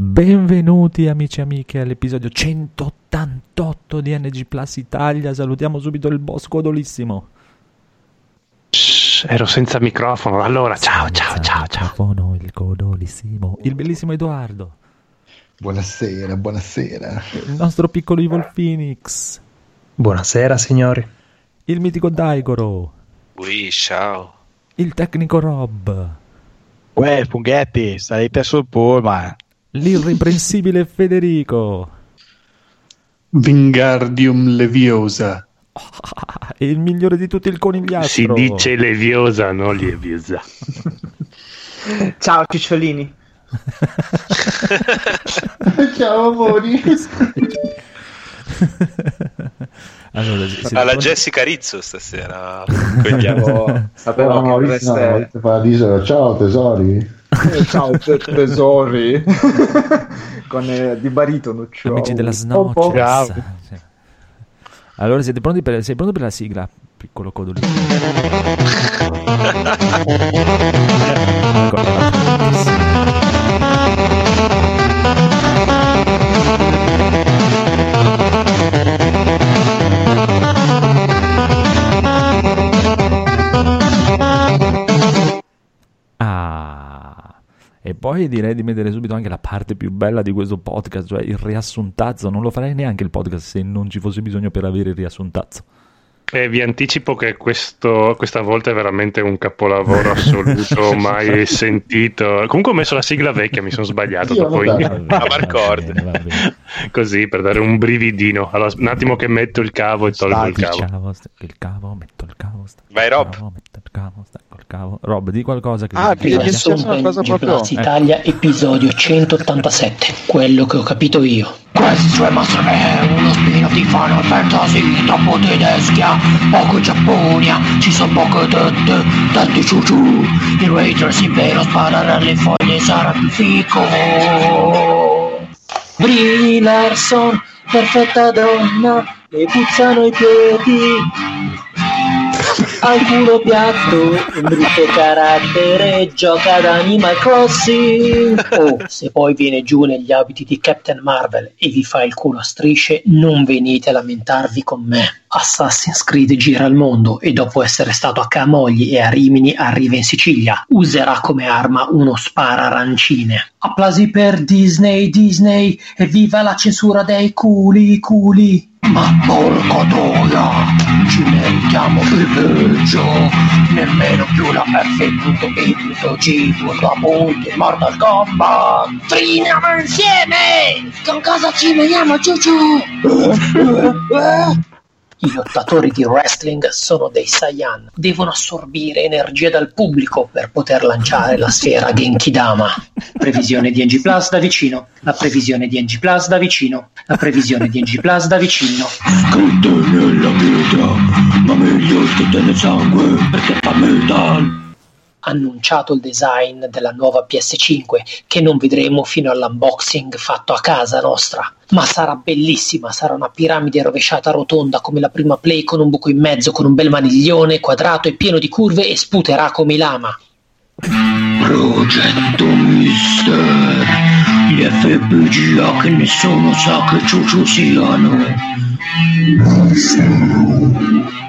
Benvenuti amici e amiche all'episodio 188 di NG Plus Italia. Salutiamo subito il boss godolissimo. Shh, ero senza microfono. Allora, ciao, ciao, Senza ciao, ciao. microfono, il godolissimo, il bellissimo Edoardo, Buonasera, buonasera. il nostro piccolo Evil Phoenix, Buonasera, signori. il mitico Daigoro, Ui, ciao. il tecnico Rob, Uè, funghetti, salite sul pullman. L'irreprensibile Federico Wingardium Leviosa. e il migliore di tutti il conigliastro. Si dice leviosa, non lieviosa. Ciao cicciolini. Ciao amori. allora, siete Alla? Jessica Rizzo stasera. Sapevo, sapevo No, che Maurizio, no, Paradiso. Ciao tesori. Eh, Ciao te- tesori. Con eh, di baritono. Ciao. amici della Oh, oh. Sì. Allora siete pronti per, sei pronto per la sigla? Piccolo codolino. Poi direi di mettere subito anche la parte più bella di questo podcast, cioè il riassuntazzo. Non lo farei neanche il podcast se non ci fosse bisogno per avere il riassuntazzo. E vi anticipo che questo, questa volta è veramente un capolavoro assoluto, mai sentito. Comunque ho messo la sigla vecchia, mi sono sbagliato. Io dopo in- so. A bene. Così per dare un brividino. Allora, un attimo che metto il cavo e tolgo il cavo. Cavo, il cavo, metto il cavo, stacco Vai, Rob. cavo, metto il cavo, stacco il cavo. Rob, di qualcosa che Ah, che- che- che- Adesso successo una cosa NG proprio- Plus Italia episodio 187 quello che ho capito io questo è Master è uno spin-off di Final Fantasy troppo tedeschia poco Giapponia ci sono poche tette tanti ciuciù il ray tracing vero sparare alle foglie sarà più fico. Brie Larson perfetta donna le puzzano i piedi al culo piatto, un brutto carattere, gioca ad Animal Crossing. Oh, se poi viene giù negli abiti di Captain Marvel e vi fa il culo a strisce, non venite a lamentarvi con me. Assassin's Creed gira il mondo e dopo essere stato a Camogli e a Rimini arriva in Sicilia. Userà come arma uno spara arancine. Applausi per Disney, Disney, e viva la censura dei culi, culi. Ma porco toia, ci meritiamo il peggio, nemmeno più la F.E.G. punti Mortal Kombat. Triniamo insieme, con cosa ci vediamo ciuciù? I lottatori di wrestling sono dei Saiyan, devono assorbire energia dal pubblico per poter lanciare la sfera Genkidama. Previsione di NG Plus da vicino, la previsione di NG Plus da vicino, la previsione di NG Plus da vicino. Scritte nella pietra, ma meglio scritte nel sangue, perché fa metal. Annunciato il design della nuova PS5 che non vedremo fino all'unboxing fatto a casa nostra. Ma sarà bellissima, sarà una piramide rovesciata rotonda come la prima Play con un buco in mezzo, con un bel maniglione quadrato e pieno di curve e sputerà come lama. Progetto Mister, gli FPGA che nessuno sa che ciucciu siano.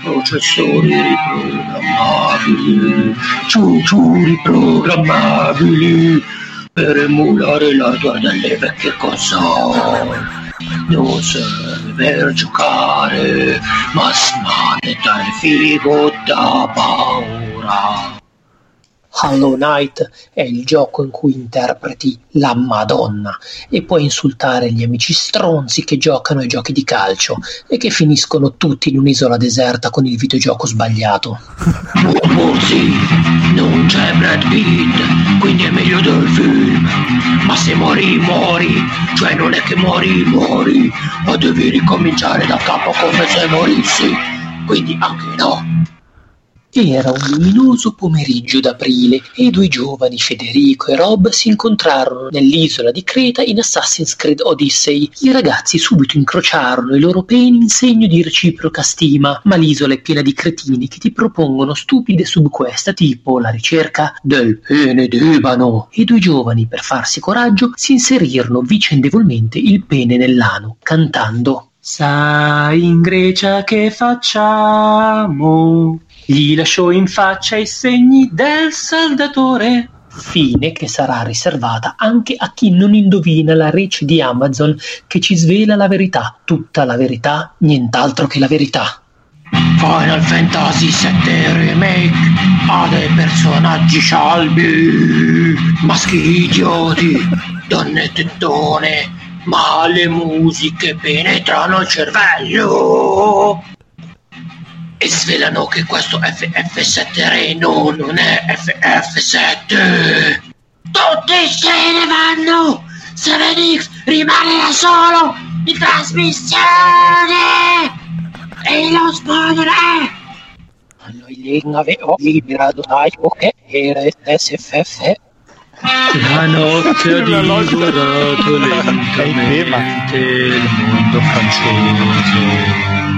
Processori riprogrammabili, ciucciu riprogrammabili per emulare l'hardware delle vecchie console. Non serve per giocare, ma smane dal figo da paura. Hollow Knight è il gioco in cui interpreti la Madonna e puoi insultare gli amici stronzi che giocano ai giochi di calcio e che finiscono tutti in un'isola deserta con il videogioco sbagliato. Morsi, non c'è Brad Pitt, quindi è meglio del film. Ma se muori, muori, cioè non è che muori, muori, ma devi ricominciare da capo come se morissi. Quindi anche no. Era un luminoso pomeriggio d'aprile e i due giovani, Federico e Rob, si incontrarono nell'isola di Creta in Assassin's Creed Odyssey. I ragazzi subito incrociarono i loro peni in segno di reciproca stima, ma l'isola è piena di cretini che ti propongono stupide subquest tipo la ricerca del pene d'ebano. I due giovani, per farsi coraggio, si inserirono vicendevolmente il pene nell'ano, cantando Sai in Grecia che facciamo? Gli lasciò in faccia i segni del saldatore. Fine che sarà riservata anche a chi non indovina la rece di Amazon che ci svela la verità, tutta la verità, nient'altro che la verità. Final Fantasy VII Remake. Ha dei personaggi scialbi, maschi idioti, donne tettone, ma le musiche penetrano il cervello e svelano che questo FF7 Reno non è FF7. Tutti se ne vanno! 7X rimane da solo in trasmissione! E lo spoiler Noi avevo liberato dai che era SFF. La notte ha divorato lentamente il mondo francese.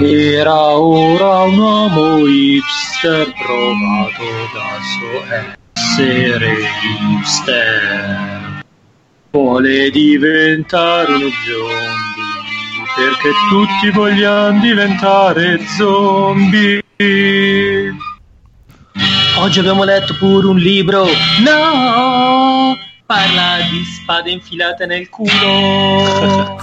Era ora un uomo hipster provato da suo essere hipster. Vuole diventare uno zombie perché tutti vogliamo diventare zombie. Oggi abbiamo letto pure un libro. No! Parla di spade infilate nel culo.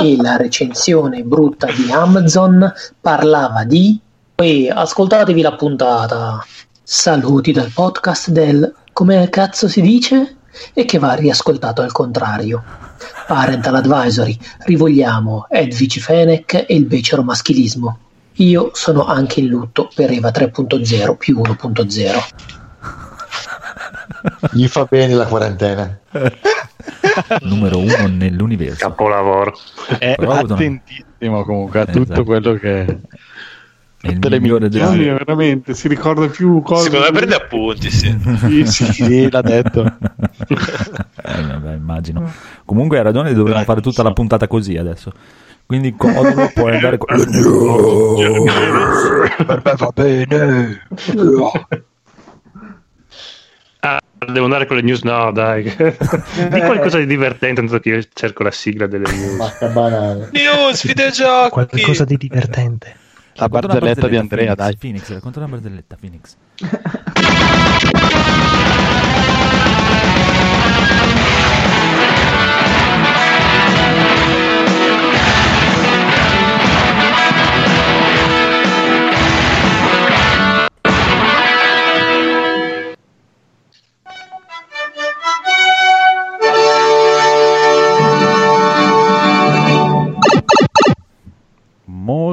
e la recensione brutta di Amazon parlava di. E ascoltatevi la puntata. Saluti dal podcast del. come cazzo si dice? E che va riascoltato al contrario. Parental Advisory, rivogliamo Edwige Fenech e il becero maschilismo. Io sono anche in lutto per Eva 3.0 più 1.0. Gli fa bene la quarantena. Numero uno nell'universo. Capolavoro. È avuto- attentissimo comunque a Esatto. tutto quello che... È il migliore delle- Gianni veramente si ricorda più cose. Secondo me prende appunti, sì. Sì, sì. Sì, l'ha detto. Eh, vabbè, immagino. Comunque hai ragione, dovremmo fare tutta la puntata così adesso. Quindi Codolo puoi andare con... per me va bene. Devo andare con le news? No, dai. di qualcosa di divertente, tanto che io cerco la sigla delle news. Macca banale. News, videogiochi. Qualcosa di divertente. La una barzelletta di Andrea, Phoenix, dai. Phoenix, racconta una barzelletta, Phoenix.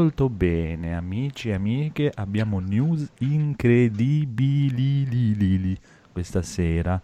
Molto bene, amici e amiche, abbiamo news incredibili questa sera.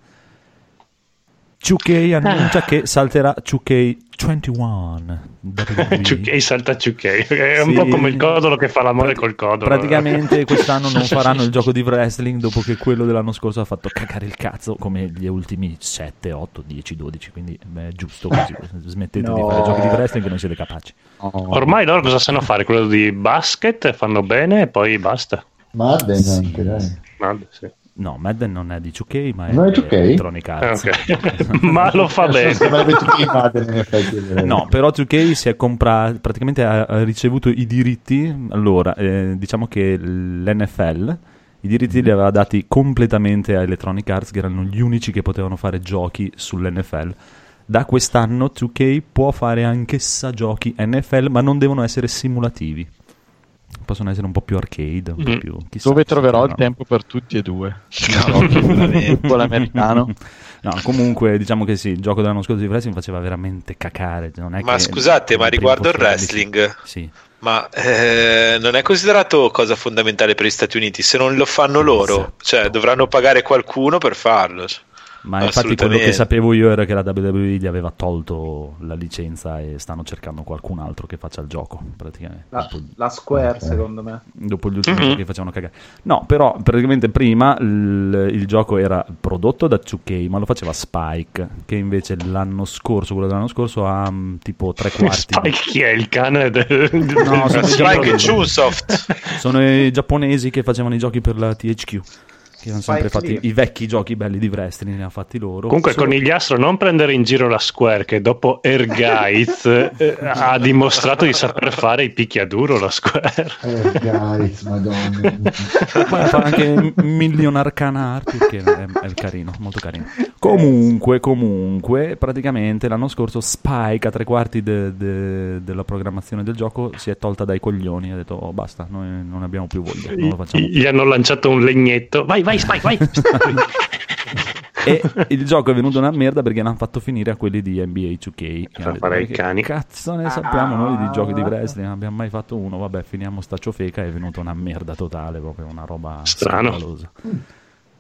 2K annuncia che salterà 2K21. WWE. Ciucchei salta Ciucchei. È un Sì. po' come il codolo che fa l'amore col codolo. Praticamente quest'anno non faranno il gioco di wrestling dopo che quello dell'anno scorso ha fatto cagare il cazzo come gli ultimi 7, 8, 10, 12. Quindi beh, è giusto così. Smettete di No. fare giochi di wrestling che non siete capaci. Ormai loro cosa sanno fare? Quello di basket, fanno bene e poi basta. Madden anche, dai. Madre, sì. No, Madden non è di 2K, ma è Non è di 2K? Electronic Eh, Arts. ok. Ma lo fa bene. Madden in effetti. No, però 2K si è comprato, praticamente ha, ha ricevuto i diritti. Allora, eh, diciamo che l'NFL i diritti li aveva dati completamente a Electronic Arts, che erano gli unici che potevano fare giochi sull'NFL. Da quest'anno 2K può fare anch'essa giochi NFL, ma non devono essere simulativi. Possono essere un po' più arcade, un po' Mm. più... chissà, Dove troverò il tempo per tutti e due? Football americano. No, comunque diciamo che sì, il gioco dell'anno scorso di wrestling faceva veramente cacare. Non è Ma che- scusate, ma riguardo il wrestling, Sì. ma eh, non è considerato cosa fondamentale per gli Stati Uniti? Se non lo fanno loro, Esatto. cioè dovranno pagare qualcuno per farlo. Ma infatti quello che sapevo io era che la WWE gli aveva tolto la licenza e stanno cercando qualcun altro che faccia il gioco, praticamente. La, Dopo, la Square, Ok. secondo me. dopo gli ultimi Mhm. giochi che facevano cagare. No, però praticamente prima il, il gioco era prodotto da 2K, ma lo faceva Spike, che invece l'anno scorso, quello dell'anno scorso, ha mm, tipo tre quarti. Spike chi è il cane del, No, sono Spike giapponesi. Chunsoft. Sono i giapponesi che facevano i giochi per la THQ. Che hanno sempre Spike Lee. i vecchi giochi belli di wrestling, li hanno fatti loro. Comunque, Solo- Conigliastro, non prendere in giro la Square, che dopo Ergaiz eh, ha dimostrato di saper fare i picchiaduro la Square. Guys, madonna. Poi fa anche Million Arcana Art che è, è carino, molto carino. Comunque, comunque, praticamente l'anno scorso Spike a tre quarti de- de- della programmazione del gioco si è tolta dai coglioni. Ha detto: "Oh, basta, noi non abbiamo più voglia, non lo facciamo più. Gli hanno lanciato un legnetto. Vai, vai, Spike, vai. E il gioco è venuto una merda perché l'hanno fatto finire a quelli di NBA 2K. che Per hanno detto, fare "Ma i cani." Cazzo ne sappiamo noi di giochi di Ah. wrestling, non abbiamo mai fatto uno. Vabbè, finiamo sta ciofeca. È venuta una merda totale, proprio una roba Strano. scandalosa.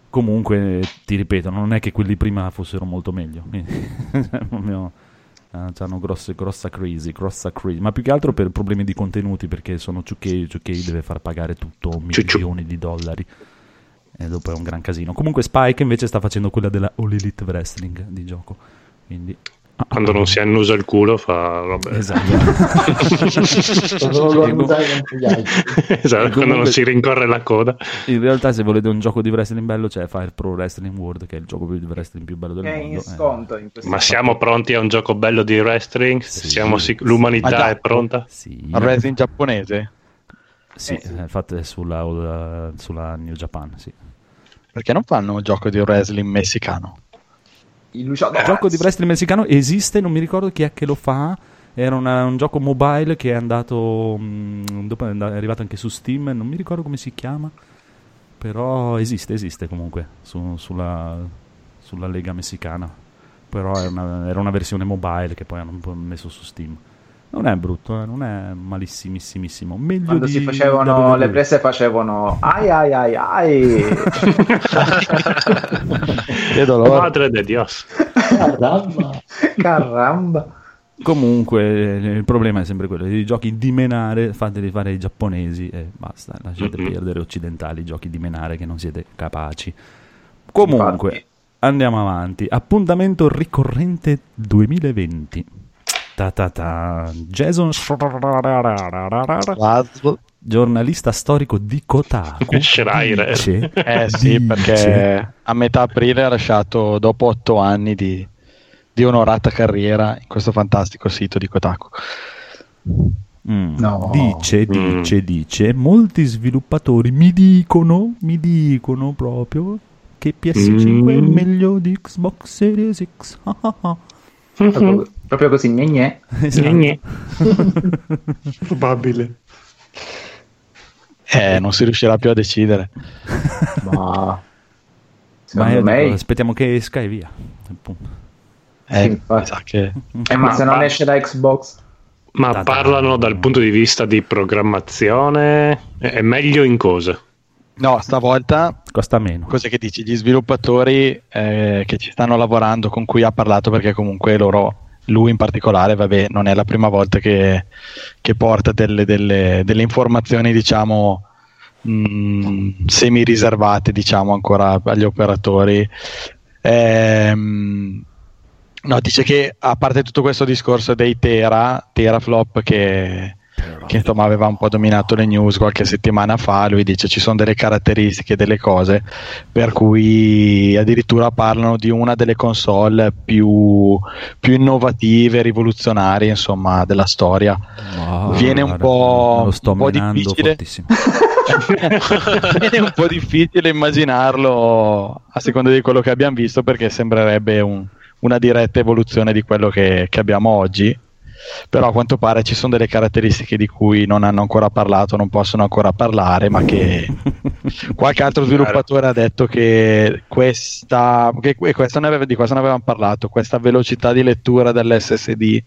Comunque, ti ripeto, non è che quelli prima fossero molto meglio. Proprio, eh, hanno grosse, grossa crisi, grossa crisi. Ma più che altro per problemi di contenuti, perché sono 2K, 2K deve far pagare tutto milioni di dollari. E dopo è un gran casino. Comunque Spike invece sta facendo quella della All Elite Wrestling di gioco. Quindi... Quando non si annusa il culo, fa. Vabbè. Esatto. Esatto, quando non si rincorre la coda. In realtà se volete un gioco di wrestling bello c'è Fire Pro Wrestling World che è il gioco di wrestling più bello del è mondo. in Eh, sconto in questo Ma siamo pronti a un gioco bello di wrestling? Sì. Siamo sic- l'umanità Ma già- è pronta? Sì, Il wrestling giapponese? Sì, Eh, sì. eh, infatti è sulla, uh, sulla New Japan, sì. Perché non fanno un gioco di wrestling messicano? Il Lucio- Il gioco di wrestling messicano esiste, non mi ricordo chi è che lo fa. Era una- un gioco mobile che è andato. mh, dopo è arrivato anche su Steam. Non mi ricordo come si chiama. Però esiste, esiste comunque su- sulla, sulla Lega messicana. Però una- era una versione mobile che poi hanno messo su Steam. Non è brutto, eh, non è malissimissimissimo. Meglio Quando di si facevano le prese facevano ai ai ai ai Che dolore. Madre de Dios. Caramba. caramba Comunque eh, il problema è sempre quello, i giochi di menare fateli fare i giapponesi e basta, lasciate Mhm. perdere occidentali i giochi di menare che non siete capaci. Comunque, Infatti. andiamo avanti. Appuntamento ricorrente 2020. Ta ta ta. Jason giornalista storico di Kotaku Schreier. dice- Eh sì, dice- perché a metà aprile ha lasciato dopo otto anni di, di onorata carriera in questo fantastico sito di Kotaku. Mm. No. Dice, Mm. dice, dice, molti sviluppatori mi dicono, mi dicono proprio che PS5 è Mm. meglio di Xbox Series X. proprio, proprio così gne gne. Esatto. Gne. Probabile. Eh, non si riuscirà più a decidere. ma Ma secondo io me dico, aspettiamo che esca e via. Eh, sa che... eh, ma Ma se non esce da Xbox Ma Ta-ta. parlano dal punto di vista di programmazione? È è meglio in cosa? No, stavolta Costa meno. cosa che dici? Gli sviluppatori eh, che ci stanno lavorando, con cui ha parlato, perché comunque loro, lui in particolare, vabbè, non è la prima volta che, che porta delle, delle- delle informazioni, diciamo, mh, semi riservate, diciamo, ancora agli operatori. Ehm, no, dice che a parte tutto questo discorso dei Tera, Teraflop che che insomma aveva un po' dominato le news qualche settimana fa, lui dice ci sono delle caratteristiche, delle cose per cui addirittura parlano di una delle console più, più innovative, rivoluzionarie insomma della storia. Wow, Viene un guarda, po'- un po' difficile. È un po' difficile immaginarlo a seconda di quello che abbiamo visto perché sembrerebbe un- una diretta evoluzione di quello che, che abbiamo oggi. Però a quanto pare ci sono delle caratteristiche di cui non hanno ancora parlato, non possono ancora parlare, ma che qualche altro sviluppatore ha detto che questa, che questa ne aveva- di questo ne avevamo parlato, questa velocità di lettura dell'SSD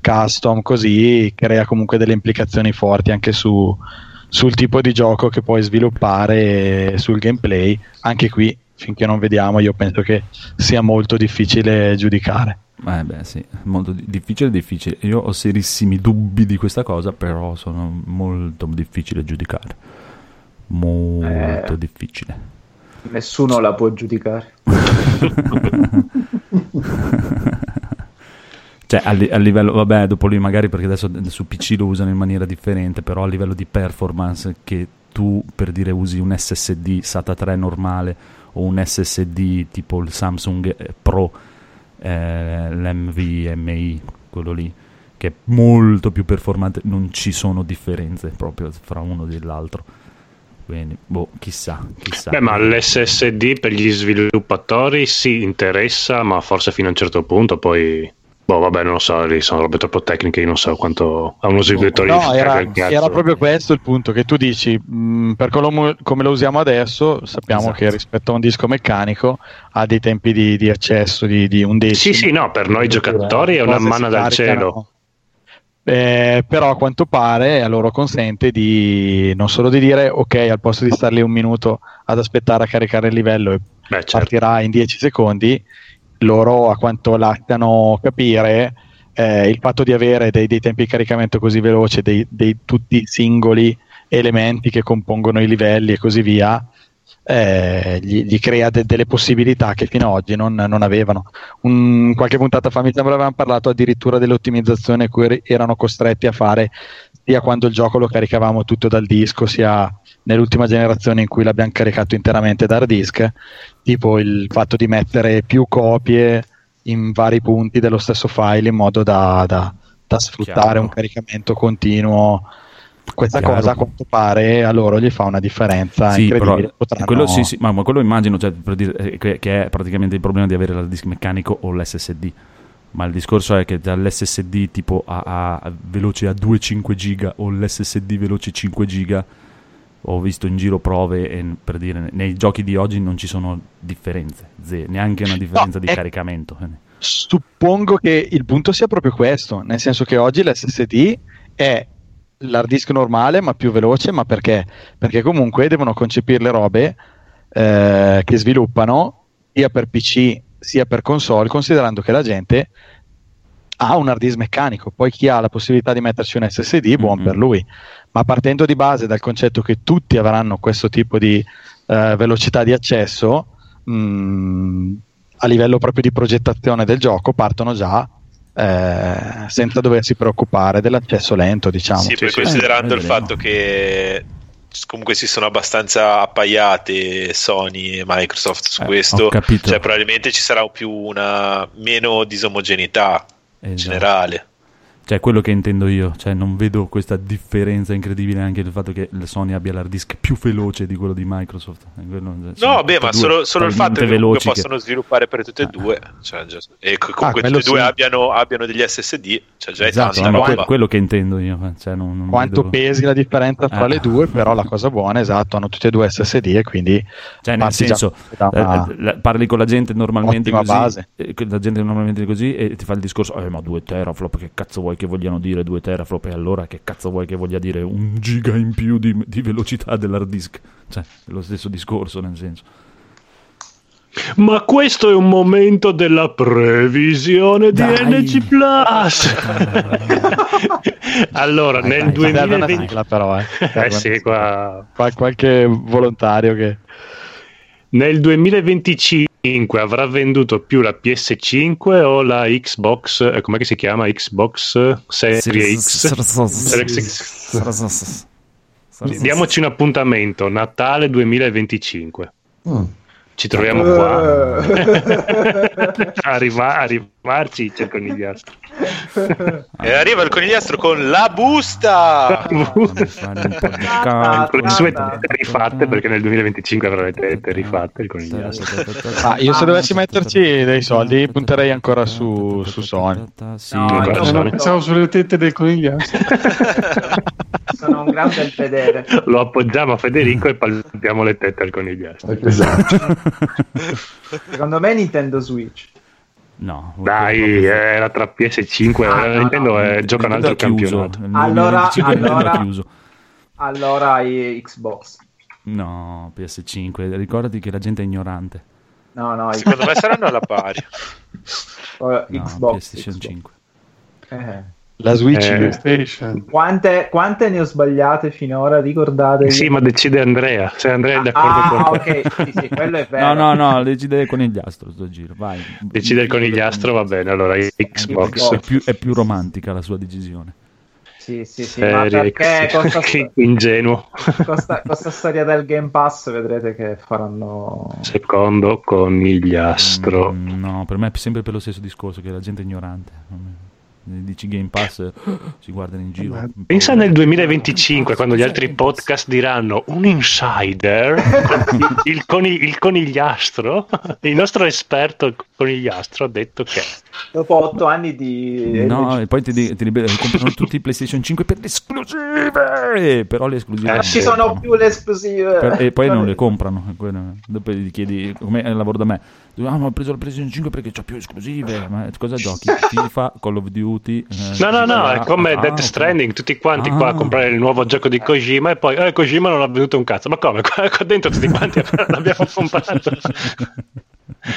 custom così crea comunque delle implicazioni forti anche su, sul tipo di gioco che puoi sviluppare sul gameplay. Anche qui finché non vediamo, io penso che sia molto difficile giudicare. Eh beh sì, molto di- difficile difficile. Io ho serissimi dubbi di questa cosa, però sono molto difficile giudicare. Molto Eh. difficile. Nessuno la può giudicare. Cioè, a, li- a livello, vabbè, dopo lì magari perché adesso su PC lo usano in maniera differente, però a livello di performance che tu per dire usi un SSD SATA 3 normale o un SSD tipo il Samsung Pro, eh, l'MVMI, quello lì, che è molto più performante, non ci sono differenze proprio fra uno e l'altro. Quindi, boh, chissà, chissà. Beh, ma l'SSD per gli sviluppatori si interessa, ma forse fino a un certo punto, poi... Boh, vabbè, non lo so, lì sono robe troppo tecniche, io non so quanto a uno sviluppatore No, era, cazzo. era proprio questo il punto che tu dici, mh, per come, come lo usiamo adesso, sappiamo Esatto. che rispetto a un disco meccanico ha dei tempi di, di accesso di, di un decimo. Sì, sì, no, per noi giocatori è una manna dal cielo. Eh, però a quanto pare a loro consente di non solo di dire ok al posto di star lì un minuto ad aspettare a caricare il livello e Beh, certo. partirà in 10 secondi loro a quanto lasciano capire eh, il fatto di avere dei, dei tempi di caricamento così veloci dei, dei tutti singoli elementi che compongono i livelli e così via eh, gli, gli crea de- delle possibilità che fino ad oggi non, non avevano. Un- qualche puntata fa mi sembra avevamo parlato addirittura dell'ottimizzazione er- erano costretti a fare sia quando il gioco lo caricavamo tutto dal disco, sia nell'ultima generazione in cui l'abbiamo caricato interamente da hard disk, tipo il fatto di mettere più copie in vari punti dello stesso file in modo da, da- da sfruttare Chiaro. un caricamento continuo. Questa Chiaro. cosa a quanto pare a loro gli fa una differenza Sì, incredibile. però Potranno- quello, sì, sì, ma, quello immagino cioè, dire, eh, che, che è praticamente il problema di avere l'hard disk meccanico o l'SSD. Ma il discorso è che dall'SSD tipo a, a- veloce a 2-5 giga o l'SSD veloce 5 giga ho visto in giro prove e per dire nei giochi di oggi non ci sono differenze, ze- neanche una differenza di è- caricamento. eh. Suppongo che il punto sia proprio questo, nel senso che oggi l'SSD è l'hard disk normale ma più veloce, ma perché? Perché comunque devono concepire le robe eh, che sviluppano sia per PC sia per console, considerando che la gente ha un hard disk meccanico, poi chi ha la possibilità di metterci un SSD, buon Mhm. per lui, ma partendo di base dal concetto che tutti avranno questo tipo di eh, velocità di accesso, mh, a livello proprio di progettazione del gioco partono già eh, senza doversi preoccupare dell'accesso lento, diciamo. Sì, poi considerando Eh, il fatto che comunque si sono abbastanza appaiate Sony e Microsoft su Eh, questo, cioè probabilmente ci sarà più una meno disomogeneità Esatto. generale. Cioè, quello che intendo io, cioè non vedo questa differenza incredibile anche del fatto che la Sony abbia l'hard disk più veloce di quello di Microsoft. Eh, quello- sono No, beh, ma due solo, solo il fatto che comunque veloci che- possono sviluppare per tutte e Ah. due, cioè, già- e co- comunque quello tutte e due sì. abbiano, abbiano degli SSD, cioè già è Esatto, tanta no, roba. que- quello che intendo io. eh, Cioè, non, non Quanto vedo- pesi la differenza tra Ah. le due, però la cosa buona, esatto, hanno tutte e due SSD e quindi Cioè, nel senso, una- eh, parli con la gente normalmente così, base. eh, la gente normalmente così e ti fa il discorso, eh, ma 2 teraflop, che cazzo vuoi che vogliano dire 2 teraflop? E allora che cazzo vuoi che voglia dire un giga in più di, di velocità dell'hard disk? Cioè, è lo stesso discorso, nel senso. Ma questo è un momento della previsione di Dai. NG Plus. allora, Dai, nel dai, serve una 2020 sigla però, eh. Eh sì, qua qual- qualche volontario che nel 2025 avrà venduto più la PS5 o la Xbox, eh, com'è che si chiama? Xbox Serie X. Diamoci un appuntamento, Natale 2025. Mm. Ci troviamo qua. Arriva, arrivarci c'è il conigliastro. E arriva il conigliastro con la busta! Di Ah, Con le sue ah, tette rifatte, perché nel 2025 avrà le tette rifatte il conigliastro. Ah, io se dovessi metterci dei soldi punterei ancora su, su Sony. Sì, No, Eh, sono- no, pensavo sulle tette del conigliastro. Sono un gran bel vedere. Lo appoggiamo a Federico e palpiamo le tette al conigliastro. Esatto. Secondo me Nintendo Switch. No, Dai, era tra PS5 e Ah, no, Nintendo no. è, gioca un altro campionato. Allora- allora- chiuso. Allora i Xbox. No, PS5, ricordati che la gente è ignorante. No, no, Secondo me saranno alla pari. oh, No, Xbox. PlayStation Xbox. 5. Eh. La Switch Eh, PlayStation. Quante, quante ne ho sbagliate finora? Ricordate? Sì, ma decide Andrea. Se Andrea è d'accordo ah, con te. ok, sì, sì, quello è vero. No, no, no, decide il conigliastro sto giro, vai. Decide il conigliastro, va bene. Allora, Xbox. È più, è più romantica la sua decisione. Sì, sì, sì, ma Serie perché X. con sta, Che ingenuo. con sta- con sta storia del Game Pass vedrete che faranno... Secondo conigliastro. Mm, no, per me è sempre per lo stesso discorso che la gente è ignorante. Dici Game Pass, eh, si guardano in giro. Pensa nel 2025 quando gli altri podcast diranno un insider, il, coni- il conigliastro, il nostro esperto conigliastro ha detto che Dopo otto anni di... No, e poi ti, ti liber- comprano tutti i PlayStation 5 per le esclusive, però le esclusive Eh, non ci sono più le esclusive. per- e poi non le comprano. Dopo gli chiedi come è il lavoro da me. Ah, ma ho preso la PlayStation 5 perché c'ho più esclusive. Ma cosa giochi? FIFA, Call of Duty. eh, No, no, no, è come Ah, Death. Stranding, tutti quanti qua Ah. a comprare il nuovo gioco di Kojima e poi eh, Kojima non ha venduto un cazzo. Ma come? Qua, qua dentro tutti quanti l'abbiamo comprato.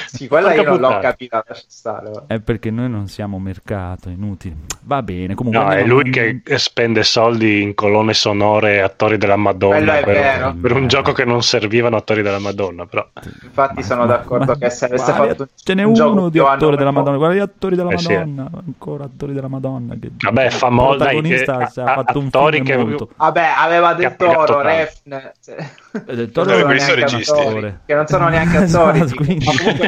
Sì, quella io Porca non l'ho capita, lascia stare. va. È perché noi non siamo mercato, inutili. Va bene, comunque. No, è lui che spende soldi in colonne sonore attori della Quello Madonna è per, vero. per un gioco che non servivano attori della Madonna, però Infatti sono d'accordo Ma- che se avesse fatto ce n'è un uno di più a attore nome della proprio- Madonna. Guarda gli attori della Eh sì, eh. Madonna. Ancora attori della Madonna. Che vabbè, fa mo- il dai, che- si è a- fatto un attori film che- molto. Vabbè, aveva del Capiga Toro, totale. Refn, Eh, del che Toro non attori, che non sono neanche attori,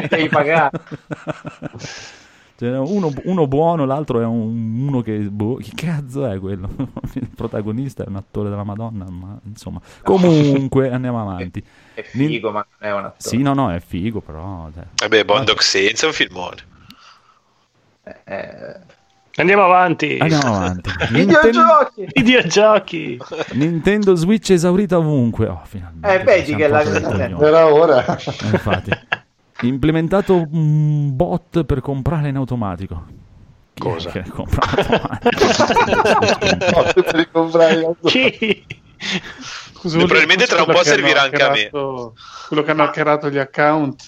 dico, ma comunque li devi pagare. Ce n'è uno, uno buono, l'altro è un- uno che. Boh, chi cazzo è quello? Il protagonista è un attore della Madonna. Ma insomma, comunque andiamo avanti. È figo, ma non è un attore. Sì, no, no, è figo, però. cioè, Vabbè, Bondog senza è un filmone. Eh, andiamo avanti. Andiamo avanti. Ninten- Videogiochi! Videogiochi. Nintendo Switch esaurita ovunque. Oh, finalmente. Eh, vedi che la-. Era ora. Eh, infatti. Implementato un bot per comprare in automatico. Chi Cosa? che compra in automatico? Per ricomprare l'auto. Chi? Scusa, Probabilmente tra un po' servirà anche a me. hackerato- Quello che hanno hackerato gli account.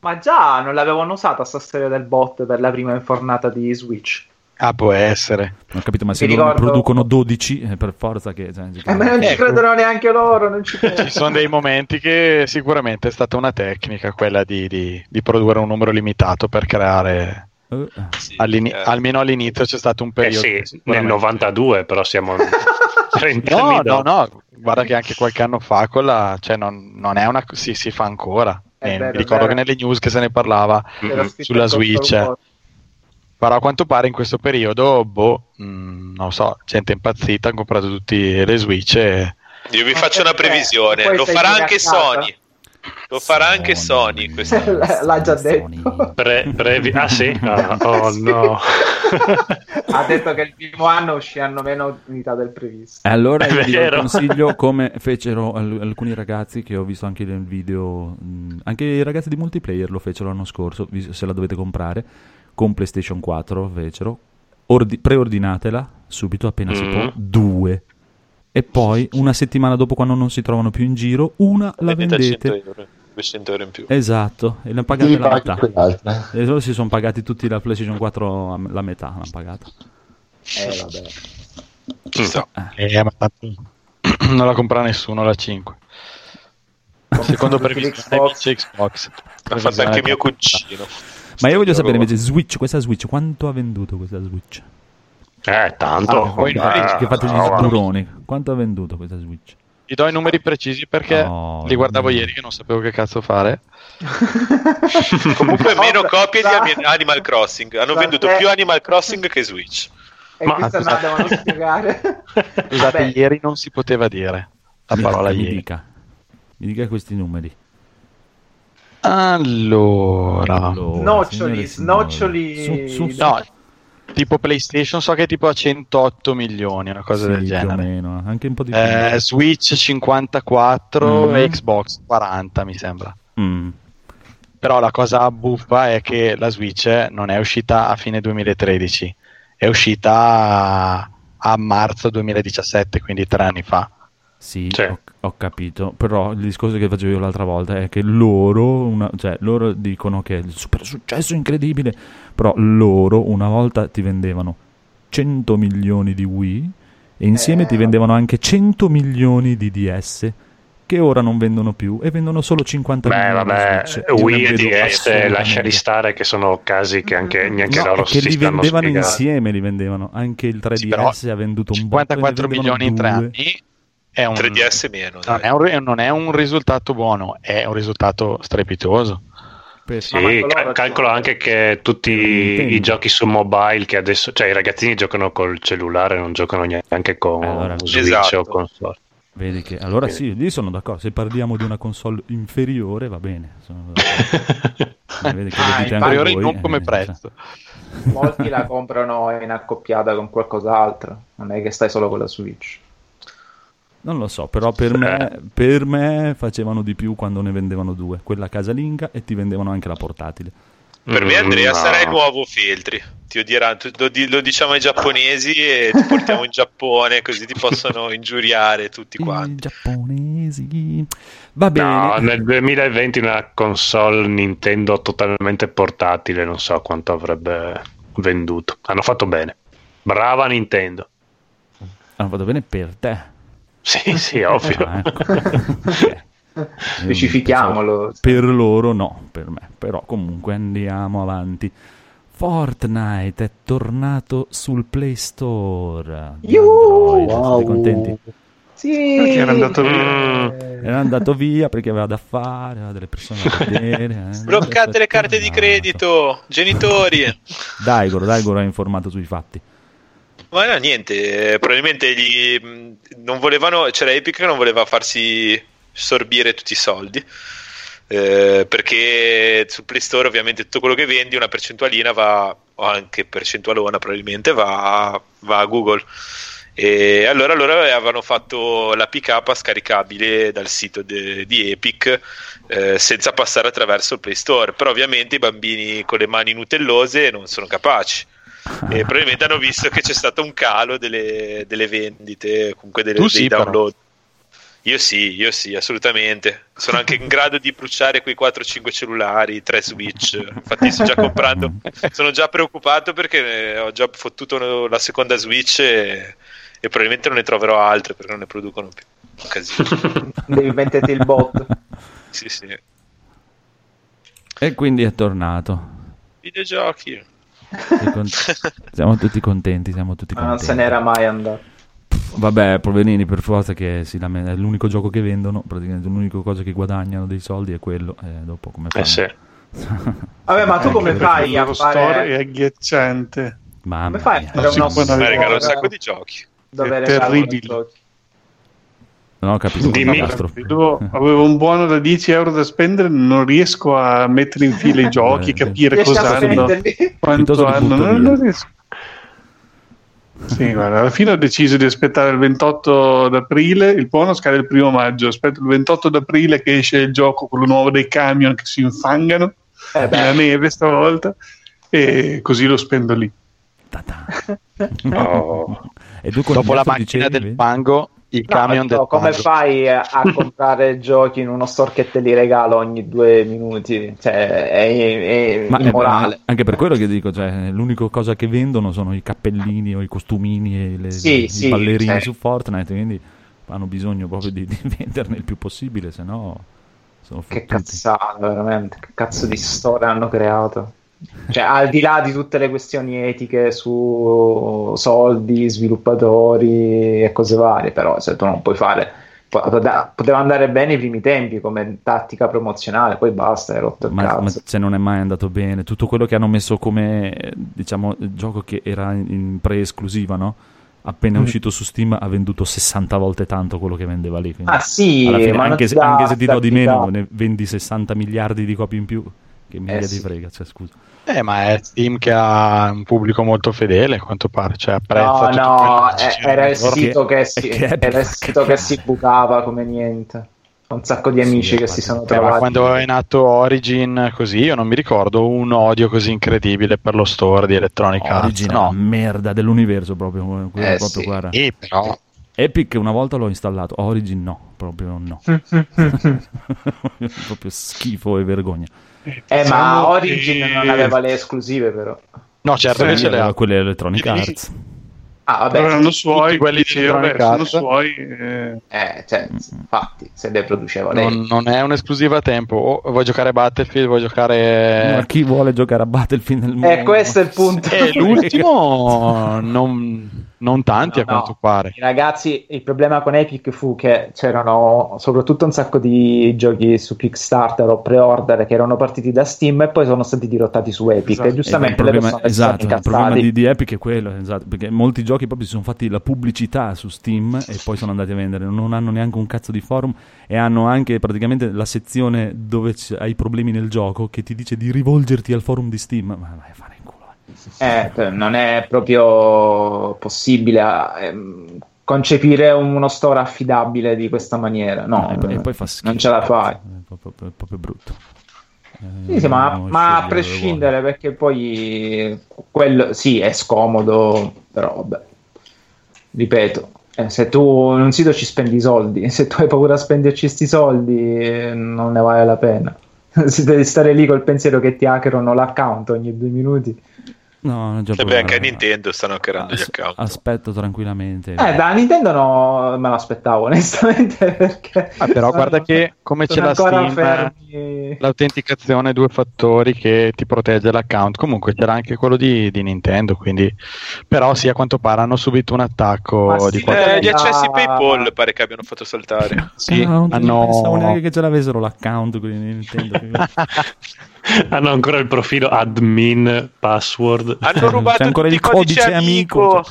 Ma già non l'avevano usata sta storia del bot per la prima infornata di Switch. Ah, può essere. Non ho capito, ma se Mi loro ne producono 12, eh, per forza che... cioè, Eh, ma non ci Ecco. credono neanche loro, non ci Ci credo. sono dei momenti che sicuramente è stata una tecnica quella di, di- di produrre un numero limitato per creare. Eh, Sì, all'ini- eh. almeno all'inizio c'è stato un Eh periodo. sì, che nel sicuramente- 92 però siamo 30 No, anni no, no, guarda che anche qualche anno fa con la, cioè non, non è una, si, si fa ancora. Eh, vero, ricordo vero. che nelle news che se ne parlava, Mhm. scritto sulla Switch. Però a quanto pare in questo periodo, boh, mh, non so, gente impazzita, hanno comprato tutti le Switch e... Io vi faccio una previsione. Lo farà anche? Sony. Lo farà anche Sony. questo. L'ha già Sony. detto. Pre- previ- ah sì? Ah, oh no. ha detto che il primo anno usciranno meno unità del previsto. E allora È io vi consiglio come fecero al- alcuni ragazzi che ho visto anche nel video, mh, anche i ragazzi di multiplayer lo fecero l'anno scorso, se la dovete comprare, con PlayStation 4 fecero, ordi- preordinatela subito appena si Mm. può, due. E poi una settimana dopo quando non si trovano più in giro, una la Vendete a 100 vendete. euro, 200 euro in più. Esatto, e pagate Devi la metà. E loro si sono pagati tutti la PlayStation 4 a- la metà, l'hanno pagata. Eh, vabbè. Ci sta. Eh, ma tanto non la compra nessuno la 5. Secondo previsione vince Xbox. L'ha fatto anche mio cugino. Ma io voglio sapere invece Switch, questa Switch, quanto ha venduto questa Switch? Eh, tanto. Ah, poi Eh, che fate gli no, sburoni. Quanto ha venduto questa Switch? Ti do i numeri precisi perché No, li guardavo no. ieri che non sapevo che cazzo fare. Comunque meno Vabbè, copie di Animal Crossing. Hanno sa- venduto più Animal Crossing che Switch. E Ma- questo non la devono spiegare. Scusate, Vabbè, ieri non si poteva dire la parola mi ieri. dica. Mi dica questi numeri. Allora, Allora, Noccioli, snoccioli. signori. Su- su- no, tipo PlayStation so che è tipo a 108 milioni, una cosa sì, del più genere. meno, anche un po' di più. Eh, Switch 54 Mm. e Xbox 40 mi sembra. Mm. Però la cosa buffa è che la Switch non è uscita a fine 2013, è uscita a, a marzo 2017, quindi tre anni fa. Sì, Cioè. Ho, capito, però il discorso che facevo io l'altra volta è che loro, una- cioè, loro dicono che è il super successo incredibile, però loro una volta ti vendevano 100 milioni di Wii e insieme Eh. ti vendevano anche 100 milioni di DS che ora non vendono più e vendono solo 50 Beh, milioni vabbè, di Switch. Io Wii e DS lasciali stare che sono casi che anche neanche No, loro che si li vendevano spiegando. insieme, li vendevano. Anche il 3DS però ha venduto un botto, ne 54 vendevano milioni in tre anni è un, 3DS meno. non, è un, non è un risultato buono, è un risultato strepitoso. Sì, loro calcolo anche che tutti Nintendo. i giochi su mobile che adesso, cioè i ragazzini giocano col cellulare, non giocano neanche con Allora, Switch esatto. o console. Vedi che allora sì, lì sono d'accordo. Se parliamo di una console inferiore, va bene. Sono. Eh, vedi che Ah, Inferiore voi, non eh, come cioè, prezzo. Molti la comprano in accoppiata con qualcos'altro. Non è che stai solo con la Switch. Non lo so, però per me, per me facevano di più quando ne vendevano due, quella casalinga e ti vendevano anche la portatile. Per me, Andrea, no. sarà il nuovo Feltri. Ti odieranno, lo, lo diciamo ai giapponesi e ti portiamo in Giappone, così ti possono ingiuriare tutti I quanti. giapponesi. Va bene. No, nel 2020 una console Nintendo totalmente portatile, non so quanto avrebbe venduto. Hanno fatto bene. Brava Nintendo. Hanno fatto bene per te. Sì, sì, ovvio. Ah, ecco. Specifichiamolo. Per loro no, per me. Però comunque andiamo avanti. Fortnite è tornato sul Play Store. Yuhu! Wow. contenti? Sì. Perché era andato via? Mm, Era andato via perché aveva da fare, aveva delle persone da vedere. eh. Bloccate Adesso è le carte di credito, genitori. Daigoro, Daigoro ha informato sui fatti. Ma no, niente, eh, probabilmente gli, non volevano, c'era Epic che non voleva farsi sorbire tutti i soldi. eh, perché sul Play Store ovviamente tutto quello che vendi una percentualina va o anche percentualona probabilmente va, va a Google e allora loro avevano fatto la pick scaricabile dal sito de- di Epic eh, senza passare attraverso il Play Store però ovviamente i bambini con le mani nutellose non sono capaci e probabilmente hanno visto che c'è stato un calo delle, delle vendite, comunque delle, Tu dei sì, però. download. Io sì, io sì, assolutamente. Sono anche in grado di bruciare quei 4-5 cellulari, 3 Switch. Infatti sto già comprando. Sono già preoccupato perché eh, ho già fottuto la seconda Switch e, e probabilmente non ne troverò altre perché non ne producono più. Casino. Devi metterti il bot. sì, sì. E quindi è tornato. Videogiochi. Siamo tutti contenti, siamo tutti Ma non contenti. se n'era mai andato. Vabbè, poverini, per forza che lamen- è l'unico gioco che vendono, praticamente l'unica cosa che guadagnano dei soldi è quello. E dopo come fanno? eh sì. Vabbè, ma tu come fai a fare... è agghiacciante. Mamma Come fai a fare Sì, Ma regala un sacco di giochi. dove È terribile. Non ho capito. Dimmi. Vedo- avevo un buono da 10 euro da spendere, non riesco a mettere in fila i giochi, Eh, capire cosa hanno, quanto hanno. Non, non riesco. Sì, guarda, alla fine ho deciso di aspettare il 28 d'aprile, il buono scade il primo maggio, aspetto il 28 d'aprile che esce il gioco, quello nuovo dei camion che si infangano Eh nella neve stavolta e così lo spendo lì. Oh. E tu Dopo la macchina dicevi, del vedi? Il no, camion no, del come fango. fai a comprare giochi in uno store che te li regala ogni due minuti? Cioè, è, è Ma è- immorale. anche per quello che dico, cioè, l'unica cosa che vendono sono i cappellini o i costumini e le, Sì, i sì, ballerini cioè. su Fortnite, quindi hanno bisogno proprio di, di venderne il più possibile, se no sono Che fottuti. cazzata, veramente. Che cazzo di store hanno creato? Cioè, al di là di tutte le questioni etiche su soldi, sviluppatori e cose varie, però se tu non puoi fare. po- Poteva andare bene i primi tempi come tattica promozionale, poi basta, hai rotto il Ma, ma cazzo. se non è mai andato bene, tutto quello che hanno messo come diciamo gioco che era in pre-esclusiva, no? Appena Mm. uscito su Steam ha venduto 60 volte tanto quello che vendeva lì. quindi Ah sì, fine, ma anche, se, anche se ti do di meno, ne vendi 60 miliardi di copie in più. Che mica Eh, ti sì. frega, cioè, scusa. Eh, ma è Steam che ha un pubblico molto fedele, a quanto pare, cioè apprezza No, no, eh, era il sito Che- che si, che era il sito che si bucava come niente. Un sacco di amici Sì, che si sono Eh, ma trovati. quando è nato Origin così, io non mi ricordo un odio così incredibile per lo store di Electronic Arts. No, merda dell'universo proprio. quello Eh, proprio sì. guarda. sì, però Epic una volta l'ho installato, Origin no, proprio no. proprio schifo e vergogna. Eh, Diciamo ma Origin che- non aveva le esclusive, però. No, certo che Sì, ce le ha. aveva quelle Electronic Sì. Arts. Ah, vabbè. Però erano suoi, quelli di vabbè, sono suoi. eh, Eh, cioè, infatti, se le produceva lei. Non, non è un'esclusiva a tempo. O vuoi giocare Battlefield, vuoi giocare. Ma chi vuole giocare a Battlefield nel mondo? Eh, questo è il punto. Eh, l'ultimo non, non tanti No, a quanto no. pare. Ragazzi, il problema con Epic fu che c'erano soprattutto un sacco di giochi su Kickstarter o pre-order che erano partiti da Steam e poi sono stati dirottati su Epic. Esatto. E giustamente il le problema, persone si sono esatto, il problema di, di Epic è quello, esatto, perché molti giochi proprio si sono fatti la pubblicità su Steam e poi sono andati a vendere, non hanno neanche un cazzo di forum e hanno anche praticamente la sezione dove c- hai problemi nel gioco che ti dice di rivolgerti al forum di Steam, ma vai a fare. Eh. Eh, non è proprio possibile ehm, concepire uno store affidabile di questa maniera. No, e, poi, eh, e poi fa schifo. non ce la fai. È proprio, è proprio brutto. Eh, Sì, ma, dobbiamo ma a prescindere, perché poi quello sì è scomodo, però vabbè, ripeto, eh, se tu in un sito ci spendi i soldi, se tu hai paura a spenderci questi soldi, eh, non ne vale la pena. Se devi stare lì col pensiero che ti hackerano l'account ogni due minuti. No, non già E beh, anche a Nintendo stanno hackerando gli As- account. Aspetto tranquillamente. Eh, da Nintendo no, me l'aspettavo onestamente perché... Ah, però sono- guarda che come c'è la Steam, fermi. l'autenticazione due fattori che ti protegge l'account, comunque c'era anche quello di, di Nintendo, quindi però sì, a quanto pare hanno subito un attacco Ma di sì, qualche... Eh, gli Ah. accessi PayPal pare che abbiano fatto saltare. Sì, Ah, non hanno... pensavo neanche che ce l'avessero l'account quindi Nintendo. Hanno ancora il profilo admin password. Hanno rubato C'è ancora il codice amico.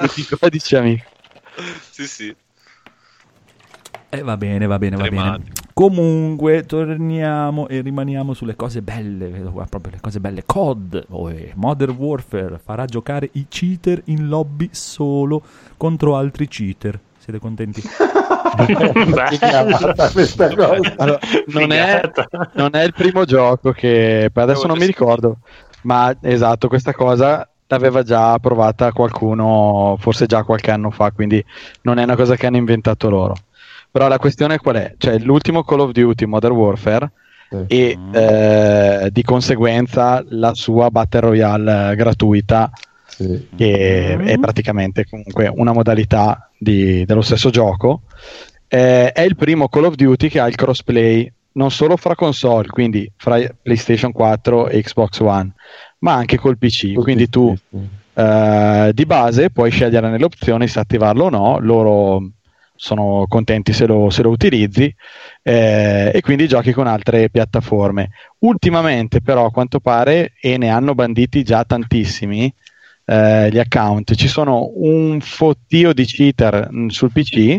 Tutti i codici amici. sì, sì. Eh, va bene, va bene, va bene. Tremante. Comunque, torniamo e rimaniamo sulle cose belle, vedo qua proprio le cose belle. COD, oh, eh, Modern Warfare, farà giocare i cheater in lobby solo contro altri cheater. Siete contenti? Allora, non, è, non è il primo gioco che poi adesso non mi ricordo, ma esatto, questa cosa l'aveva già provata qualcuno, forse già qualche anno fa, quindi non è una cosa che hanno inventato loro. Però la questione qual è? Cioè, l'ultimo Call of Duty Modern Warfare Sì. e eh, di conseguenza la sua Battle Royale eh, gratuita Sì. che è praticamente comunque una modalità di- dello stesso gioco. Eh, è il primo Call of Duty che ha il crossplay non solo fra console, quindi fra PlayStation 4 e Xbox One, ma anche col PC. quindi tu Sì, sì. eh, di base puoi scegliere nelle opzioni se attivarlo o no, loro sono contenti se lo, se lo utilizzi eh, e quindi giochi con altre piattaforme. Ultimamente però a quanto pare, e ne hanno banditi già tantissimi eh, gli account, ci sono un fottio di cheater mh, sul PC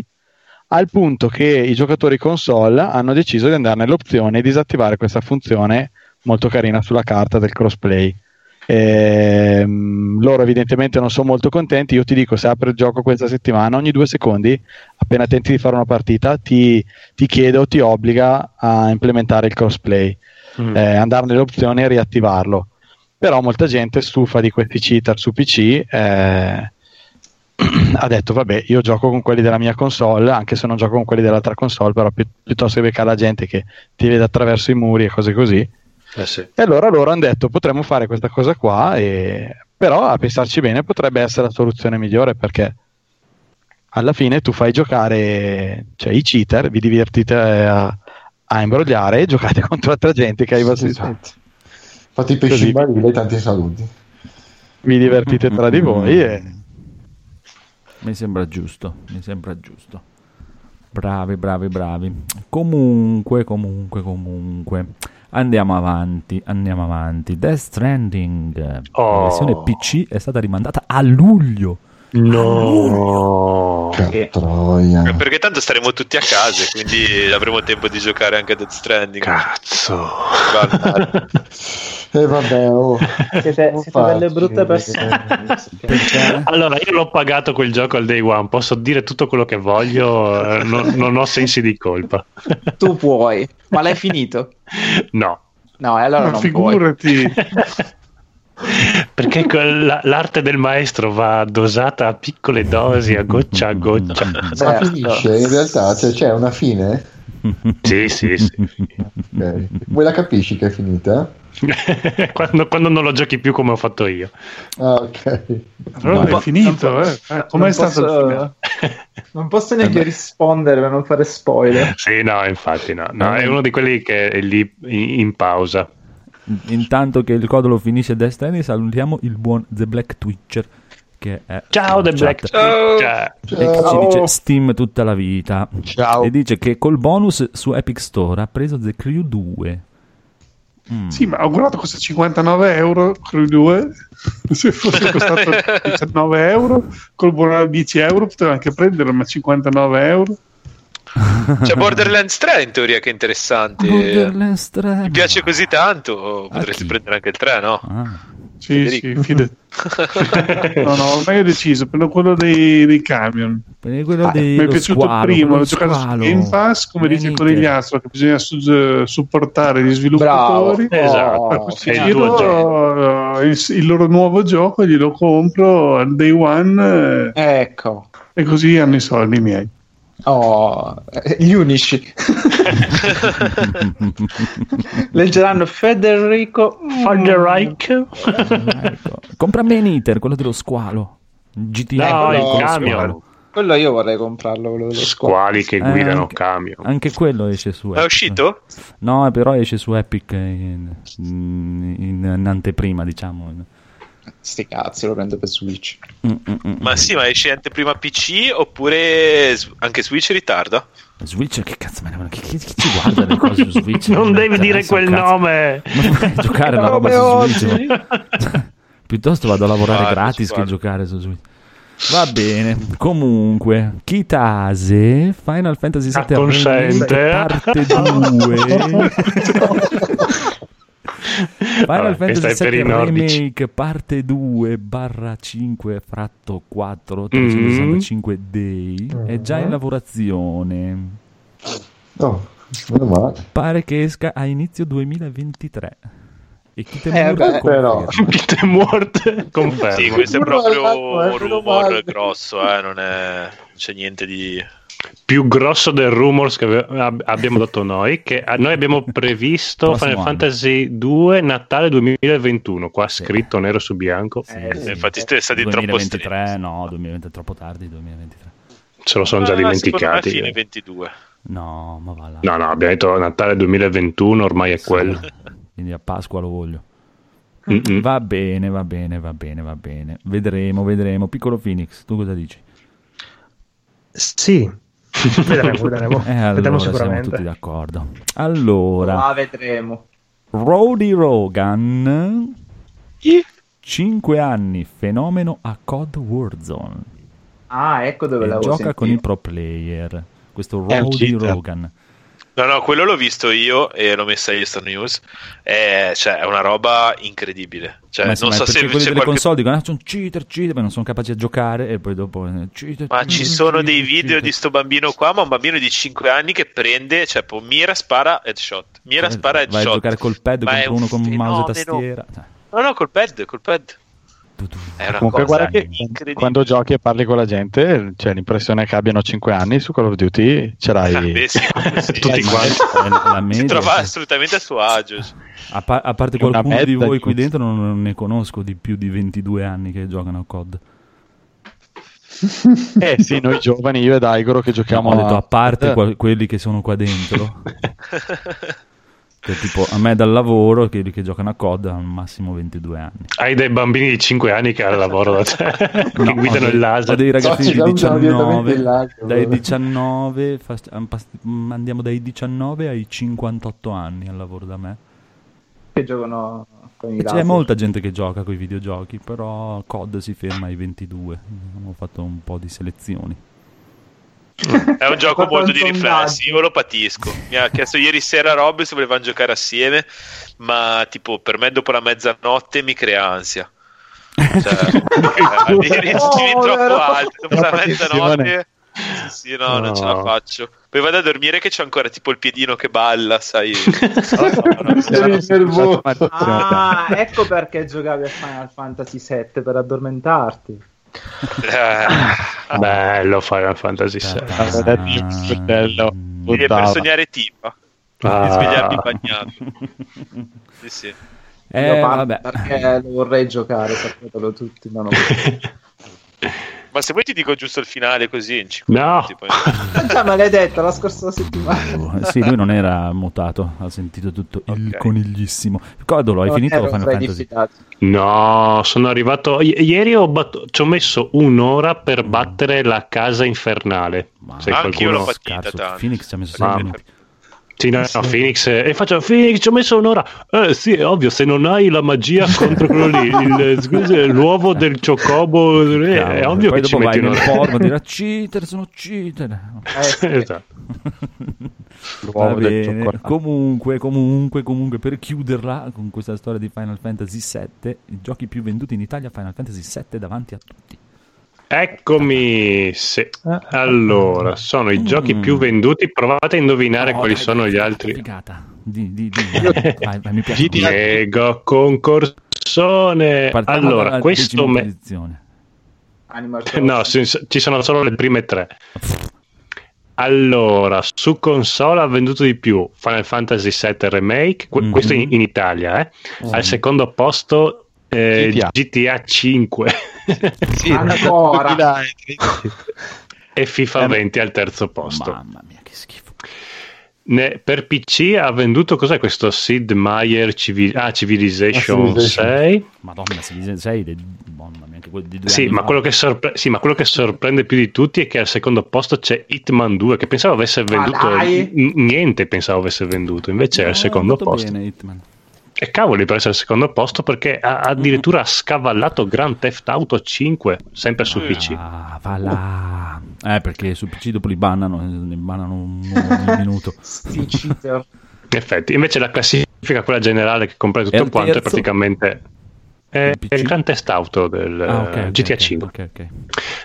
al punto che i giocatori console hanno deciso di andare nell'opzione e disattivare questa funzione molto carina sulla carta del crossplay. Ehm, loro evidentemente non sono molto contenti. Io ti dico: se apri il gioco questa settimana, ogni due secondi, appena tenti di fare una partita, ti, ti chiede o ti obbliga a implementare il crossplay, Mm. eh, andare nelle opzioni e riattivarlo. Però molta gente stufa di questi cheater su PC. eh, ha detto vabbè io gioco con quelli della mia console anche se non gioco con quelli dell'altra console però pi- piuttosto che beccare la gente che ti vede attraverso i muri e cose così Eh sì. e allora loro hanno detto potremmo fare questa cosa qua, e... però a pensarci bene potrebbe essere la soluzione migliore perché alla fine tu fai giocare cioè, i cheater, vi divertite a, a imbrogliare e giocate contro altra gente che ha i vostri Esatto. Fate i pesci in barile, tanti saluti. vi divertite tra di voi e Mi sembra giusto, mi sembra giusto. Bravi, bravi, bravi. Comunque, comunque, comunque. Andiamo avanti, andiamo avanti. Death Stranding, Oh. la versione PC è stata rimandata a luglio. No. Che troia. Perché tanto staremo tutti a casa quindi avremo tempo di giocare anche a Death Stranding. Cazzo. E vabbè, oh. Siete, siete delle brutte eh, persone. Allora, io l'ho pagato quel gioco al day one, posso dire tutto quello che voglio, eh, non, non ho sensi di colpa. Tu puoi, ma l'hai finito? No. No, allora Ma non puoi. Perché quella- l'arte del maestro va dosata a piccole dosi, a goccia a goccia. Ma finisce in realtà, cioè c'è una fine? Sì, sì, sì. Ok. Voi la capisci che è finita? quando, quando non lo giochi più come ho fatto io. Ah, ok. Però Non è finito, non po- eh. Eh, Com'è non stato il posso- finale? Non posso neanche rispondere per non fare spoiler. Sì, no, infatti no. No, è uno di quelli che è lì in pausa. Intanto che il codolo finisce Death Stranding, salutiamo il buon The Black Twitcher. Che è Ciao, The Black chat. Twitcher. E che ci dice Steam tutta la vita. Ciao. E dice che col bonus su Epic Store ha preso The Crew 2. Mm. Sì, ma ho guardato costa 59 euro, Crew 2. Se fosse costato 19 euro, col buono 10 euro potevo anche prenderlo, ma 59 euro. C'è Borderlands 3 in teoria che è interessante. Borderlands 3. Mi piace così tanto, potresti chi? prendere anche il 3, no? Ah. Sì, Federico. sì, fidati. No, no, ormai ho deciso, prendo quello dei, dei camion. Per quello Ah, dei- mi è piaciuto squalo, il primo, quello l'ho giocato su. Game Pass, come dice Veramente. Conigliastro, che bisogna su- supportare gli sviluppatori. Bravo. Esatto. A questo È il giro, eh, il, il loro nuovo gioco glielo compro al day one eh, Ecco. e così hanno i soldi miei. Oh, eh, gli unici. Leggeranno Federico. Federico. Ecco. Compra Man Eater, quello dello squalo. GTA. No, quello- il camion. Quello io vorrei comprarlo. Quello dello Squali che Eh, guidano anche- camion. Anche quello esce su Epic. È uscito? No, però esce su Epic in, in- in anteprima, diciamo. Sti cazzi, lo prendo per Switch. Mm, mm, mm. Ma sì, ma esce anteprima PC oppure anche Switch ritarda? Switch, che cazzo me ne chi, chi, chi ci guarda le cose su Switch? Non devi Cazzo, dire quel cazzo. nome. Ma vai a giocare una roba su Switch. ma- Piuttosto vado a lavorare Guarda, gratis che giocare su Switch. Va bene, comunque, Kitase, Final Fantasy VII Acconsente. parte 2. Final Vabbè, Fantasy VII. Remake parte 2 barra 5 fratto 4 Mm. 365 day è già in lavorazione. Oh, meno male. Pare che esca a inizio 2023. E chi te Eh, beh, però. Pete Muort conferma. Sì, questo è proprio un rumor grosso, eh, non, è, non c'è niente di... più grosso del rumors che ab- abbiamo dato noi che a- noi abbiamo previsto Final anno. Fantasy 2 Natale 2021 qua scritto nero su bianco Eh, infatti siete stati troppo 2023, stretti. no, 2020 è troppo tardi, 2023. ce lo sono già Ah, me dimenticati fine 22. No, ma va là. no no abbiamo detto Natale 2021 ormai è quello Quindi a Pasqua lo voglio. Mm-mm. Va bene, va bene, va bene, va bene. Vedremo, vedremo. Piccolo Phoenix, tu cosa dici? Sì, vedremo, vedremo. Eh, allora vedremo siamo sicuramente. tutti d'accordo. Allora, La vedremo. Rody Rogan, 5 anni, fenomeno a COD Warzone. Ah, ecco dove E l'avevo gioca con i sentito. pro player. Questo Rody. Rogan. No, no, quello l'ho visto io e l'ho messa a Star News. È, cioè, è una roba incredibile. Cioè, Ma non so se quelli delle qualche... console dicono ah, sono cheater, cheater, ma non sono capaci a giocare e poi dopo eh, cheater, Ma cheater, ci sono dei video cheater. di sto bambino qua, ma un bambino di 5 anni che prende, cioè, po- mira, spara, headshot. Mira, spara, Vai a headshot. giocare col pad Ma contro un uno con mouse e fenomeno. tastiera. Cioè, No, no, col pad, col pad. È una Comunque, cosa guarda che quando giochi e parli con la gente, c'è l'impressione che abbiano 5 anni su Call of Duty, ce l'hai. Ah, beh, sì, sì. Tutti quanti. La Si media, trova sì. assolutamente a suo agio. a, pa- a parte qualcuno di voi qui dentro non, ne conosco di più di 22 anni che giocano a COD Eh sì, noi giovani, io ed Aigoro che giochiamo ho detto a parte Eh, qual- quelli che sono qua dentro che tipo a me dal lavoro quelli che giocano a COD hanno massimo 22 anni hai dei bambini di 5 anni che al lavoro da te che No, guidano ho il dei- laser ho dei ragazzi ci di salutano direttamente 19 in lacrime. dai 19 fast- pas- andiamo dai 19 ai 58 anni al lavoro da me Che giocano con i c'è laser. molta gente che gioca con i videogiochi, però COD si ferma ai 22. Abbiamo fatto un po' di selezioni. È un gioco molto di riflessi, io lo patisco. Mi ha chiesto ieri sera Rob se volevamo giocare assieme, ma tipo per me dopo la mezzanotte mi crea ansia. Cioè, eh, i ritmi Oh, troppo alti, dopo la mezzanotte Sì, no, non ce la faccio. Poi vado a dormire che c'è ancora tipo il piedino che balla, sai. Ah, ecco perché giocavi a Final Fantasy VII per addormentarti. Eh, bello Final Fantasy VII. Bello. È per sognare tipa. Ah. Di svegliarmi bagnato. Sì, sì. Eh, Io vabbè. perché lo vorrei giocare, sapetelo tutti, ma non Ma se vuoi ti dico giusto il finale così in 5 No. minuti. Poi... Già maledetto, la scorsa settimana. Oh, Sì, lui non era mutato, ha sentito tutto il Ok. coniglissimo. Codolo, hai Non finito Final Fantasy? diffidati. No, sono arrivato. i- Ieri ho batto- ci ho messo un'ora per battere la casa infernale. Ma Se l'ho qualcuno- fatica Scarso. tanto. Phoenix ci ha messo 6 Mamma. minuti. Sì, no, no, Phoenix. eh, E faccio Phoenix, ci ho messo un'ora. Eh sì, è ovvio, se non hai la magia contro quello lì, il, scusa, l'uovo del ciocobo, eh, è ovvio poi che ci metti un'ora. porno a dire cheater, sono cheater. Eh, sì. esatto. Va L'uovo del cioccolato. Comunque, comunque, comunque, per chiuderla con questa storia di Final Fantasy VII, i giochi più venduti in Italia, Final Fantasy VII davanti a tutti. Eccomi. sì. Allora, sono i giochi Mm. più venduti. Provate a indovinare Oh, quali dai, sono dai, gli figata, altri. Figata. Di, di, di. Vai, vai, mi piace. Mega concorsone. Partiamo Allora, questo me- No, ci sono solo le prime tre. Allora, su console ha venduto di più Final Fantasy VII Remake, Mhm. questo in, in Italia, eh. Al secondo posto eh, GTA. GTA 5 Sì, Ancora. 2013. e FIFA Eh, 20 al terzo posto. Mamma mia, che schifo. Ne- per PC ha venduto cos'è questo Sid Meier Civi- ah, Civilization, Ah, Civilization. 6? Madonna, dice 6 Mamma mia, anche di due Sì anni ma, fa. quello che sorpre- sì, ma quello che sorprende più di tutti è che al secondo posto c'è Hitman 2, che pensavo avesse venduto dai! n- niente, pensavo avesse venduto, invece è al secondo andato posto. bene, Hitman. E cavoli per essere al secondo posto perché ha addirittura scavallato Grand Theft Auto 5, sempre su PC. Ah, va là. Eh, perché su PC dopo li bannano, eh, ne bannano un ogni minuto. Sti cheater. In effetti, invece la classifica, quella generale che comprende tutto il quanto, è terzo? praticamente è, Il PC? è il Grand Theft Auto del Ah, ok, eh, ok, GTA ok, 5. ok, ok.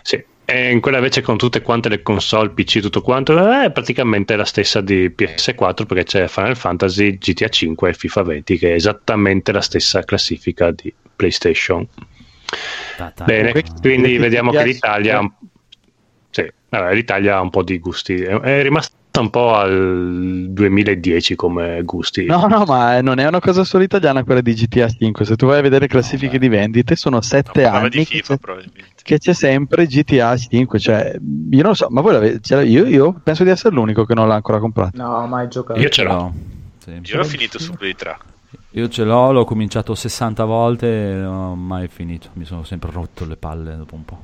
Sì. E in quella invece con tutte quante le console, PC, tutto quanto, è praticamente la stessa di PS4 perché c'è Final Fantasy, GTA 5 e FIFA 20 che è esattamente la stessa classifica di PlayStation. Ta- ta- Bene, Comunque, quindi vediamo che l'Italia, sì, vabbè, l'Italia ha un po' di gusti, è, è rimasta un po' al 2010 come gusti. No, no, ma non è una cosa solo italiana quella di GTA 5. Se tu vai a vedere classifiche di vendite, sono sette anni di che FIFA c'è, probabilmente. che c'è sempre GTA 5. Cioè, io non so, ma voi l'avete, l'avete- io, io penso di essere l'unico che non l'ha ancora comprato. No, mai giocato. Io ce l'ho. No, sì. Io l'ho finito su Play 3. Io ce l'ho, l'ho cominciato 60 volte e non ho mai finito. Mi sono sempre rotto le palle dopo un po'.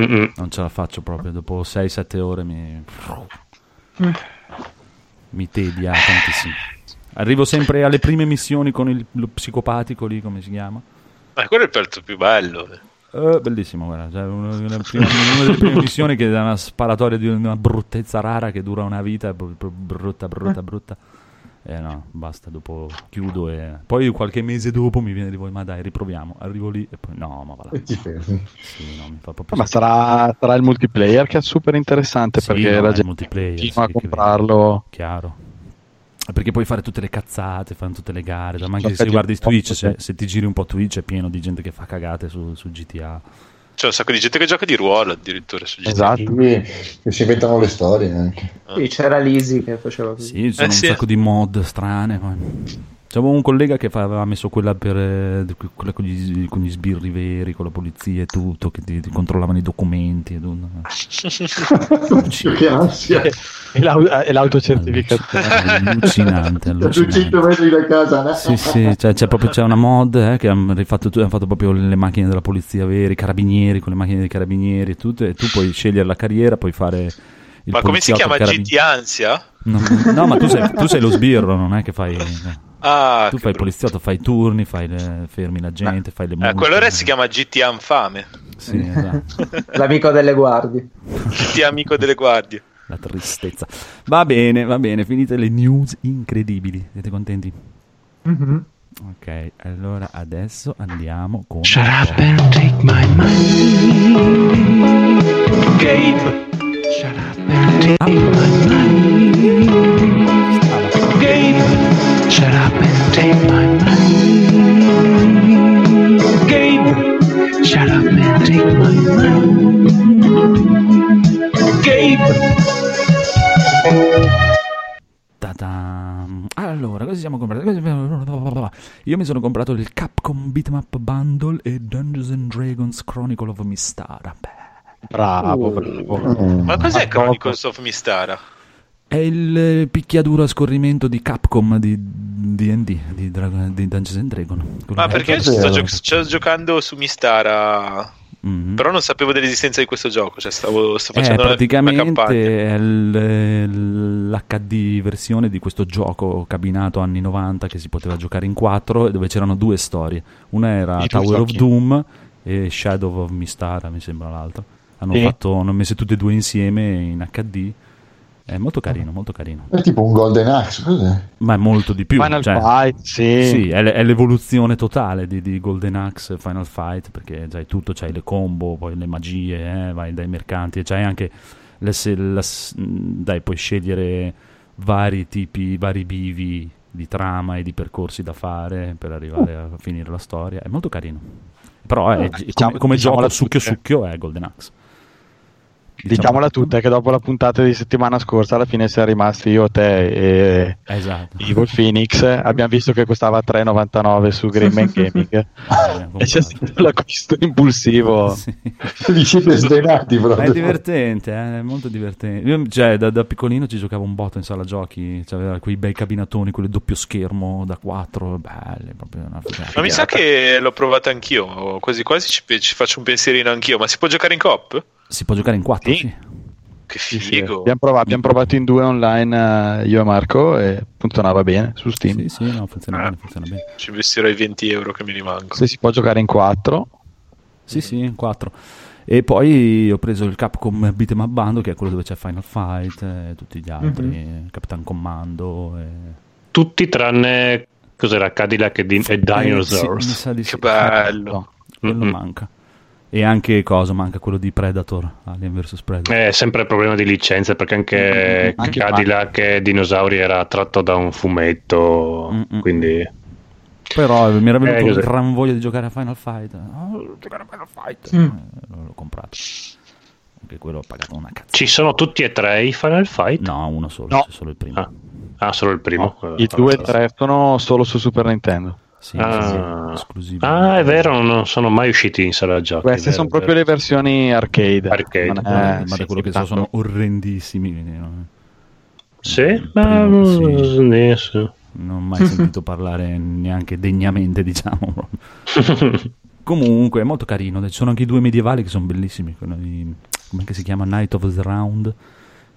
Mm-mm. Non ce la faccio proprio. Dopo 6-7 ore mi. Mi tedia tantissimo. Arrivo sempre alle prime missioni con il, lo psicopatico lì, come si chiama. Ma quello è il pezzo più bello. Eh, bellissimo, guarda. Cioè, una, una prima- una delle prime missioni che è una sparatoria di una bruttezza rara che dura una vita, brutta, brutta, brutta. Eh no, basta, dopo chiudo e poi qualche mese dopo mi viene di voi, ma dai, riproviamo. Arrivo lì e poi no, ma va là. Sì, no, mi fa proprio Ma sarà, sarà il multiplayer che è super interessante Sì, perché no, la gente multiplayer, continua a comprarlo. chiaro. Perché puoi fare tutte le cazzate, fanno tutte le gare. Ma anche Gioca se di guardi Twitch, se, sì. se ti giri un po' Twitch è pieno di gente che fa cagate su, su GTA. C'è un sacco di gente che gioca di ruolo addirittura su GTA. Esatto. Che si inventano le storie anche. Sì, c'era Lisi che faceva così. Sì, ci sono Eh, sì. un sacco di mod strane. poi. C'avevo un collega che aveva messo quella per eh, quella con gli, con gli sbirri veri, con la polizia e tutto, che ti, ti controllavano i documenti. E tutto. che ansia. E, l'au- e l'autocertificazione. Allucinante, Da 200 allucinante. metri da casa. no? Sì, sì, cioè, c'è proprio c'è una mod eh, che hanno rifatto, hanno fatto proprio le macchine della polizia veri, i carabinieri con le macchine dei carabinieri e tutto, e tu puoi scegliere la carriera, puoi fare il Ma come si chiama carabin- GTA Ansia? No, no, ma tu sei, tu sei lo sbirro, non è che fai... Ah, tu fai il brutto. poliziotto, fai i turni, fai le- fermi la gente, fai le Eh, multe. quello ora si chiama GTA Infame. Sì, esatto. L'amico delle guardie. GTA Amico delle Guardie. La tristezza. Va bene, va bene, finite le news incredibili. Siete contenti? Mhm. Ok, allora adesso andiamo con... Shut up and take my money. Gabe. Shut up. Allora, cosa siamo comprati? Io mi sono comprato il Capcom Beatmap Bundle e Dungeons and Dragons Chronicle of Mistara. Beh. Bravo, uh. bravo. Ma cos'è Chronicles of Mistara? È il eh, picchiaduro a scorrimento di Capcom di DD, di, Dra- di, Dungeons and Dragons. Ma perché sto, gio- sto giocando su Mistara? Mhm. però non sapevo dell'esistenza di questo gioco, cioè stavo, sto Eh, facendo una- una praticamente campagna. è l'HD versione di questo gioco cabinato anni 90 che si poteva giocare in quattro dove c'erano due storie. Una era I Tower of. Doom e Shadow of Mystara, mi sembra l'altra. Hanno, Sì. fatto, hanno messo tutte e due insieme in HD. È molto carino, molto carino. È tipo un Golden Axe, cos'è? Ma è molto di più. Final cioè, Fight, sì. Sì, è, l- è l'evoluzione totale di, di Golden Axe Final Fight perché c'hai tutto, c'hai le combo, poi le magie, eh, vai dai mercanti, e c'hai anche le la dai, puoi scegliere vari tipi, vari bivi di trama e di percorsi da fare per arrivare a finire la storia. È molto carino. Però è, come, diciamo- come diciamola gioco succhio succhio è Golden Axe. Diciamola tutta che dopo la puntata di settimana scorsa alla fine siamo rimasti io, te e Esatto. Evil Phoenix. Abbiamo visto che costava 3,99 su Green Man Gaming Abbiamo e c'è stato l'acquisto impulsivo. Sì. Vi siete sdenati proprio. è divertente, eh, è molto divertente. Io, cioè, da, da piccolino ci giocavo un botto in sala giochi, c'aveva quei bei cabinatoni, quelli doppio schermo da 4, belli, proprio una figata. Ma mi sa che l'ho provato anch'io, quasi quasi ci, ci faccio un pensierino anch'io, ma si può giocare in coop? Si può giocare in 4, Sì. sì. Che Sì, sì. figo! Abbiamo, provato, abbiamo provato in due online eh, io e Marco e funzionava bene su Steam. Sì, sì, no, funziona Ah. bene, funziona bene. Ci investirò i 20 euro che mi rimangono. Se si può giocare in 4, Sì, sì, in 4. E poi ho preso il Capcom Beat'em Up Bundle, che è quello dove c'è Final Fight e tutti gli altri, Capitan Commando. E... Tutti tranne cos'era Cadillac e, Din- e Eh, sì, Dinosaurs. sa di sì. Che bello! Quello Mm-mm. manca. E anche cosa? Manca quello di Predator, Alien vs Predator. È sempre il problema di licenze perché anche, Anche Cadillac e Dinosauri era tratto da un fumetto, Mm-mm. quindi Però mi era venuto Eh, una cos'è? gran voglia di giocare a Final Fight. Oh, giocare a Final Fight. Mm. Eh, l'ho comprato. Anche quello ho pagato una cazzo. ci sono tutti e tre i Final Fight? No, uno solo, No. solo il primo. Ah, ah, solo il primo. Eh, i 2 e 3 sono solo su Super Nintendo. Sì, Ah. sì. Ah, è vero, non sono mai usciti in sala giochi. Queste è sono vero, proprio è le vero. versioni arcade. Arcade. Non Eh, ma sì, da quello sì, che so sono orrendissimi. no. Sì, Il ma sì. Non ho mai sentito parlare neanche degnamente, diciamo. Comunque, è molto carino. Ci sono anche i due medievali che sono bellissimi. di- Come che si chiama? Night of the Round.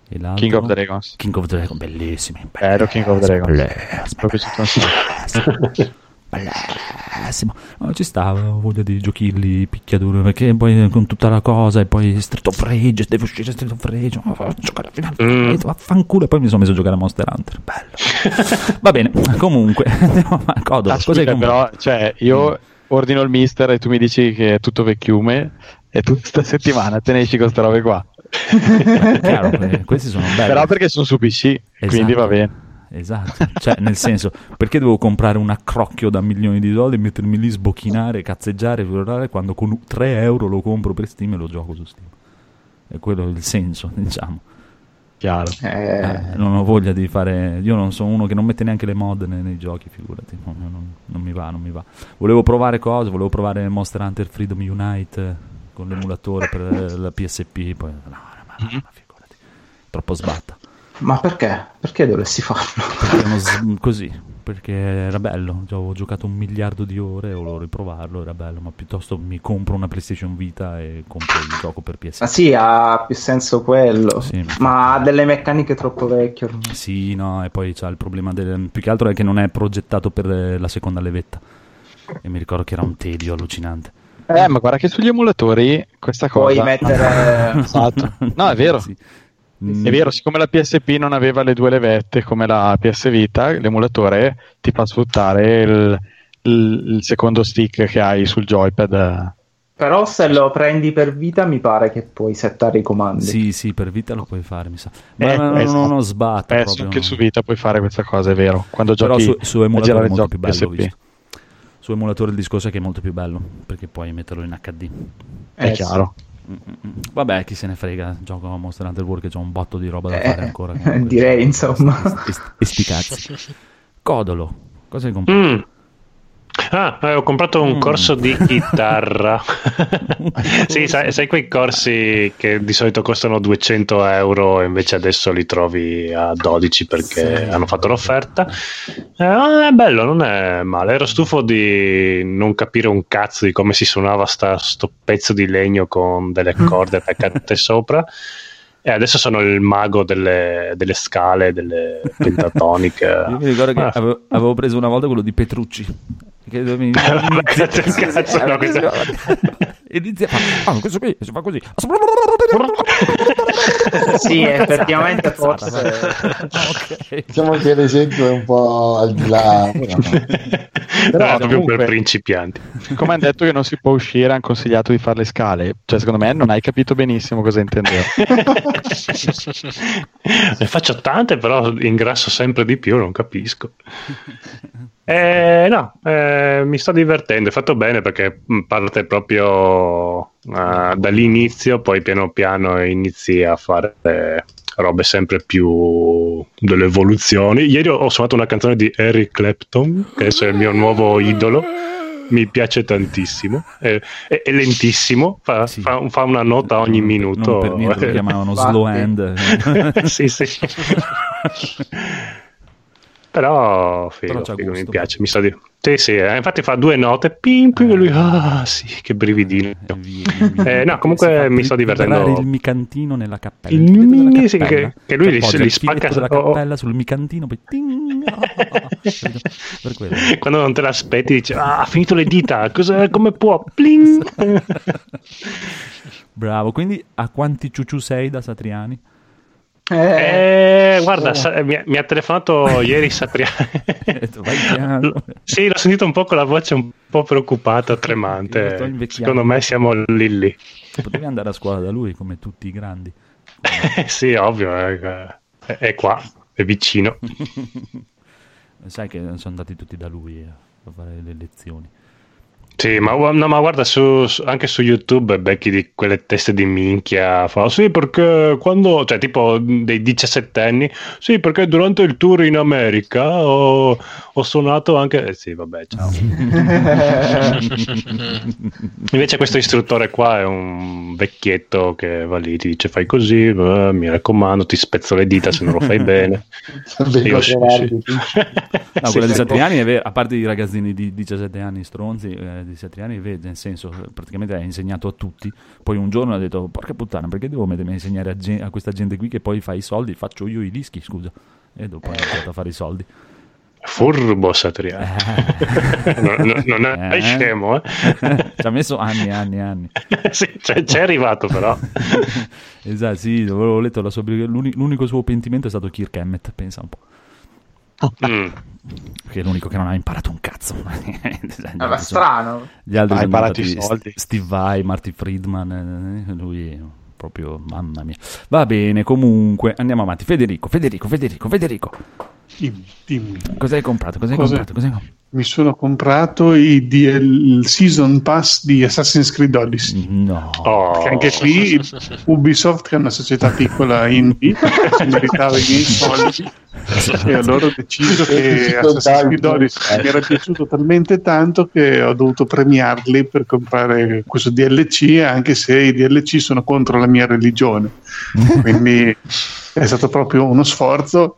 E? King of the Dragons. King of the Dragon, bellissimi. Bello King of the Dragons. È piaciuto un sacco. Bellissimo. No, ci stava, ho voglia di giochilli picchiaduro perché poi con tutta la cosa e poi Street of Rage, devo uscire Street of Rage, oh, giocare a Final Mm. Vaffanculo e poi mi sono messo a giocare a Monster Hunter. Bello. Va bene, comunque, andiamo a cos'hai scusa, comprato? però, cioè, io ordino il mister e tu mi dici che è tutto vecchiume e tu sta settimana te ne esci con queste robe qua. Chiaro, eh, questi sono belli. Però perché sono su PC, quindi Esatto. va bene. Esatto, cioè nel senso, perché devo comprare un accrocchio da milioni di soldi e mettermi lì, sbocchinare, cazzeggiare, urlare, quando con 3 euro lo compro per Steam e lo gioco su Steam. È quello il senso, diciamo. Chiaro. Eh, Eh, non ho voglia di fare. Io non sono uno che non mette neanche le mod nei, nei giochi, figurati. Non, non- non mi va, non mi va. Volevo provare cose, volevo provare Monster Hunter Freedom Unite eh, con l'emulatore per la PSP. Poi, no, no, ma, ma, ma figurati. Troppo sbatta. Ma perché? Perché dovresti farlo? Perché uno s- così, perché era bello. Già ho giocato un miliardo di ore, volevo riprovarlo, era bello. Ma piuttosto mi compro una PlayStation Vita e compro il gioco per PSP. Ma sì, ha più senso quello. Sì. Ma ha delle meccaniche troppo vecchie ormai. Sì, no, e poi c'ha il problema del... Più che altro è che non è progettato per eh, la seconda levetta. E mi ricordo che era un tedio allucinante. Eh, ma guarda che sugli emulatori questa cosa... Puoi mettere... Esatto. No, è vero. Sì. Mm, È vero, siccome la PSP non aveva le due levette come la PS Vita, l'emulatore ti fa sfruttare il, il- il secondo stick che hai sul joypad. Però se lo prendi per vita mi pare che puoi settare i comandi. Sì, sì, per vita lo puoi fare, mi sa. Ma Eh, non, esatto. non ho sbatta Eh, proprio. anche su Vita puoi fare questa cosa, è vero. Quando Però giochi su, su a emulatore è molto più bello. Su emulatore il discorso è che è molto più bello, perché puoi metterlo in HD. È Eh, chiaro. Mm. Vabbè, chi se ne frega, gioco a Monster Hunter World che c'ho un botto di roba da Eh, fare ancora. direi, insomma. E, e sti cazzi. Codolo, Cosa hai comprato? Mm. Ah, eh, ho comprato un Mm. corso di chitarra. sì, sai, sai quei corsi che di solito costano 200 euro e invece adesso li trovi a 12 perché Sì. hanno fatto l'offerta. Eh, è bello, non è male. Ero stufo di non capire un cazzo di come si suonava sta, sto pezzo di legno con delle corde attaccate sopra. E adesso sono il mago delle, delle scale, delle pentatoniche. Io mi ricordo che Ah, avevo, avevo preso una volta quello di Petrucci. Che Vabbè, cazzo, no, questo- e inizia a fare, ah, questo qui si fa così. Sì, effettivamente forse- ok. Diciamo che l'esempio è un po' al di là. però no. Proprio comunque- per principianti. Come hanno detto che non si può uscire, hanno consigliato di fare le scale. Cioè, secondo me non hai capito benissimo cosa intendevo. ne faccio tante, però ingrasso sempre di più, non capisco. Eh, no, eh, mi sto divertendo, è fatto bene perché mh, parte proprio eh, dall'inizio, poi piano piano inizi a fare eh, robe sempre più delle evoluzioni. Ieri ho- suonato una canzone di Eric Clapton, che adesso è il mio nuovo idolo. Mi piace tantissimo, è, è- è lentissimo, fa, Sì. fa- fa una nota ogni minuto. Non per niente lo chiamavano slow hand. sì, sì. Però, figo, Però figo, mi piace. Mi sta di... Sì, sì, eh, infatti fa due note, pim, pim, e lui, ah, sì, che brividino. Eh, via, via. Eh, no, comunque mi sto divertendo. il micantino nella cappella. Il della mini- cappella. che- che lui li- li il spacca- della oh, oh. cappella sul micantino, poi ting, per quello. Quando non te l'aspetti, dici, ah, ha finito le dita, cosa, come può? Pling! Bravo, quindi a quanti ciuciù sei da Satriani? Eh, Eh, guarda, sa- mi, ha- mi ha telefonato ieri Satriani. Sì, l'ho sentito un po' con la voce un po' preoccupata, tremante. Secondo me siamo lì lì. Potevi andare a scuola da lui come tutti i grandi. sì, ovvio, eh, è, è qua, è vicino. Sai che sono andati tutti da lui eh, a fare le lezioni. Sì, ma, no, ma guarda, su- su- anche su YouTube becchi di quelle teste di minchia. Fa, sì, perché quando, cioè, tipo dei 17 anni, sì, perché durante il tour in America ho, ho suonato anche. Eh, sì, vabbè, ciao. Invece, questo istruttore qua è un vecchietto che va lì, ti dice fai così, eh, mi raccomando, ti spezzo le dita se non lo fai bene. Io sì, trovarti. No, Sì, quella di sì. Satriani è vero, a parte i ragazzini di 17 anni stronzi, eh, di Satriani vero, nel senso, praticamente ha insegnato a tutti. Poi un giorno ha detto, porca puttana, perché devo mettermi a insegnare a, gen- a questa gente qui che poi fa i soldi? Faccio io i dischi, scusa. E dopo ha iniziato a fare i soldi. Furbo Satriani. non, non- non è Eh. scemo, eh? Ci ha messo anni e anni e anni. sì, c'è, c'è arrivato però. esatto, sì, avevo letto la sua l'uni- l'unico suo pentimento è stato Kirk Hammett, pensa un po'. Mm. Che è l'unico che non ha imparato un cazzo. Sono- strano. Gli altri Ha imparato i soldi. St- Steve Vai, Marty Friedman, eh, lui è proprio mamma mia. Va bene, comunque andiamo avanti. Federico, Federico, Federico, Federico. Dimmi, dimmi. Cosa hai comprato? Cosa hai Cosa- comprato? Cosa hai comprato? Mi sono comprato i DL il Season Pass di Assassin's Creed Odyssey. No. Oh. Perché anche qui Ubisoft, che è una società piccola indie, si meritava i miei soldi. E allora ho deciso che Assassin's Creed Odyssey mi era piaciuto talmente tanto che ho dovuto premiarli per comprare questo DLC, anche se i DLC sono contro la mia religione. Quindi è stato proprio uno sforzo.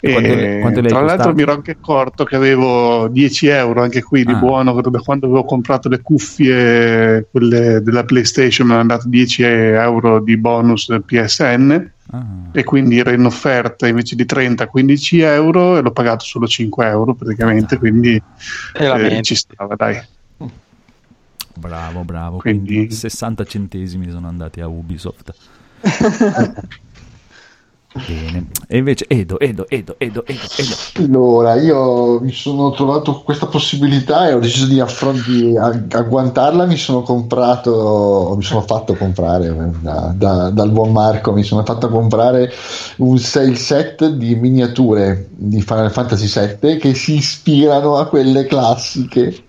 E Quanto le- quanto tra l'altro mi ero anche accorto che avevo 10 euro anche qui di Ah. buono da quando avevo comprato le cuffie quelle della PlayStation mi hanno dato 10 euro di bonus PSN Ah, e quindi era in offerta invece di 30 a 15 euro e l'ho pagato solo 5 euro praticamente quindi E la eh, ci stava dai bravo, bravo. Quindi- Quindi 60 centesimi sono andati a Ubisoft. Bene. E invece Edo, Edo, Edo, Edo, Edo, Edo. Allora, io mi sono trovato questa possibilità e ho deciso di agguantarla. Mi sono comprato, mi sono fatto comprare da- da- dal buon Marco. Mi sono fatto comprare un 6 set di miniature di Final Fantasy VII che si ispirano a quelle classiche.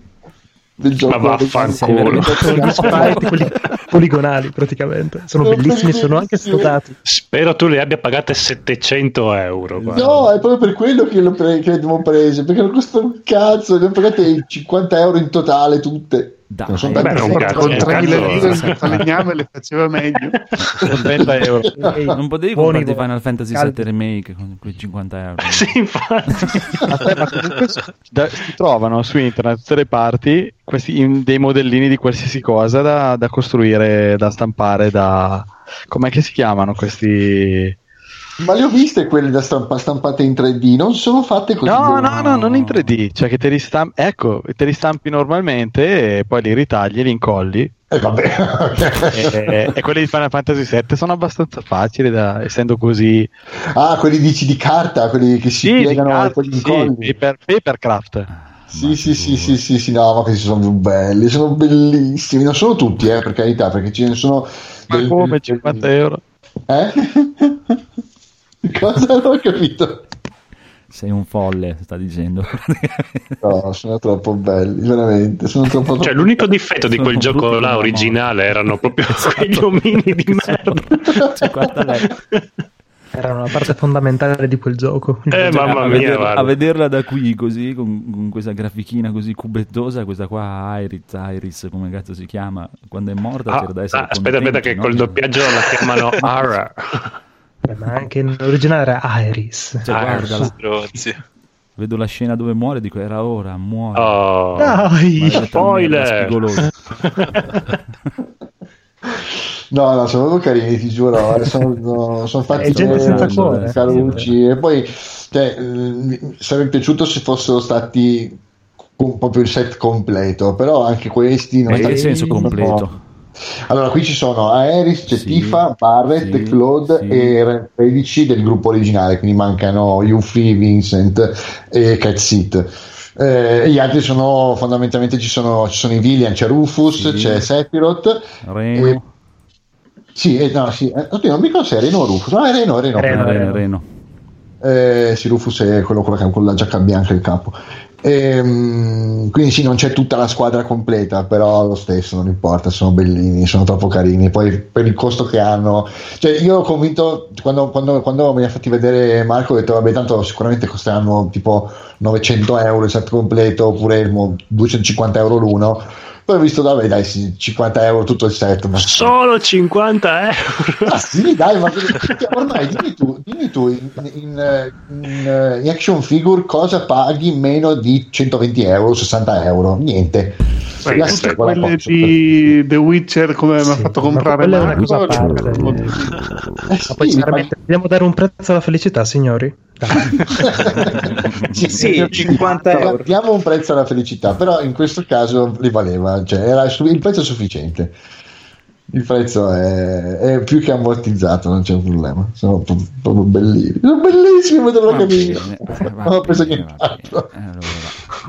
Del gioco. Ma vaffanculo. Sono gli sprite quelli poligonali praticamente. Sono Sono bellissimi, sono anche sfodati. Spero tu le abbia pagate 700 euro. guarda. No, è proprio per quello che, l'ho pre- le abbiamo prese, perché non costano un cazzo, le abbiamo pagate 50 euro in totale tutte. Dai, Non sono Beh, non con eh, 3.000 cazzo, lire il falegname le faceva meglio. Con 30 euro. Ehi, Non potevi buoni comprarti voi. Final Fantasy. VII Remake con quei 50 euro. Sì, infatti. Da- si trovano su internet da tutte le parti questi, in- dei modellini di qualsiasi cosa da, da costruire, da stampare, da... Com'è che si chiamano questi... Ma le ho viste quelle da stampa- stampate in 3D, non sono fatte così. No, no, no, non in 3D, cioè che te li stampi, ecco, te li stampi normalmente e poi li ritagli, li incolli. Eh, vabbè. e, e quelli di Final Fantasy VII sono abbastanza facili, da, essendo così... ah, quelli dici di carta, quelli che si Sì, piegano e carta, gli sì, incolli. paper, papercraft. Sì, sì, sì, sì, sì, sì, no, ma questi sono più belli, sono bellissimi. Non sono tutti, eh, per carità, perché ce ne sono. Ma del- come 50 euro? Eh? Cosa non ho capito? Sei un folle, sta dicendo. No, sono troppo belli, veramente. Sono troppo Cioè, l'unico difetto di Sono quel gioco là originale erano proprio quegli omini di merda. Cioè, guarda lei. Erano una parte fondamentale di quel gioco. Eh, mamma a, mia, vederla, a vederla da qui così, con, con questa grafichina così cubettosa, questa qua Iris, Iris, come cazzo si chiama, quando è morta Ah, c'era da essere ah, aspetta, aspetta, che no? col doppiaggio la chiamano Ara. Eh, ma anche nell'originale era Iris. Cioè, Ah, guardala, Stronzi. vedo la scena dove muore, dico era ora, muore. Oh. Dai! Spoiler! No, no, sono proprio carini, ti giuro. eh, Sono, no, sono fatti È gente senza cuore. carucci. E poi cioè, mi sarebbe piaciuto se fossero stati con proprio il set completo, però anche questi non Ma in che stanno- senso completo? Allora, qui ci sono Aeris, c'è Sì, Tifa, Barrett, sì, Claude sì. e Re- 13 del gruppo originale, quindi mancano Yuffie, Vincent e Cat Seat. Eh, gli altri sono fondamentalmente ci sono, ci sono i Villian, c'è Rufus, Sì. c'è Sephiroth. Reno, e- sì, eh, no, sì. eh, oddio, non mi ricordo se è Reno o Rufus. No, è Reno, è Reno. Reno, Reno, Reno. Eh, sì, Rufus è quello con la, con la giacca bianca e il capo. Ehm, quindi sì, non c'è tutta la squadra completa, però lo stesso non importa, sono bellini, sono troppo carini. Poi per il costo che hanno, cioè io ho convinto quando, quando, quando me li ha fatti vedere Marco, ho detto vabbè, tanto sicuramente costeranno tipo 900 euro il set completo oppure mo, 250 euro l'uno. Poi ho visto, vabbè, dai, sì, 50 euro tutto il set. Ma Solo 50 euro. Ah, sì, dai, ma ormai dimmi tu, dimmi tu in, in, eh, in, eh, in action figure cosa paghi meno di 120 euro, 60 euro? Niente. Beh, tutte quelle di The Witcher come mi ha Sì, fatto ma comprare quella è una cosa a cioè, parte. molto- Eh Ma poi sì, sinceramente dobbiamo dare un prezzo alla felicità, signori? Sì, Sì, 50 euro. Diamo un prezzo alla felicità, però in questo caso li valeva, cioè era il prezzo è sufficiente. Il prezzo è, è più che ammortizzato, non c'è un problema. Sono pro- proprio bellini. Sono bellissimi, eh, va Non ho preso. Allora,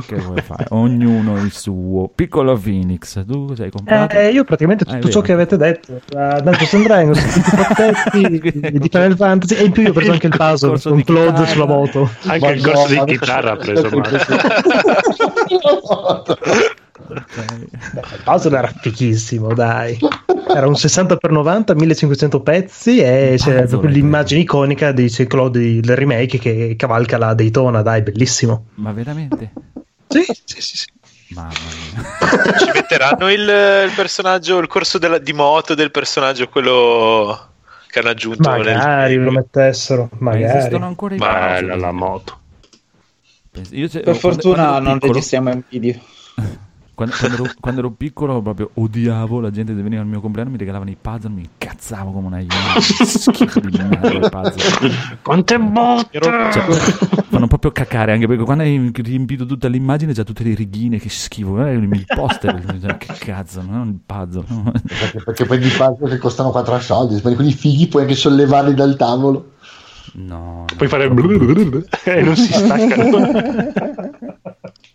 che vuoi fare? Ognuno il suo. Piccolo Phoenix, tu hai comprato? Eh, io praticamente Ah, tutto ciò che avete detto, da Dungeons and Dragons, tutti i pacchetti di Final Fantasy, e in più io ho preso anche il puzzle di Claude chitarra. sulla moto. Anche Ma il corso no, di ma- chitarra ha preso Beh, il puzzle era fichissimo, dai. Era un 60x90, 1500 pezzi e c'era Puzzle, proprio eh. l'immagine iconica di c'è Claude del remake che cavalca la Daytona, dai, bellissimo. Ma veramente? Sì, sì, sì. sì. Mamma mia. Ci metteranno il, il personaggio, il corso della- di moto del personaggio, quello che hanno aggiunto Magari nel lo mettessero, Ma magari. esistono ancora i Bella la moto. Penso- Per quando- fortuna non piccolo- registriamo in video. Quando, quando ero, quando ero piccolo proprio odiavo la gente che veniva al mio compleanno mi regalavano i puzzle mi incazzavo come una iena schifo di merda puzzle Quante botte! Cioè, fanno proprio cacare anche perché quando hai riempito tutta l'immagine c'ha tutte le righine che schifo eh, il poster cioè, che cazzo non il puzzle no? Perché, perché prendi i puzzle che costano 4 soldi, spendi quelli fighi, puoi anche sollevarli dal tavolo. no, Puoi fare e non si staccano.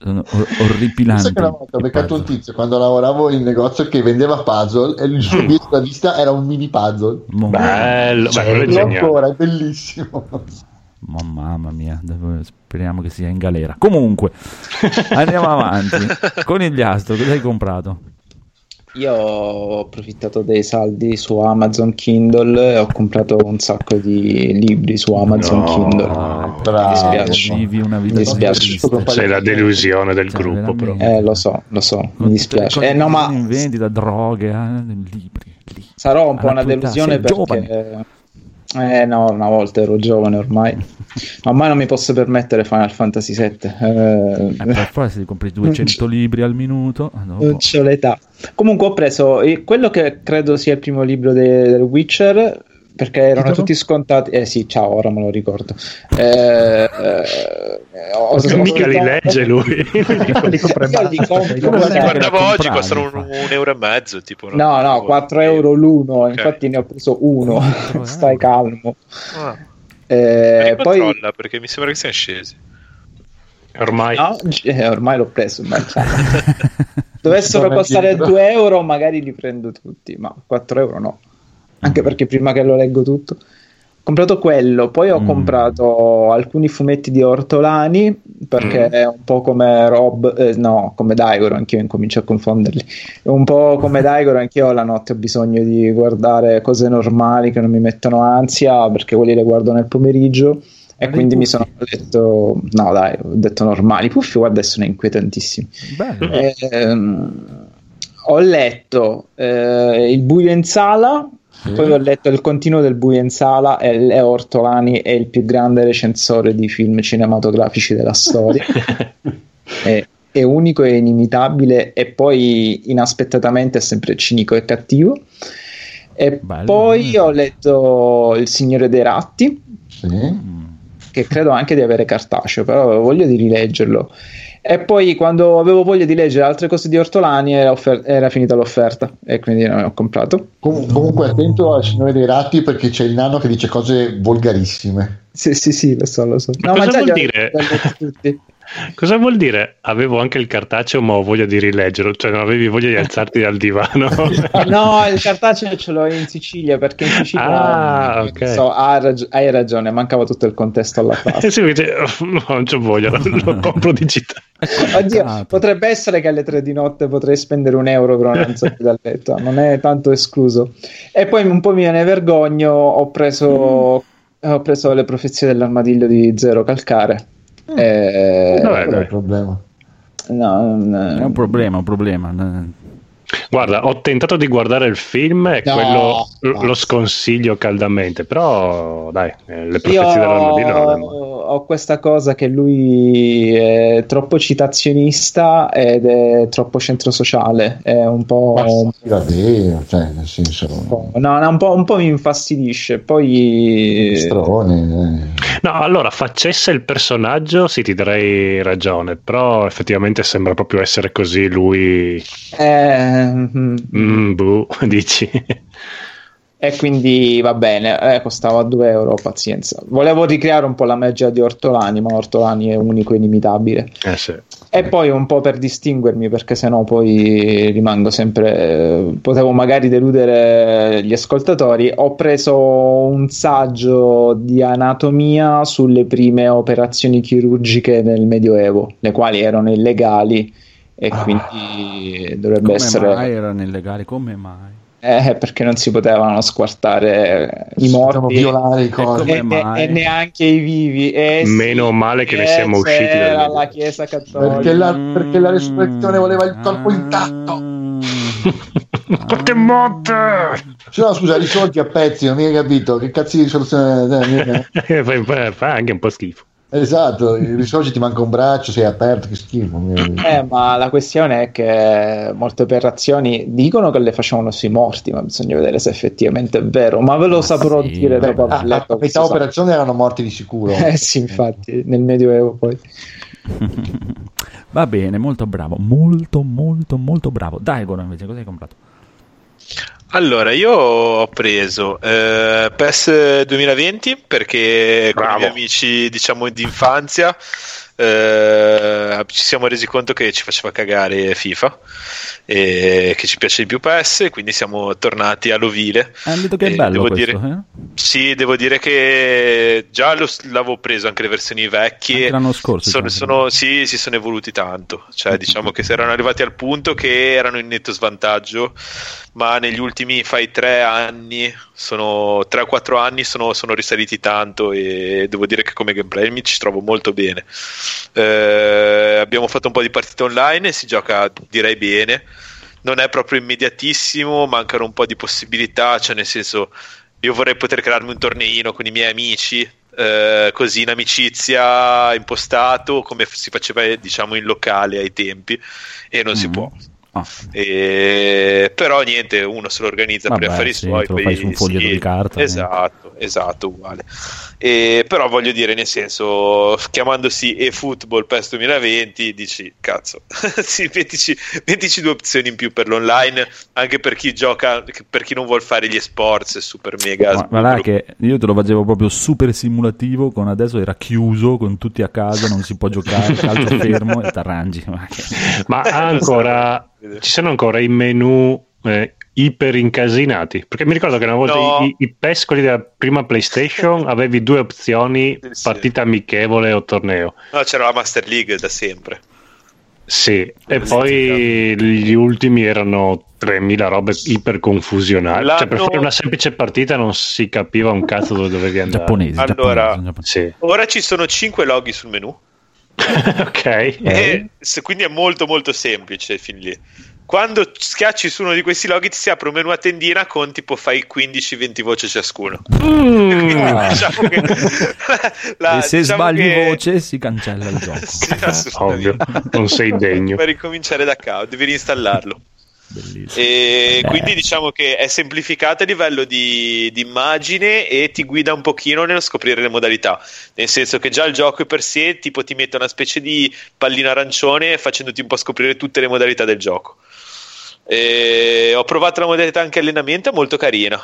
sono or- orripilanti che una volta ho beccato un tizio quando lavoravo in negozio che vendeva puzzle e il suo obiettivo da vista era un mini puzzle. Mo- Bello, beh, quello è geniale. ancora, è bellissimo. Ma mamma mia, speriamo che sia in galera. Comunque, andiamo avanti. Conigliastro, cosa hai comprato? Io ho approfittato dei saldi su Amazon Kindle e ho comprato un sacco di libri su Amazon No, Kindle. bravo. Mi dispiace. Vivi una vita Mi dispiace. Sei la delusione del Cioè, gruppo, però. veramente. Eh, lo so, lo so, mi Con le dispiace. Eh, no, ma in vendita, droghe, eh, libri. lì. sarò un po' Alla una delusione perché... giovane. Eh no, una volta ero giovane ormai. Ormai non mi posso permettere Final Fantasy VII. Eh, Eh, per forza ti compri 200 libri al minuto. ah, dopo- Non c'ho l'età. Comunque ho preso eh, quello che credo sia il primo libro de- del Witcher perché erano Titolo? tutti scontati. Eh sì, ciao, ora me lo ricordo. Eh, eh, ho- ho- Mica li legge lui. Li compra in Io li Guardavo oggi, costano un, un euro e mezzo. Tipo, No, no, 4 euro l'uno, Ok. infatti ne ho preso uno. Quattro Stai calmo. Ah, Eh, poi controlla perché mi sembra che siano scesi. Ormai no, eh, ormai l'ho preso. ma- Dovessero costare indietro. 2 euro, magari li prendo tutti, ma 4 euro no. Anche perché prima che lo leggo tutto. Ho comprato quello, poi ho Mm. comprato alcuni fumetti di Ortolani perché Mm. è un po' come Rob, eh, no, come Daigoro, anch'io incomincio a confonderli. È un po' come Daigoro, anch'io la notte ho bisogno di guardare cose normali che non mi mettono ansia perché quelli le guardo nel pomeriggio. E Ma quindi mi sono letto, no dai, ho detto normali. Puffi, guarda, sono inquietantissimi. Bello. Ehm, ho letto eh, Il buio in sala, poi ho letto Il continuo del buio in sala e Leo Ortolani è il più grande recensore di film cinematografici della storia. è, è unico e inimitabile e poi inaspettatamente è sempre cinico e cattivo. E Bello. poi ho letto Il Signore dei Ratti. Mm. che credo anche di avere cartaceo, però voglia di rileggerlo. E poi quando avevo voglia di leggere altre cose di Ortolani era, offer- era finita l'offerta e quindi non ho comprato. Com- comunque attento al Signore dei Ratti perché c'è il nano che dice cose volgarissime. Sì, sì, sì, lo so, lo so. Ma cosa già vuol dire? tutti. Cosa vuol dire? Avevo anche il cartaceo, ma ho voglia di rileggerlo. Cioè, non avevi voglia di alzarti dal divano. No, il cartaceo ce l'ho in Sicilia perché in Sicilia Ah, ok. so, ha rag- hai ragione, mancava tutto il contesto alla frase. Sì, perché no, non c'ho voglia, lo, lo compro digitale. Oddio, Esatto. potrebbe essere che alle tre di notte potrei spendere un euro per non alzarmi dal letto, non è tanto escluso. E poi un po' me ne vergogno, ho preso, ho preso le profezie dell'armadillo di Zero Calcare. Eh, Vabbè, Qual è il problema? no, no, È un problema, un problema. Guarda, ho tentato di guardare il film e No, quello basta. lo sconsiglio caldamente, però dai, eh, le profezie le mo- ho questa cosa che lui è troppo citazionista ed è troppo centro sociale, è un po'... Ma sì, davvero, cioè, nel senso, un po'- no, no, un po', un po' mi infastidisce. Poi strone. eh. No, allora, facesse il personaggio, sì, ti darei ragione, però effettivamente sembra proprio essere così lui... Eh, mm, Mm, boh, dici? e quindi va bene, eh, costava 2 euro, pazienza. Volevo ricreare un po' la magia di Ortolani, ma Ortolani è unico e inimitabile. Eh sì. E poi un po' per distinguermi, perché sennò poi rimango sempre. eh, potevo magari deludere gli ascoltatori. Ho preso un saggio di anatomia sulle prime operazioni chirurgiche nel Medioevo, le quali erano illegali e quindi dovrebbe Come essere. mai erano illegali? Come mai? Eh, perché non si potevano squartare i morti. violare i come cose. E, e- e neanche i vivi. Eh, sì, Meno male che ne siamo eh, usciti c'era dal la Medioevo. Chiesa Cattolica. Perché la, perché la resurrezione voleva il corpo intatto. Che morte! Cioè, no, scusa, risolti a pezzi, non mi hai capito. Che cazzo di risoluzione? eh, fa, fa- fa anche un po' schifo. Esatto, risolti ti manca un braccio, sei aperto, che schifo. Eh, ma la questione è che molte operazioni dicono che le facevano sui morti, ma bisogna vedere se effettivamente è vero. Ma ve lo saprò sì, dire beh, dopo Ah, aver letto a questo metà operazione erano morti di sicuro. Eh sì, infatti, nel Medioevo poi. Va bene, molto bravo, molto molto molto bravo. Dai, Goro, invece, cosa hai comprato? Allora, io ho preso eh, PES 2020 perché con Bravo. i miei amici, diciamo, di infanzia eh, ci siamo resi conto che ci faceva cagare FIFA e che ci piace di più PES, e quindi siamo tornati all'ovile. Hanno detto che è bello devo questo, dire- eh? Sì, devo dire che già lo, l'avevo preso anche le versioni vecchie. Anche l'anno scorso. Sono, cioè. sono- sì, si sono evoluti tanto. Cioè, diciamo che si erano arrivati al punto che erano in netto svantaggio, ma negli ultimi fai tre anni, sono tre o quattro anni, sono, sono risaliti tanto e devo dire che come gameplay mi ci trovo molto bene. Eh, abbiamo fatto un po' di partite online e si gioca direi bene. Non è proprio immediatissimo, mancano un po' di possibilità, cioè nel senso io vorrei poter crearmi un torneino con i miei amici, eh, così in amicizia, impostato, come si faceva diciamo in locale ai tempi, e non si Mm. può. Ah. E- Però niente, uno se lo organizza per Vabbè, gli affari sì, suoi. lo fai su un foglietto sì, di carta, Esatto, esatto, uguale. E, però voglio dire, nel senso, chiamandosi eFootball PES 2020, dici, cazzo, sì, mettici, mettici due opzioni in più per l'online, anche per chi gioca, per chi non vuole fare gli sports super mega. Ma, ma là che io te lo facevo proprio super simulativo, con adesso era chiuso, con tutti a casa, non si può giocare, calcio fermo e t'arrangi. Ma Ma ancora, ci sono ancora i menu eh, iper incasinati? Perché mi ricordo che una volta No. i, i PES, quelli della prima PlayStation, avevi due opzioni, Sì. partita amichevole o torneo. No, c'era la Master League da sempre. Sì, e poi gli ultimi erano 3000 robe iper confusionali. Cioè, per fare una semplice partita non si capiva un cazzo dove dovevi andare. Giapponesi, Allora- giapponesi. Sì, Ora ci sono 5 loghi sul menu. ok. E se- quindi è molto molto semplice fin lì. Quando schiacci su uno di questi loghi ti si apre un menu a tendina con tipo fai 15-20 voci ciascuno. Mm. Diciamo che- la- e se diciamo sbagli che- voce si cancella il gioco. Sì, Ovvio, assolutamente. non sei degno. Per ricominciare da capo, devi reinstallarlo. Bellissimo. E Beh. quindi diciamo che è semplificata a livello di, di immagine e ti guida un pochino nello scoprire le modalità. Nel senso che già il gioco per sé tipo ti mette una specie di pallina arancione facendoti un po' scoprire tutte le modalità del gioco. E ho provato la modalità anche allenamento, è molto carina.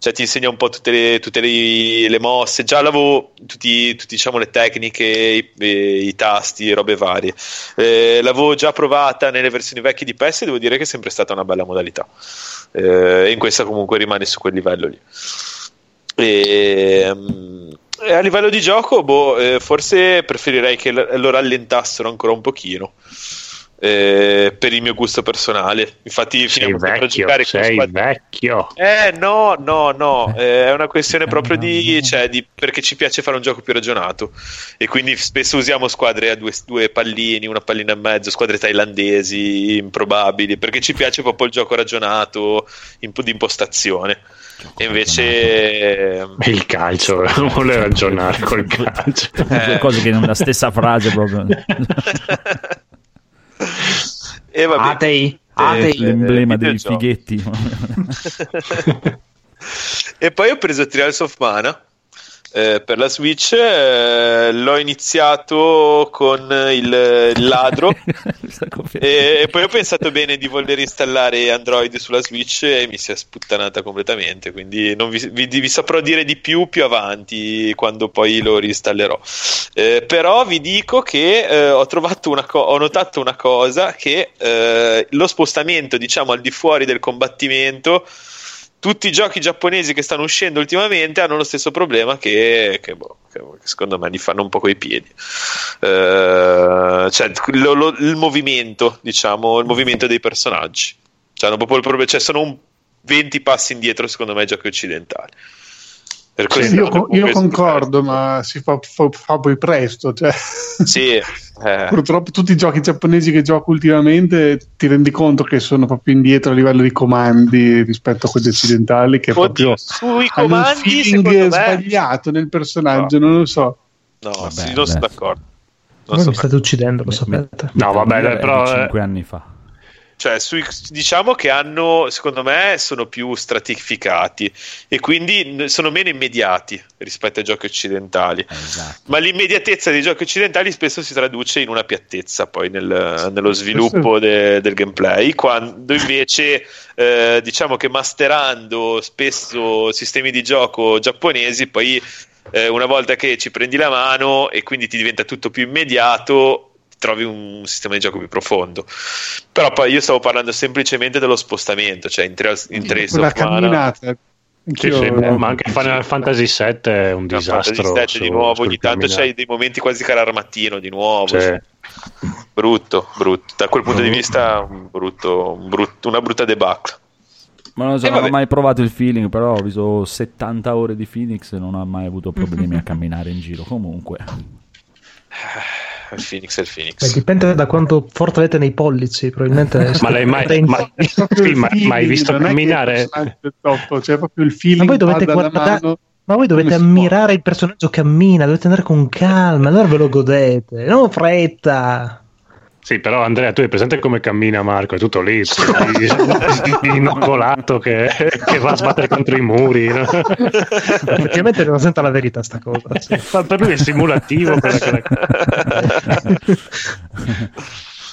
Cioè ti insegna un po' tutte le, tutte le, le mosse, già l'avevo tutti, tutti, diciamo le tecniche, i, i- i tasti, robe varie. Eh, l'avevo già provata nelle versioni vecchie di PES e devo dire che è sempre stata una bella modalità. Eh, in questa comunque rimane su quel livello lì. E, mm, e a livello di gioco, boh, eh, forse preferirei che lo rallentassero ancora un pochino. Eh, per il mio gusto personale, infatti finiamo vecchio, giocare con sei squadre- vecchio. eh no, no, no, eh, è una questione proprio di, cioè, di perché ci piace fare un gioco più ragionato e quindi spesso usiamo squadre a due, due pallini, una pallina e mezzo, squadre thailandesi improbabili, perché ci piace proprio il gioco ragionato in- di impostazione. E invece E il calcio, non vuole ragionare col calcio. Due cose che nella stessa frase proprio. e vabbè, Atei, Eh, atei. L'emblema dei videogiochi. fighetti. e poi ho preso Trials of Mana eh, per la Switch, eh, l'ho iniziato con il, il ladro. E, e poi ho pensato bene di voler installare Android sulla Switch e mi si è sputtanata completamente. Quindi non vi, vi- vi saprò dire di più più avanti quando poi lo reinstallerò. Eh, però vi dico che eh, ho, trovato una co- ho notato una cosa: che eh, lo spostamento, diciamo, al di fuori del combattimento. Tutti i giochi giapponesi che stanno uscendo ultimamente hanno lo stesso problema che, che, boh, che- che secondo me li fanno un po' coi piedi. Eh, cioè, lo- lo- il movimento, diciamo, il movimento dei personaggi. Cioè, proprio il problema- cioè, sono un 20 passi indietro, secondo me, ai giochi occidentali. Per Sì, io, hanno con- io concordo, ma si fa, fa- fa poi presto. Cioè, Sì, eh, Purtroppo tutti i giochi giapponesi che gioco ultimamente ti rendi conto che sono proprio indietro a livello di comandi rispetto a quelli occidentali che oddio, proprio sui hanno un comandi, feeling secondo me, sbagliato nel personaggio, non lo so. no, Vabbè, sì, non sono d'accordo. Non Voi sono mi state uccidendo, lo sapete. No, vabbè, dai, però... eh, 5 anni fa. Cioè, sui- diciamo che hanno, secondo me, sono più stratificati e quindi sono meno immediati rispetto ai giochi occidentali. Esatto. Ma l'immediatezza dei giochi occidentali spesso si traduce in una piattezza poi nel- nello sviluppo de- del gameplay, quando invece eh, diciamo che masterando spesso sistemi di gioco giapponesi, poi eh, una volta che ci prendi la mano e quindi ti diventa tutto più immediato, trovi un sistema di gioco più profondo. Però poi io stavo parlando semplicemente dello spostamento, cioè in Trails, in of Mana. camminata Sì, sì, ma anche Final Fantasy VII è un disastro. Fantasy VII di nuovo, ogni tanto c'hai dei momenti quasi cararmattino di nuovo. Cioè. Brutto, brutto. Da quel punto di vista, un brutto, un brutto, una brutta debacle. Ma non so, non ho mai provato il feeling, però ho visto 70 ore di Phoenix e non ho mai avuto problemi a camminare in giro. Comunque. Il Phoenix è il Phoenix. Beh, dipende da quanto forte avete nei pollici, probabilmente. ma lei mai, ma, sì, ma, mai visto camminare? Top, cioè proprio il feeling ma voi dovete guardare. Ma voi dovete ammirare il personaggio cammina, dovete andare con calma, allora ve lo godete, non fretta. Sì, però Andrea, tu hai presente come cammina Marco? È tutto lì, inocolato che, che, va a sbattere contro i muri. No? Effettivamente non sento la verità sta cosa. Sì. per lui è simulativo.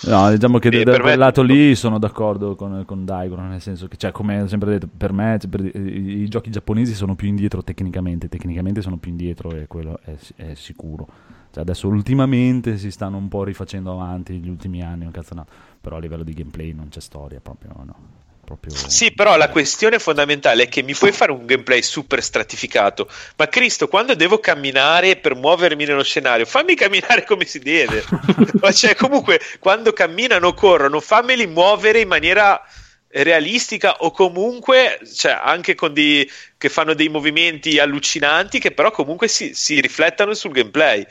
No, diciamo che da quel lato lì sono d'accordo con, con Daigo, nel senso che, cioè, come ho sempre detto, per me per, i, i, giochi giapponesi sono più indietro tecnicamente, tecnicamente sono più indietro e quello è, è sicuro. Cioè adesso ultimamente si stanno un po' rifacendo avanti gli ultimi anni, un cazzo no. però a livello di gameplay non c'è storia proprio, no. Proprio... Sì, però la questione fondamentale è che mi puoi fare un gameplay super stratificato, ma Cristo, quando devo camminare per muovermi nello scenario, fammi camminare come si deve. cioè, comunque, quando camminano corrono, fammeli muovere in maniera realistica o comunque cioè, anche con dei che fanno dei movimenti allucinanti che però comunque si, si riflettano sul gameplay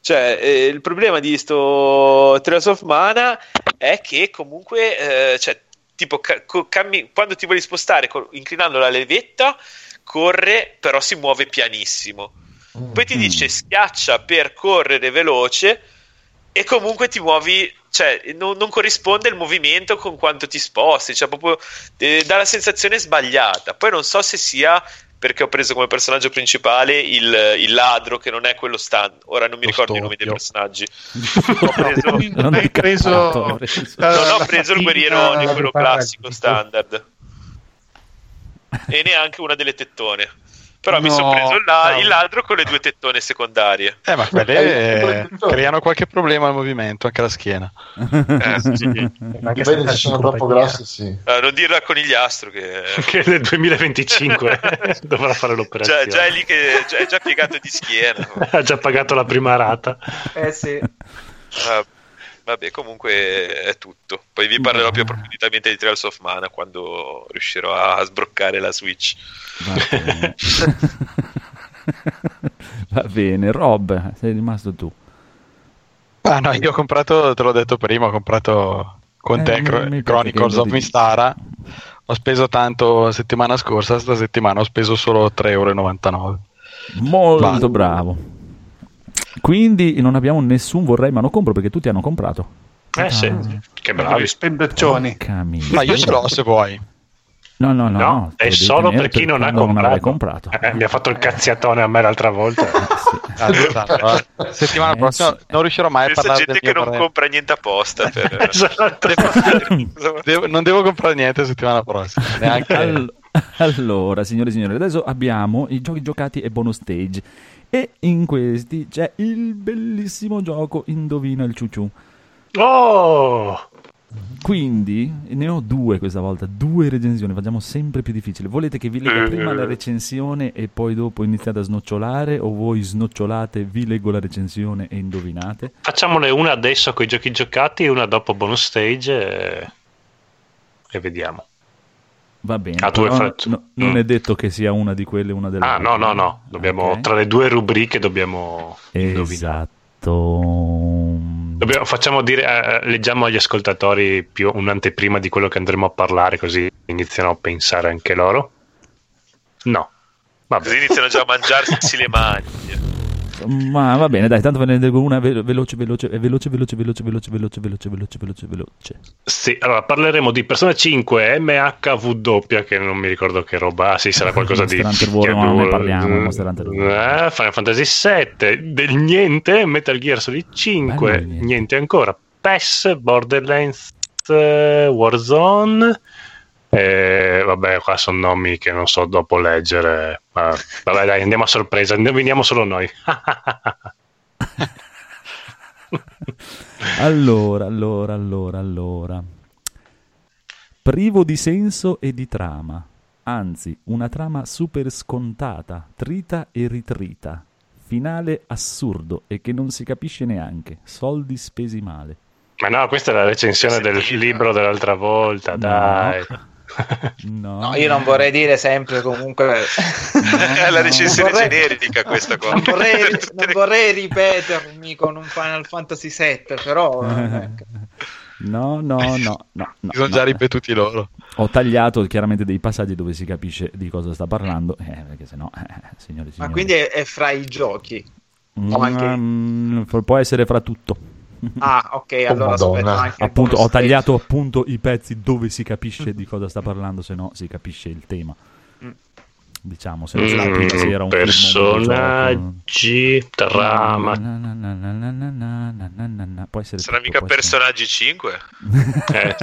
cioè eh, il problema di sto Trails of Mana è che comunque eh, cioè, tipo ca- cammi- quando ti vuoi spostare co- inclinando la levetta corre però si muove pianissimo poi ti mm. dice schiaccia per correre veloce e comunque ti muovi cioè, non, non, corrisponde il movimento con quanto ti sposti, cioè proprio eh, dà la sensazione sbagliata. Poi non so se sia perché ho preso come personaggio principale il, il ladro che non è quello stand. Ora non mi Lo ricordo i nomi dei personaggi. ho preso, non, hai preso, non ho preso il guerriero di quello classico standard. e neanche una delle tettone. Però no, mi sono preso il, la- no. il, ladro con le due tettone secondarie. Eh, ma quelle eh, creano qualche problema al movimento, anche la schiena. Eh, sì. Anche se sono troppo grossi, sì. Uh, non dirlo a Conigliastro che... che nel 2025 dovrà fare l'operazione. Già, già, è lì che già, è già piegato di schiena. ha già pagato la prima rata. Eh sì. Uh, Vabbè, comunque è tutto. Poi vi parlerò più approfonditamente di Trails of Mana quando riuscirò a sbloccare la Switch. Va bene, Va bene. Rob, sei rimasto tu. Ah no, io ho comprato, te l'ho detto prima, ho comprato con eh, te Cro- Chronicles of Mistara. Ho speso tanto settimana scorsa, sta settimana ho speso solo 3,99 euro. Molto Va. bravo. Quindi non abbiamo nessun vorrei ma non compro perché tutti hanno comprato. Eh ah. sì, che bravi spendaccioni. Ma io ce l'ho se vuoi. No, no, no, no è solo per chi non ha comprato. comprato. Eh, mi ha fatto il cazziatone a me l'altra volta. ah, sì. allora, settimana prossima non riuscirò mai a parlare gente che non parere. compra niente apposta. Per... esatto. devo, non devo comprare niente settimana prossima. Neanche... All- allora, signore e signori, adesso abbiamo i giochi giocati e bonus stage. E in questi c'è il bellissimo gioco Indovina il ciuciù. Oh! Quindi ne ho due questa volta, due recensioni, facciamo sempre più difficile. Volete che vi legga prima la recensione e poi dopo iniziate a snocciolare o voi snocciolate, vi leggo la recensione e indovinate? Facciamone una adesso con i giochi giocati e una dopo bonus stage e, e vediamo. Va bene, ah, no, no, non mm. è detto che sia una di quelle, una delle Ah, no, no, no, dobbiamo, okay. tra le due rubriche dobbiamo Esatto. Dobbiamo, facciamo dire, eh, leggiamo agli ascoltatori più un'anteprima di quello che andremo a parlare, così iniziano a pensare anche loro. No. Vabbè. Così iniziano già a mangiarsi le mani. Ma va bene, dai, tanto ve ne leggo una veloce, veloce, veloce, veloce, veloce, veloce, veloce, veloce, veloce, veloce, veloce. Sì, allora parleremo di Persona 5 MHW, che non mi ricordo che roba, sì, sarà qualcosa di... Monster Hunter World, non ne parliamo, Monster Hunter eh, Final Fantasy 7, del niente, Metal Gear Solid 5, niente. niente ancora, PES, Borderlands, Warzone... Eh, vabbè, qua sono nomi che non so dopo leggere. Ma, vabbè, dai, andiamo a sorpresa, veniamo solo noi. allora, allora, allora, allora. Privo di senso e di trama. Anzi, una trama super scontata, trita e ritrita. Finale assurdo e che non si capisce neanche. Soldi spesi male. Ma no, questa è la recensione del libro dell'altra volta, dai. No, No, io non vorrei dire sempre comunque... È la recensione vorrei- generica questa qua. Non vorrei, non vorrei ripetermi con un Final Fantasy VII, però... ecco. No, no, no, no. no, Si sono no. già ripetuti loro. Ho tagliato chiaramente dei passaggi dove si capisce di cosa sta parlando, eh, perché sennò, eh, signori e Ma signori. quindi è, è fra i giochi. o anche- Mm, può essere fra tutto. Ah, ok, oh, allora Madonna. aspetta. Appunto, ho tagliato appunto i pezzi dove si capisce di cosa sta parlando, se no si capisce il tema. Diciamo, se non mm, si era un personaggi, trama. Può essere Sarà mica personaggi 5? eh.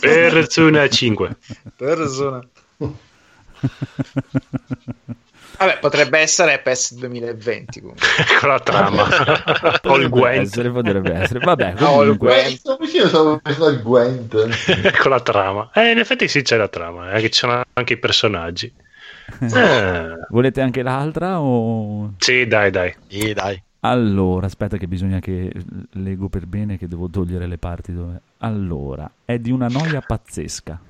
Persona 5. Persona. Vabbè, potrebbe essere PS 2020 comunque. Con la trama. All Potrebbe Gwent. essere, potrebbe essere. Vabbè, No, il comunque, Gwent. Vicino, stavo pensando al Gwent. Con la trama. Eh, in effetti sì, c'è la trama, eh, che ci sono anche i personaggi. Eh, volete anche l'altra o... sì, dai, dai. Sì, dai. Allora, aspetta che bisogna che leggo per bene che devo togliere le parti dove... Allora, è di una noia pazzesca.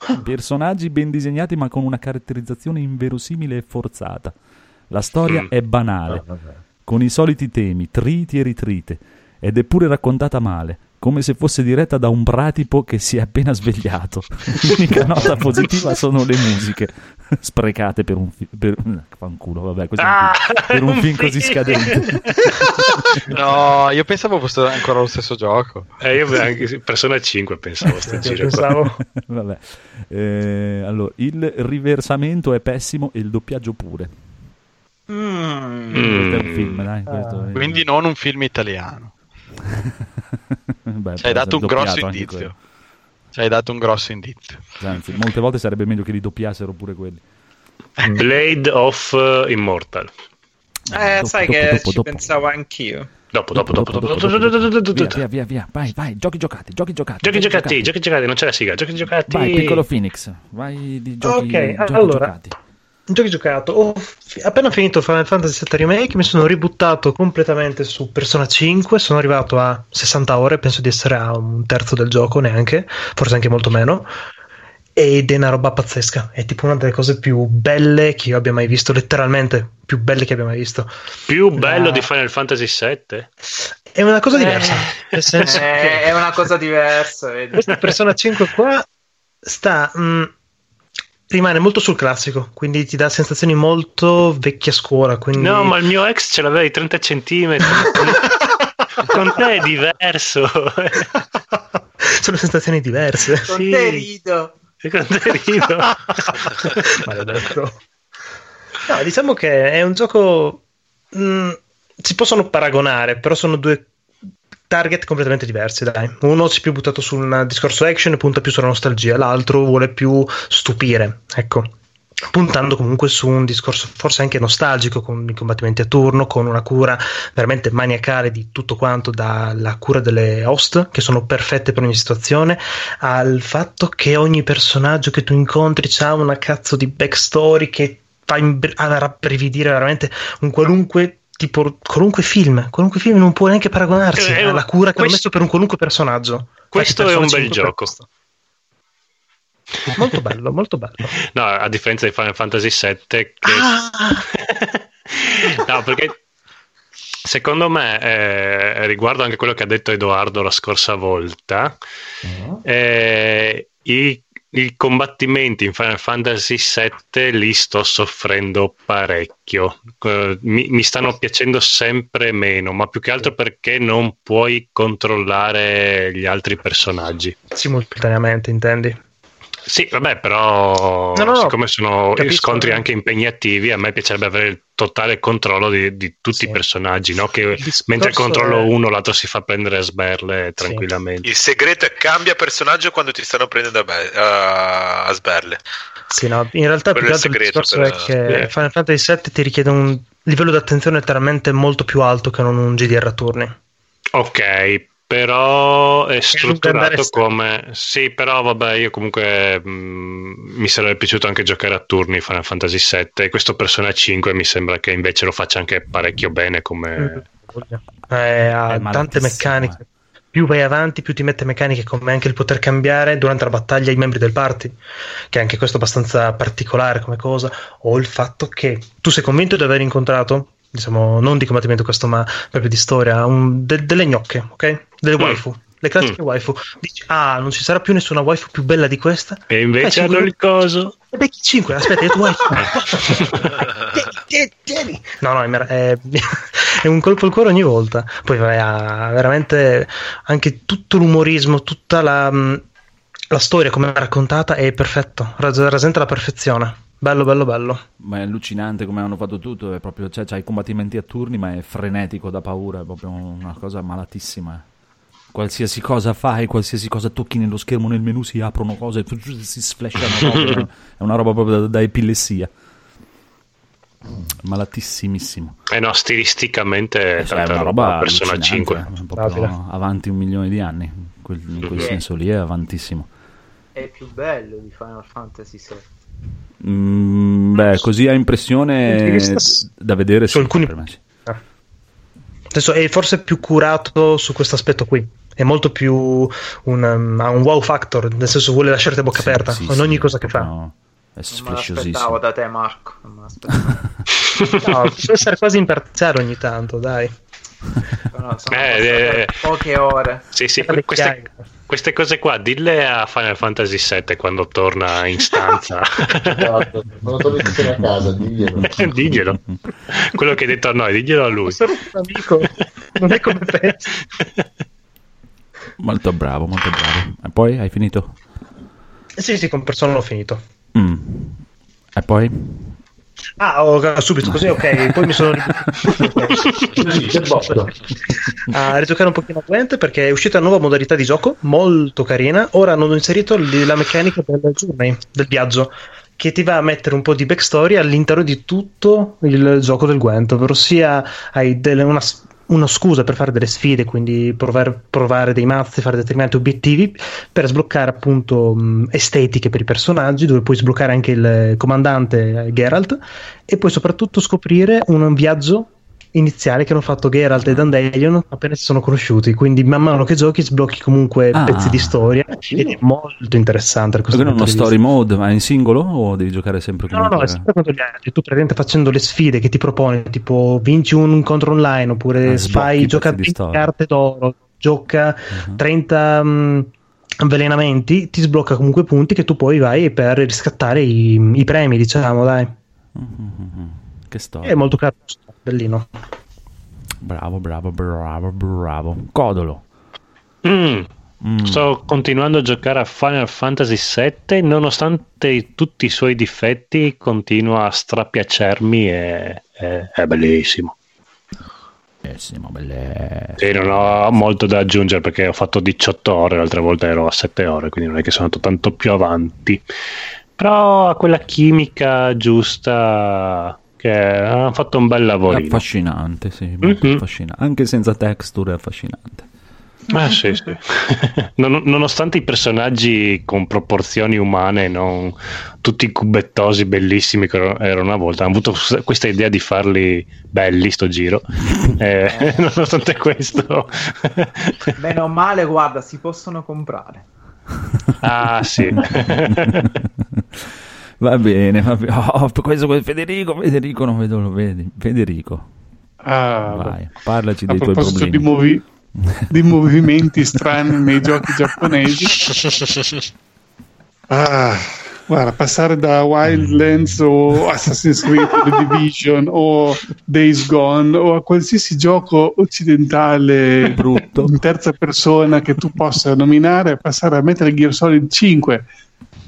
Personaggi ben disegnati ma con una caratterizzazione inverosimile e forzata. La storia Mm. è banale, con i soliti temi, triti e ritrite, ed è pure raccontata male, come se fosse diretta da un pratipo che si è appena svegliato. L'unica nota positiva sono le musiche, sprecate per un film... Per... Fanculo, vabbè, questo è un Ah, film- per un film così scadente. No, io pensavo fosse ancora lo stesso gioco. Eh, io anche Persona 5 pensavo pensavo. Vabbè. Eh, allora, il riversamento è pessimo e il doppiaggio pure. Mm. Questo è un film, dai. è- Quindi non un film italiano. Beh, Ci hai dato un grosso indizio. Ci hai dato un grosso indizio. Anzi, molte volte sarebbe meglio che li doppiassero pure quelli. Blade of uh, Immortal. Ah, eh, dopo, sai dopo, che dopo, ci pensavo anch'io. Dopo, dopo, dopo, dopo, Via, via, via, vai, vai, giochi giocati, giochi giocati. Giochi giocati, giochi giocati, non c'è la sigla, giochi giocati. Vai, piccolo Phoenix, vai di giochi, okay, giochi allora. giocati. Giochi giocato. Ho fi- appena finito Final Fantasy VII Remake, mi sono ributtato completamente su Persona 5. Sono arrivato a 60 ore, penso di essere a un terzo del gioco, neanche, forse anche molto meno. Ed è una roba pazzesca. È tipo una delle cose più belle che io abbia mai visto, letteralmente più belle che abbia mai visto. Più bello La- di Final Fantasy VII? È una cosa Eh. diversa. Nel senso Eh, che è una cosa diversa, vedi. questa Persona 5 qua sta mh, rimane molto sul classico quindi ti dà sensazioni molto vecchia scuola quindi No, ma il mio ex ce l'aveva di 30 centimetri. Con- Con te è diverso. sono sensazioni diverse Con Sì. te rido. Con te rido. maledetto no diciamo che è un gioco mh, si possono paragonare però sono due target completamente diversi dai. Uno si è più buttato su un discorso action e punta più sulla nostalgia l'altro vuole più stupire ecco. Puntando comunque su un discorso forse anche nostalgico con i combattimenti a turno, con una cura veramente maniacale di tutto quanto, dalla cura delle host che sono perfette per ogni situazione, al fatto che ogni personaggio che tu incontri ha una cazzo di backstory che fa imbr- rabbrividire veramente un qualunque tipo qualunque film, qualunque film non può neanche paragonarsi Eh, alla cura che hanno questo- messo per un qualunque personaggio. Questo è un bel 5 per gioco. Molto bello, molto bello. No, a differenza di Final Fantasy VII che... Ah! no, perché secondo me, eh, riguardo anche quello che ha detto Edoardo la scorsa volta, eh, i, i combattimenti in Final Fantasy VII li sto soffrendo parecchio. Eh, mi, mi stanno piacendo sempre meno, ma più che altro perché non puoi controllare gli altri personaggi. Simultaneamente, intendi? Sì, vabbè, però No, no, siccome sono capisco. scontri anche impegnativi, a me piacerebbe avere il totale controllo di, di tutti Sì. i personaggi, no? che Il mentre controllo è- uno, l'altro si fa prendere a sberle tranquillamente. Il segreto è cambia personaggio quando ti stanno prendendo a, be- a- a sberle. Sì, no, in realtà più Quello il il discorso per- è che eh. Final Fantasy VII ti richiede un livello di attenzione letteralmente molto più alto che non un GDR a turni. Ok, però è strutturato come sì però vabbè io comunque mh, mi sarebbe piaciuto anche giocare a turni Final Fantasy VII e questo Persona 5 mi sembra che invece lo faccia anche parecchio bene come Eh, ha È tante malatissimo, meccaniche. Più vai avanti, più ti mette meccaniche come anche il poter cambiare durante la battaglia i membri del party, che anche questo è abbastanza particolare come cosa, o il fatto che tu sei convinto di aver incontrato, diciamo, non di combattimento questo, ma proprio di storia, un- de- delle gnocche, ok? Delle Mm. waifu, le classiche waifu. Dici, ah, non ci sarà più nessuna waifu più bella di questa? e invece Eh, hanno il coso E becchi 5, aspetta, è tua waifu. Tieni, tieni. No, no, è, è- un colpo al cuore ogni volta. Poi vai a veramente anche tutto l'umorismo, tutta la, mh, la storia come è raccontata è perfetto, ras- rasenta la perfezione. Bello, bello, bello. Ma è allucinante come hanno fatto tutto. È proprio, cioè, c'hai i combattimenti a turni, ma è frenetico da paura. È proprio una cosa malatissima. eh. Qualsiasi cosa fai, qualsiasi cosa tocchi nello schermo, nel menu si aprono cose, si splashano robe. è una roba proprio da, da epilessia. Malatissimissimo. eh no stilisticamente è Cioè, è una roba Persona allucinante, 5 è proprio Rapida. avanti un milione di anni. In quel, in quel Sì. senso lì è avantissimo. È più bello di Final Fantasy VII. Mm, beh, così a impressione da vedere su sì, alcuni- per me sì. Adesso è forse più curato su questo aspetto qui. È molto più un, um, ha un wow factor, nel senso vuole lasciarti a bocca Sì, aperta sì, con sì, ogni cosa che fa. proprio- È Non me l'aspettavo sflasciosissimo. da te, Marco. Non me l'aspettavo. No, può essere quasi imparziale ogni tanto, dai. Però, sono Eh, passate eh, poche ore. sì sì queste, queste cose qua dille a Final Fantasy VII quando torna in stanza Esatto. Quando torni a casa, diglielo. diglielo quello che hai detto a noi diglielo a lui Sono un amico, non è come pensi. Molto bravo, molto bravo. E poi hai finito? Sì, sì, con persona l'ho finito. Mm. E poi? Ah, ho- subito così, ok. Poi mi sono a rigiocare un pochino Gwent perché è uscita una nuova modalità di gioco molto carina. Ora hanno inserito la meccanica del journey, del viaggio, che ti va a mettere un po' di backstory all'interno di tutto il gioco del Gwent, ovvero sia hai delle- una, una scusa per fare delle sfide, quindi provare, provare dei mazzi, fare determinati obiettivi per sbloccare appunto mh, estetiche per i personaggi, dove puoi sbloccare anche il comandante Geralt e poi soprattutto scoprire un viaggio iniziale che hanno fatto Geralt e Dandelion appena si sono conosciuti quindi man mano che giochi sblocchi comunque Ah. pezzi di storia ed è molto interessante Perché non punto uno story mode, ma è in singolo o devi giocare sempre No, no, no, è sempre contro gli altri. Tu praticamente facendo le sfide che ti propone, tipo vinci un incontro online, oppure Ah, pezzi gioca di 20 storia. carte d'oro, gioca Mhm. 30 mh, avvelenamenti, ti sblocca comunque punti che tu poi vai per riscattare i, i premi, diciamo, dai. Mhm. Che storia. È molto caro, bellino. Bravo, bravo, bravo, bravo. Codolo. Mm. Mm. Sto continuando a giocare a Final Fantasy VII, nonostante tutti i suoi difetti, continua a strapiacermi e e- è bellissimo. Bellissimo, bellissimo. E non ho molto da aggiungere perché ho fatto 18 ore, l'altra volta ero a 7 ore, quindi non è che sono andato tanto più avanti. Però ha quella chimica giusta che ha fatto un bel È lavorino. affascinante, sì, molto Mhm. affascinante. Anche senza texture è affascinante. Ah, sì, sì. Non- nonostante i personaggi con proporzioni umane, non tutti cubettosi, bellissimi che ero- erano una volta, hanno avuto questa idea di farli belli sto giro. Eh, nonostante questo, Bene o male, guarda, si possono comprare. ah sì. Va bene, va bene. Oh, questo con Federico, Federico non vedo, lo vedi. Federico, Ah, vai, parlaci dei tuoi proposito problemi. di, movi- di movimenti strani nei giochi giapponesi, ah, guarda, passare da Wildlands o Assassin's Creed The Division o Days Gone o a qualsiasi gioco occidentale Brutto. in terza persona che tu possa nominare, passare a Metal Gear Solid 5.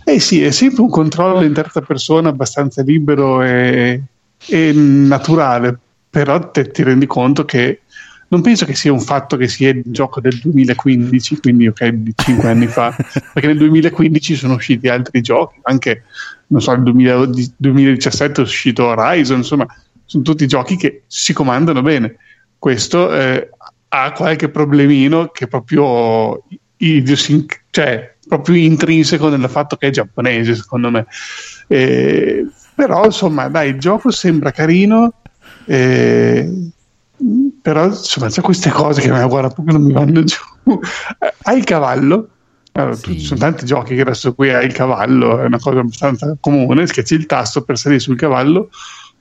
Eh sì, è sempre un controllo in terza persona abbastanza libero e, e naturale, però te, ti rendi conto che non penso che sia un fatto che sia il gioco del 2015, quindi ok, di 5 anni fa, perché nel 2015 sono usciti altri giochi, anche non so, nel 2000 di- 2017 è uscito Horizon, insomma, sono tutti giochi che si comandano bene. Questo eh, ha qualche problemino che proprio idiosinc- cioè proprio intrinseco nel fatto che è giapponese, secondo me. Eh, però insomma, dai, il gioco sembra carino. Eh, però insomma c'è queste cose che a guarda proprio non mi vanno giù hai il cavallo allora, sì. ci sono tanti giochi che adesso qui hai il cavallo è una cosa abbastanza comune schiacci il tasto per salire sul cavallo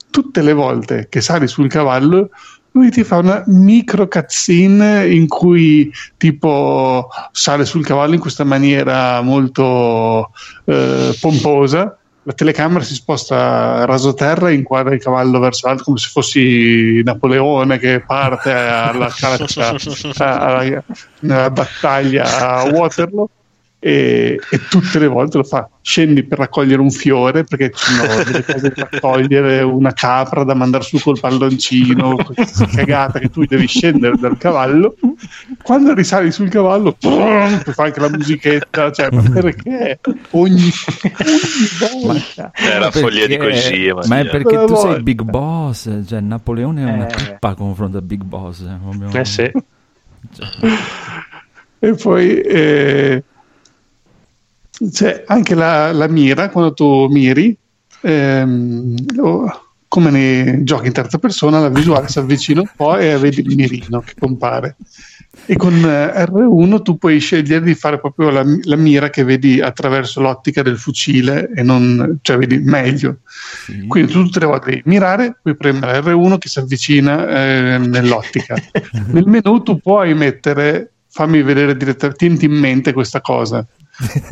tutte le volte che sali sul cavallo lui ti fa una micro cutscene in cui tipo sale sul cavallo in questa maniera molto eh, pomposa. La telecamera si sposta raso terra e inquadra il cavallo verso l'alto come se fossi Napoleone che parte alla caccia alla, nella battaglia a Waterloo e, e, tutte le volte lo fa. Scendi per raccogliere un fiore perché ci sono delle cose da raccogliere, una capra da mandare su col palloncino, questa cagata che tu devi scendere dal cavallo. Quando risali sul cavallo, pum, fa anche la musichetta, cioè, ma perché ogni, ogni volta? È la follia di Kojima. Ma è perché tu volta. sei Big Boss, cioè Napoleone è una eh. pippa a confronto a Big Boss. Eh, eh sì. Cioè. E poi... Eh, c'è anche la, la mira, quando tu miri, ehm, come nei giochi in terza persona, la visuale si avvicina un po' e vedi il mirino che compare. E con eh, R1 tu puoi scegliere di fare proprio la, la, mira che vedi attraverso l'ottica del fucile e non, cioè vedi meglio. Sì. Quindi tu tutte le volte devi mirare, puoi premere R1 che si avvicina eh, nell'ottica. Nel menu tu puoi mettere, fammi vedere direttamente, in mente questa cosa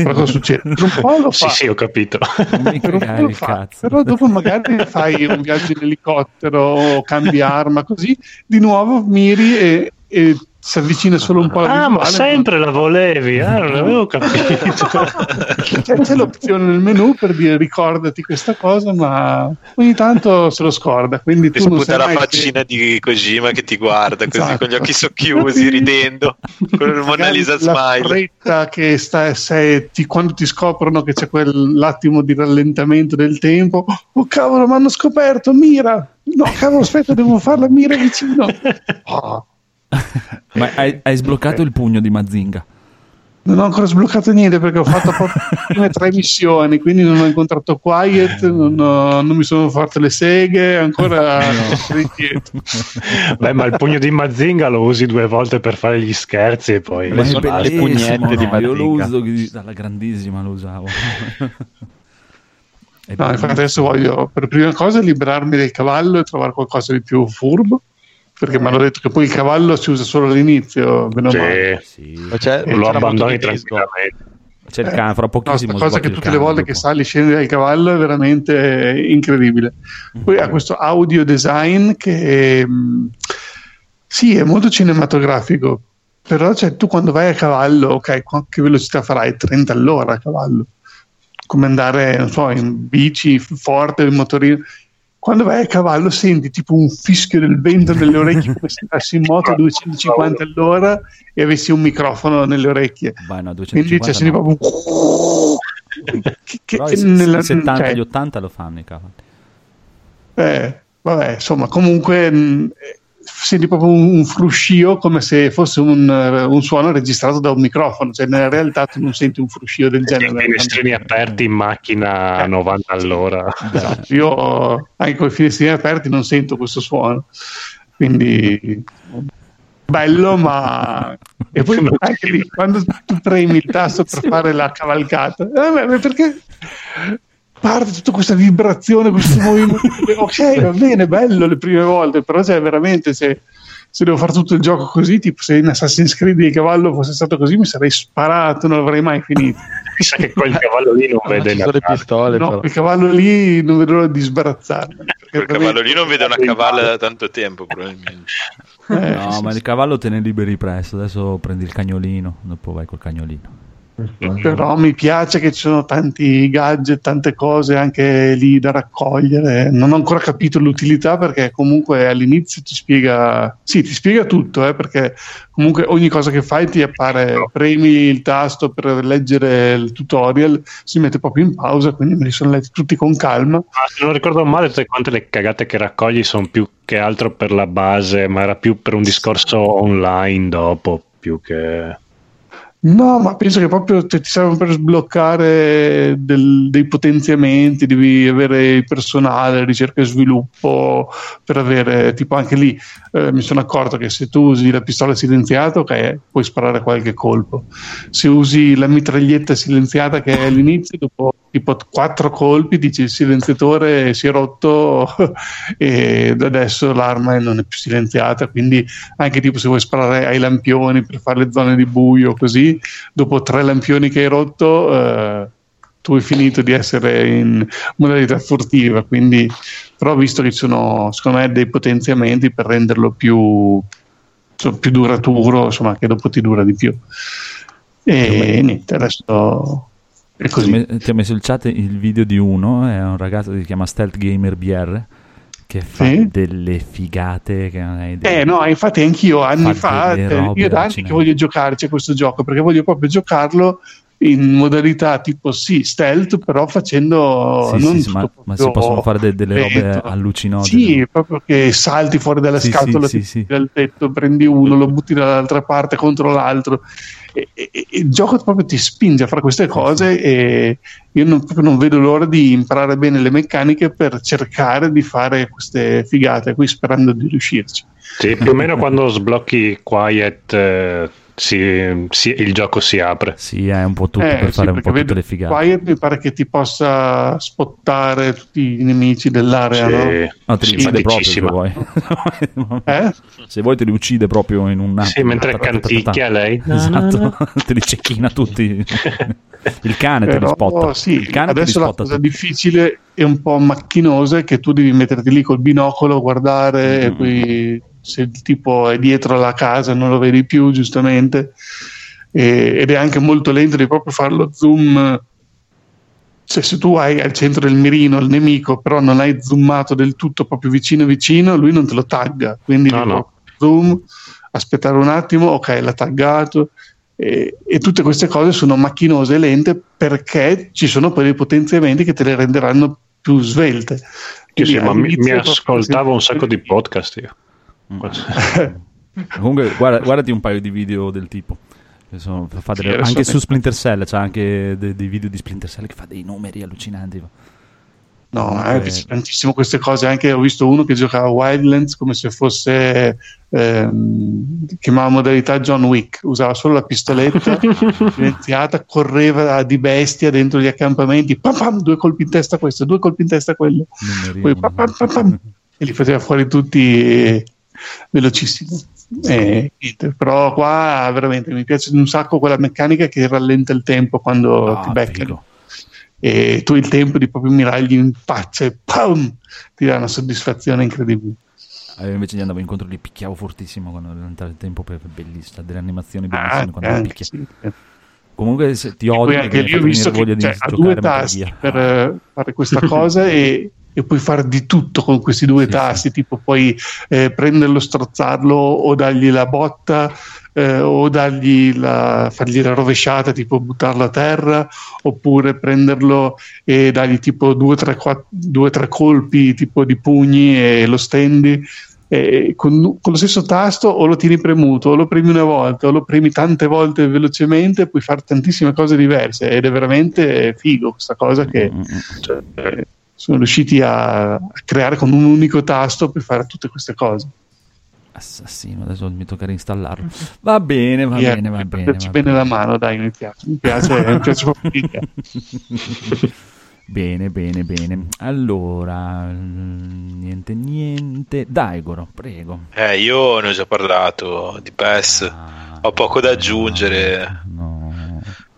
cosa succede? Per un po' lo fa. Sì, sì, ho capito. Per un po' lo fa. Però dopo magari fai un viaggio in elicottero o cambi arma così, di nuovo miri e, e si avvicina solo un po' alla Ah, ma sempre la volevi, ah, non avevo capito. c'è l'opzione nel menu per dire ricordati questa cosa, ma ogni tanto se lo scorda. Quindi ti sputa la faccina che... di Kojima che ti guarda così esatto. con gli occhi socchiusi, ridendo, con il Mona Lisa smile. La fretta che sta, se ti, quando ti scoprono che c'è quell'attimo di rallentamento del tempo, oh cavolo, mi hanno scoperto, mira! No, cavolo, aspetta, devo fare la mira vicino. Oh Ma hai, hai sbloccato il pugno di Mazinga? Non ho ancora sbloccato niente perché ho fatto proprio tre missioni, quindi non ho incontrato Quiet, non, ho, non mi sono fatte le seghe, ancora no. Beh, ma il pugno di Mazinga lo usi due volte per fare gli scherzi e poi ma le pugnette no, di Mazinga. Io lo uso dalla grandissima, lo usavo. no, infatti adesso voglio per prima cosa liberarmi del cavallo e trovare qualcosa di più furbo perché mi hanno detto che poi il cavallo si usa solo all'inizio sì, sì. C'è, lo abbandoni tranquillamente c'è il cane, fra pochissimo. Una cosa che tutte le volte dopo. che sali scendi dal cavallo è veramente incredibile. Poi ha questo audio design che mm, sì, è molto cinematografico, però cioè, tu quando vai a cavallo, ok, che velocità farai? 30 all'ora a cavallo. Come andare, non so, in bici forte, in motorino quando vai a cavallo senti tipo un fischio del vento nelle orecchie come se andassi in moto a 250 all'ora e avessi un microfono nelle orecchie. Beh, no, quindi c'è no. proprio che, che, che nella, 70 cioè, gli 80 lo fanno i cavalli. Eh, vabbè insomma comunque mh, senti proprio un, un, fruscio come se fosse un, uh, un, suono registrato da un microfono, cioè nella realtà tu non senti un fruscio del genere. I finestrini aperti in macchina a 90 all'ora. Esatto. Io anche con i finestrini aperti non sento questo suono, quindi bello, ma e poi anche lì quando tu premi il tasto per fare la cavalcata, eh, perché parte tutta questa vibrazione, questo movimento. ok, va bene, bello le prime volte, però cioè, veramente se, se, devo fare tutto il gioco così, tipo se in Assassin's Creed il cavallo fosse stato così, mi sarei sparato, non avrei mai finito. Chissà che quel cavallo lì non vede le pistole. No, però. il cavallo lì non vedo l'ora di sbarazzarmi. Quel cavallo lì non vede una cavalla da tanto tempo, probabilmente. Eh, no, sì, ma sì. il cavallo te ne liberi presto. Adesso prendi il cagnolino, dopo vai col cagnolino. Però mi piace che ci sono tanti gadget, tante cose anche lì da raccogliere. Non ho ancora capito l'utilità perché comunque all'inizio ti spiega, sì, ti spiega tutto, eh, perché comunque ogni cosa che fai ti appare, premi il tasto per leggere il tutorial, si mette proprio in pausa, quindi me li sono letti tutti con calma. Ah, se non ricordo male, tutte quante le cagate che raccogli sono più che altro per la base, ma era più per un discorso online dopo, più che... No, ma penso che proprio ti servono per sbloccare del- dei potenziamenti, devi avere il personale, ricerca e sviluppo, per avere tipo anche lì eh, mi sono accorto che se tu usi la pistola silenziata, ok, puoi sparare qualche colpo. Se usi la mitraglietta silenziata che è all'inizio, dopo tipo quattro colpi dici il silenziatore si è rotto e adesso l'arma non è più silenziata, quindi anche tipo se vuoi sparare ai lampioni per fare le zone di buio così, dopo tre lampioni che hai rotto eh, tu hai finito di essere in modalità furtiva, quindi però visto che ci sono secondo me dei potenziamenti per renderlo più, insomma, più duraturo, insomma che dopo ti dura di più. E niente, adesso Ti ho, ti messo il chat il video di uno, è un ragazzo che si chiama Stealth Gamer BR, che fa Sì? delle figate che non hai idea. Eh no, infatti anch'io anni fa, eh, io da anni che voglio giocarci a questo gioco, perché voglio proprio giocarlo in modalità tipo sì, stealth, però facendo Sì, non sì, ma, ma si possono fare de- delle robe allucinose. Sì, proprio che salti fuori dalla Sì, scatola, sì, sì, dal tetto, prendi uno, lo butti dall'altra parte contro l'altro. E, e- e il gioco proprio ti spinge a fare queste cose e io non, proprio non vedo l'ora di imparare bene le meccaniche per cercare di fare queste figate qui sperando di riuscirci. Sì, più o meno quando sblocchi Quiet eh, si- si- il gioco si apre. Sì, è un po' tutto Eh, per sì, fare un po' tutte vedo le figate. Quiet mi pare che ti possa spottare tutti i nemici dell'area, Sì. no? No, te li Sì, uccide proprio se vuoi. Eh? Se vuoi te li uccide proprio in un Sì, mentre canticchia lei. Esatto, te li cecchina tutti. Il cane te li Però, spotta. sì, Il cane te li adesso la cosa tutti. difficile e un po' macchinosa è che tu devi metterti lì col binocolo, guardare, e Mm. poi se il tipo è dietro la casa non lo vedi più, giustamente. E- ed è anche molto lento, devi proprio fare lo zoom. Cioè, se tu hai al centro del mirino il nemico, però non hai zoomato del tutto proprio vicino vicino, lui non te lo tagga. Quindi No, no. zoom, aspettare un attimo, ok, l'ha taggato. E, e tutte queste cose sono macchinose e lente perché ci sono poi dei potenziamenti che te le renderanno più svelte. Sì, sì, ma mi, mi ascoltavo un sacco di podcast io. Mm. Comunque, guarda- guardati un paio di video del tipo. Sono- fa delle- anche su Splinter Cell c'è anche de- dei video di Splinter Cell che fa dei numeri allucinanti. No, me piace tantissimo queste cose. Anche ho visto uno che giocava a Wildlands come se fosse ehm, chiamava modalità John Wick, usava solo la pistoletta silenziata, correva di bestia dentro gli accampamenti, pam, pam, due colpi in testa a questo, due colpi in testa a quello, Numeri- poi pam, pam, pam, pam, e li faceva fuori tutti eh, velocissimi. Eh, però qua veramente mi piace un sacco quella meccanica che rallenta il tempo quando Ah, ti beccano figo. e tu il tempo di proprio mirargli in faccia e pam, ti dà una soddisfazione incredibile. Eh, Io invece gli andavo incontro li picchiavo fortissimo quando rallentava il tempo, per bellissima, delle animazioni Ah, bellissime quando li anche, picchia. sì. Comunque se ti odio perché anche lì ho visto che di cioè, ha due tasti Gear. per eh, fare questa cosa e, e puoi fare di tutto con questi due tasti, tipo puoi eh, prenderlo, strozzarlo o dargli la botta eh, o dargli la, fargli la rovesciata, tipo buttarlo a terra, oppure prenderlo e dargli tipo due o tre, tre colpi tipo di pugni e lo stendi. E con, con lo stesso tasto o lo tieni premuto o lo premi una volta o lo premi tante volte velocemente puoi fare tantissime cose diverse ed è veramente figo questa cosa che Mm, mm, mm. cioè, eh, sono riusciti a, a creare con un unico tasto per fare tutte queste cose Assassino, adesso mi tocca reinstallarlo. Va bene, va Yeah, bene, va bene. va bene bene. la mano dai mi piace mi piace, mi piace proprio. Bene, bene, bene. Allora, niente, niente. Daigoro, prego. Eh, io ne ho già parlato di PES. Ah, Ho poco da aggiungere. No.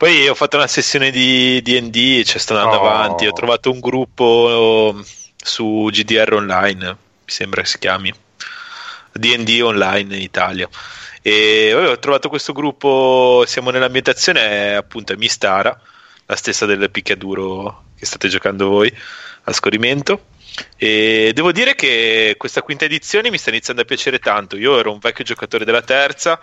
Poi ho fatto una sessione di DD, cioè sto andando Oh. avanti. Ho trovato un gruppo su GDR Online, mi sembra che si chiami DD Online in Italia. E vabbè, ho trovato questo gruppo, siamo nell'ambientazione appunto Mistara, la stessa del picchiaduro che state giocando voi a scorrimento. E devo dire che questa quinta edizione mi sta iniziando a piacere tanto. Io ero un vecchio giocatore della terza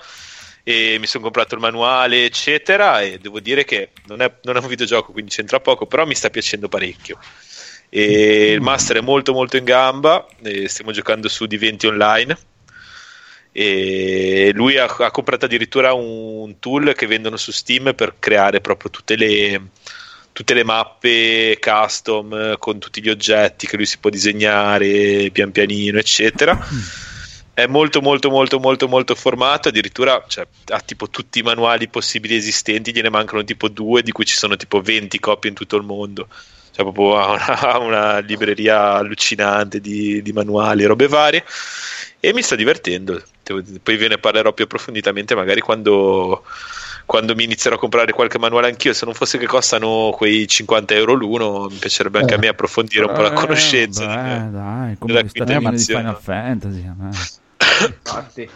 e mi sono comprato il manuale, eccetera. E devo dire che non è, non è un videogioco, quindi c'entra poco, però mi sta piacendo parecchio. E il master è molto molto in gamba. stiamo giocando su Diventi Online. E lui ha, ha comprato addirittura un tool che vendono su Steam per creare proprio tutte le tutte le mappe custom con tutti gli oggetti che lui si può disegnare pian pianino, eccetera. È molto molto molto molto molto formato, addirittura cioè, ha tipo tutti i manuali possibili esistenti, gliene mancano tipo due, di cui ci sono tipo 20 copie in tutto il mondo. Cioè, proprio ha una, una, libreria allucinante di, di manuali, robe varie. E mi sta divertendo. Poi ve ne parlerò più approfonditamente magari quando quando mi inizierò a comprare qualche manuale anch'io, se non fosse che costano quei 50 euro l'uno, mi piacerebbe anche eh, a me approfondire un po' la conoscenza. Beh, di, dai, come questa di Final Fantasy. Infatti.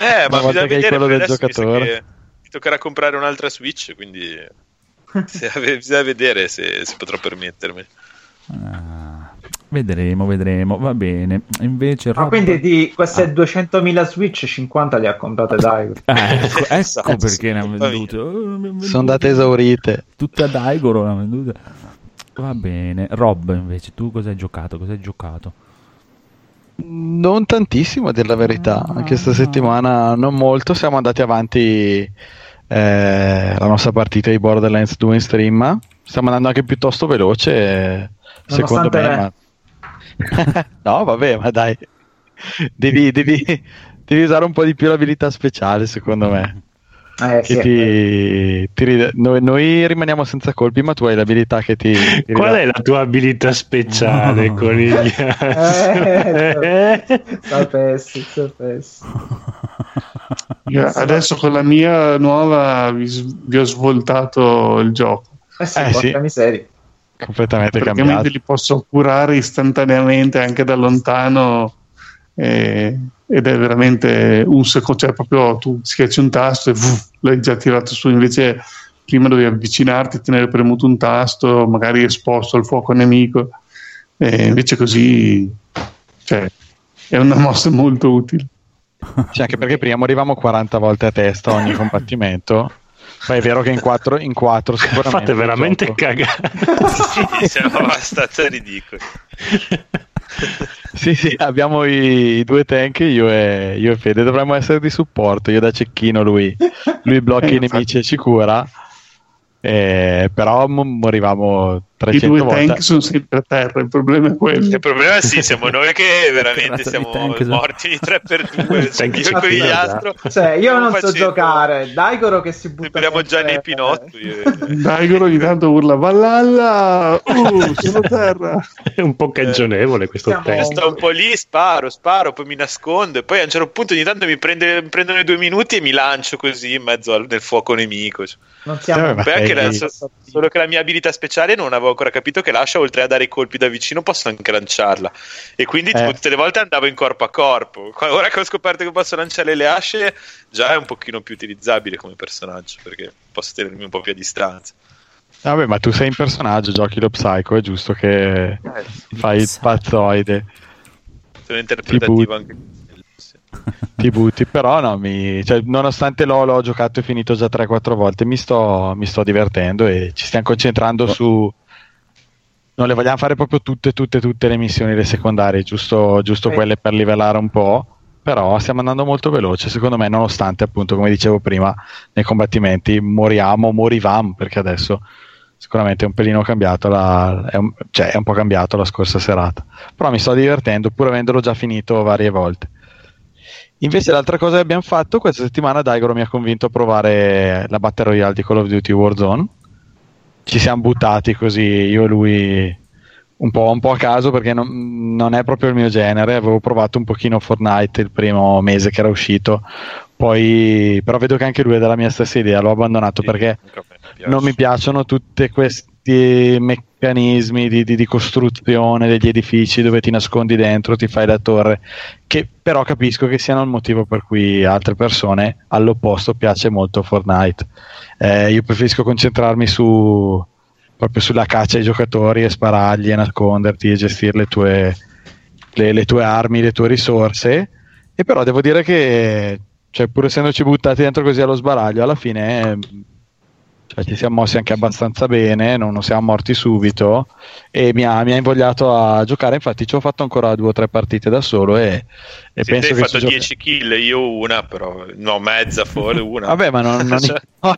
eh, ma bisogna vedere quello del giocatore. Mi toccherà comprare un'altra Switch, quindi bisogna vedere se, se potrò permettermi. Ah. Vedremo, vedremo, va bene. Invece, Ma Rob... quindi di queste ah. 200.000 Switch, 50 li ha comprate Daigoro. Eh, ecco, ecco esatto, perché ne ha vendute. Oh, Sono andate esaurite. Tutte a Daigoro le ha vendute. Va bene. Rob, invece, tu cosa hai giocato? Cosa hai giocato? Non tantissimo, a dire la verità. Ah, Anche questa settimana non molto. Siamo andati avanti eh, la nostra partita di Borderlands 2 in stream. Stiamo andando anche piuttosto veloce. Eh, secondo me, ma no, vabbè, ma dai, devi, devi, devi, usare un po' di più l'abilità speciale, secondo me. Eh, sì, ti, ti, noi, noi, rimaniamo senza colpi, ma tu hai l'abilità che ti. ti Qual è la tua abilità speciale, no. Coniglio? eh, sapessi, sapessi. Adesso con la mia nuova vi, vi ho svoltato il gioco. Eh sì, eh, sì. miseria completamente Praticamente cambiato. li posso curare istantaneamente anche da lontano eh, ed è veramente un secondo, cioè proprio tu schiacci un tasto e vuh, l'hai già tirato su, invece prima dovevi avvicinarti, tenere premuto un tasto, magari esposto al fuoco nemico, e invece così cioè, è una mossa molto utile. Cioè, anche perché prima morivamo 40 volte a testa ogni combattimento ma è vero che in 4 in 4 sicuramente fate veramente cagare. Sì, siamo abbastanza ridicoli. Sì sì abbiamo i, i due tank io e, io e, Fede. Dovremmo essere di supporto io da cecchino lui lui blocca eh, i nemici e ci cura. Eh, però morivamo 300 I due volte. tank sono sempre a terra, il problema è quello. Il problema sì, siamo noi che veramente siamo morti di 3 per 2 cioè, io con gli altri. Cioè, io non so giocare, Daigoro che si butta Sembriamo già nei Pinotto. Daigoro ogni tanto urla Vallalla, uh, sono a terra. È un po' cagionevole questo Siamo... test. Sto un po' lì, sparo, sparo, poi mi nascondo e poi a un certo punto ogni tanto mi, prende, mi prendono i due minuti e mi lancio così in mezzo al, nel fuoco nemico. Non siamo... Eh, anche la, solo che la mia abilità speciale non avevo ancora capito che l'ascia, oltre a dare i colpi da vicino, posso anche lanciarla. E quindi eh. tipo, tutte le volte andavo in corpo a corpo. Ora che ho scoperto che posso lanciare le asce, già è un pochino più utilizzabile come personaggio, perché posso tenermi un po' più a distanza. Vabbè, ma tu sei in personaggio, giochi lo psycho, è giusto che eh, fai il pazzoide. Sono interpretativo anche ti butti, però no, mi, cioè, nonostante l'ho, l'ho giocato e finito già 3-4 volte, mi sto, mi sto divertendo e ci stiamo concentrando su... Non le vogliamo fare proprio tutte, tutte, tutte le missioni, le secondarie, giusto, giusto eh. quelle per livellare un po', però stiamo andando molto veloce, secondo me, nonostante appunto, come dicevo prima, nei combattimenti moriamo, morivamo, perché adesso sicuramente è un pelino cambiato, la, è, un, cioè è un po' cambiato la scorsa serata, però mi sto divertendo pur avendolo già finito varie volte. Invece l'altra cosa che abbiamo fatto questa settimana Daigoro mi ha convinto a provare la Battle Royale di Call of Duty Warzone. Ci siamo buttati così io e lui un po', un po a caso perché non, non, è proprio il mio genere. Avevo provato un pochino Fortnite il primo mese che era uscito, poi però vedo che anche lui è della mia stessa idea. L'ho abbandonato sì, perché non mi piacciono tutte queste me- meccanismi di, di, di, costruzione degli edifici dove ti nascondi dentro, ti fai la torre, che però capisco che siano il motivo per cui altre persone all'opposto piace molto Fortnite. Eh, io preferisco concentrarmi su proprio sulla caccia ai giocatori e sparargli e nasconderti e gestire le tue, le, le tue armi, le tue risorse. E però devo dire che, cioè, pur essendoci buttati dentro così allo sbaraglio, alla fine cioè, ci siamo mossi anche abbastanza bene, non, siamo morti subito e mi ha, mi ha, invogliato a giocare. Infatti, ci ho fatto ancora due o tre partite da solo e, e sì, penso hai fatto ci 10 kill, io una, però no, mezza fuori, una. Vabbè, ma non, non, Cioè,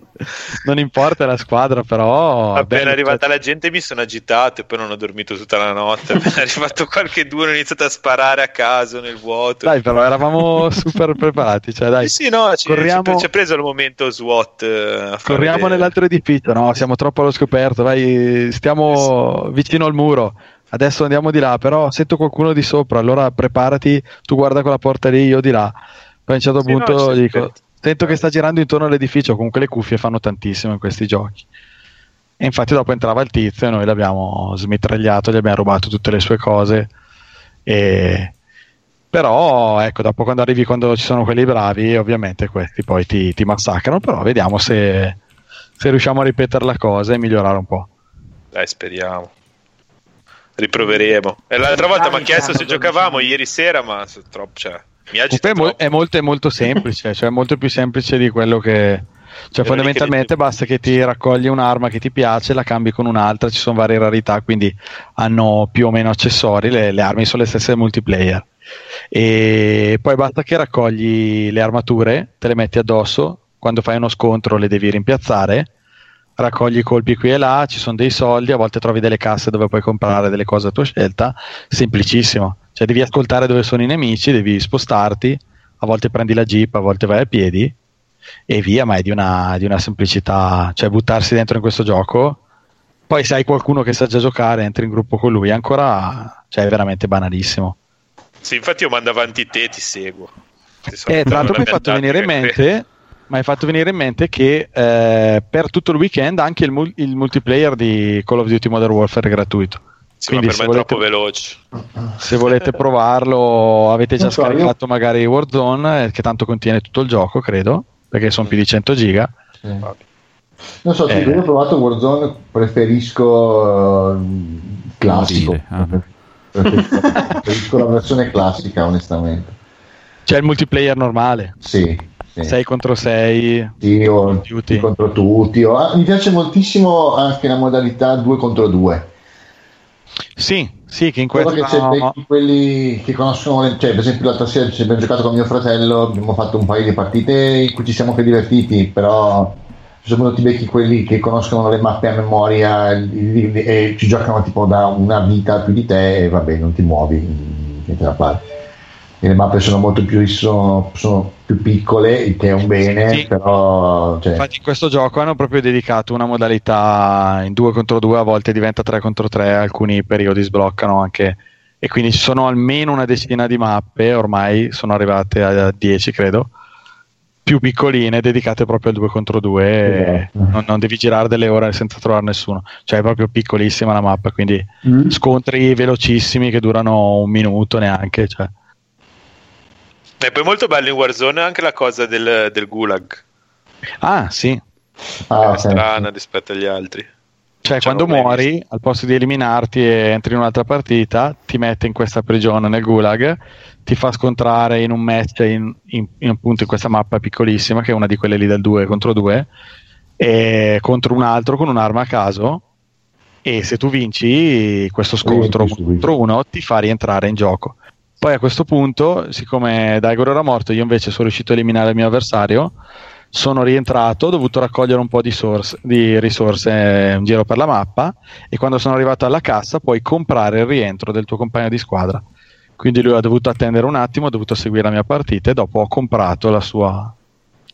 non importa la squadra, però. Appena è arrivata cioè- la gente mi sono agitato e poi non ho dormito tutta la notte. È arrivato qualche due ho iniziato a sparare a caso nel vuoto. Dai, però eravamo super preparati. Cioè, dai, sì, sì, no, ci, corriamo- ci, ha preso il momento SWAT. eh, corriamo nell'altro edificio. No, siamo troppo allo scoperto. Vai, stiamo vicino al muro. Adesso andiamo di là, però sento qualcuno di sopra. Allora preparati, tu guarda quella porta lì, io di là. Poi a un certo Sì, no, punto sì, dico. Sento che sta girando intorno all'edificio. Comunque le cuffie fanno tantissimo in questi giochi. E infatti dopo entrava il tizio e noi l'abbiamo smitragliato, gli abbiamo rubato tutte le sue cose. E... Però ecco, dopo quando arrivi quando ci sono quelli bravi, ovviamente questi poi ti, ti massacrano. Però vediamo se, se riusciamo a ripetere la cosa e migliorare un po'. Dai, speriamo. Riproveremo. E l'altra volta mi ha chiesto se giocavamo ieri sera, ma troppo, cioè, mi agita è, mo- è molto, è molto semplice, cioè è molto più semplice di quello che. Cioè, fondamentalmente basta che ti raccogli un'arma che ti piace, la cambi con un'altra, ci sono varie rarità, quindi hanno più o meno accessori, le, le armi sono le stesse del multiplayer. E poi basta che raccogli le armature, te le metti addosso, quando fai uno scontro le devi rimpiazzare, raccogli i colpi qui e là, ci sono dei soldi, a volte trovi delle casse dove puoi comprare delle cose a tua scelta, semplicissimo. Cioè devi ascoltare dove sono i nemici, devi spostarti, a volte prendi la jeep, a volte vai a piedi e via, ma è di una, di una semplicità, cioè buttarsi dentro in questo gioco. Poi se hai qualcuno che sa già giocare, entri in gruppo con lui, ancora cioè, è veramente banalissimo. Sì, infatti io mando avanti te, ti seguo. Ti so- E Eh, tra l'altro la mi hai mia fatto venire in è mente, mi hai fatto venire in mente che eh, per tutto il weekend anche il, mul- il multiplayer di Call of Duty Modern Warfare è gratuito. Sì, ma Quindi per se me è volete, troppo veloce. se volete provarlo, avete già so, io- scaricato magari Warzone, eh, che tanto contiene tutto il gioco, credo, perché sono più di 100 giga. Sì. Non so, Eh. io ho provato Warzone, preferisco eh, il classico. Ah. Preferisco, preferisco la versione classica, onestamente. C'è il multiplayer normale, sì. 6 contro 6. Sì, o tutti. contro tutti. o- ah, mi piace moltissimo anche la modalità 2 contro 2. Sì, sì, che in questo che c'è becchi quelli che conoscono, cioè per esempio l'altra sera ci abbiamo giocato con mio fratello, abbiamo fatto un paio di partite in cui ci siamo anche divertiti, però soprattutto ti becchi quelli che conoscono le mappe a memoria e, e ci giocano tipo da una vita più di te e vabbè non ti muovi, niente da fare. Le mappe sono molto più, sono, sono più piccole, che è un bene, Sì. però cioè, Infatti in questo gioco hanno proprio dedicato una modalità in 2 contro 2, a volte diventa 3 contro 3, alcuni periodi sbloccano anche e quindi ci sono almeno una decina di mappe, ormai sono arrivate a 10 credo, più piccoline dedicate proprio al 2 contro 2 e Esatto. non, non devi girare delle ore senza trovare nessuno, cioè è proprio piccolissima la mappa, quindi Mm. scontri velocissimi che durano un minuto neanche, cioè. E poi molto bello in Warzone anche la cosa del, del gulag. Ah sì, ah, è strana rispetto agli altri. Cioè, Cioè, quando non l'hai muori, al posto di eliminarti e entri in un'altra partita, ti mette in questa prigione nel gulag, ti fa scontrare in un match in, in- in- appunto in questa mappa piccolissima, che è una di quelle lì del 2 contro 2, e contro un altro con un'arma a caso. E se tu vinci questo scontro contro uno, ti fa rientrare in gioco. Poi a questo punto, siccome Daigoro era morto, io invece sono riuscito a eliminare il mio avversario sono rientrato, ho dovuto raccogliere un po' di, source- di risorse in giro per la mappa e quando sono arrivato alla cassa puoi comprare il rientro del tuo compagno di squadra. Quindi lui ha dovuto attendere un attimo, ha dovuto seguire la mia partita e dopo ho comprato la sua,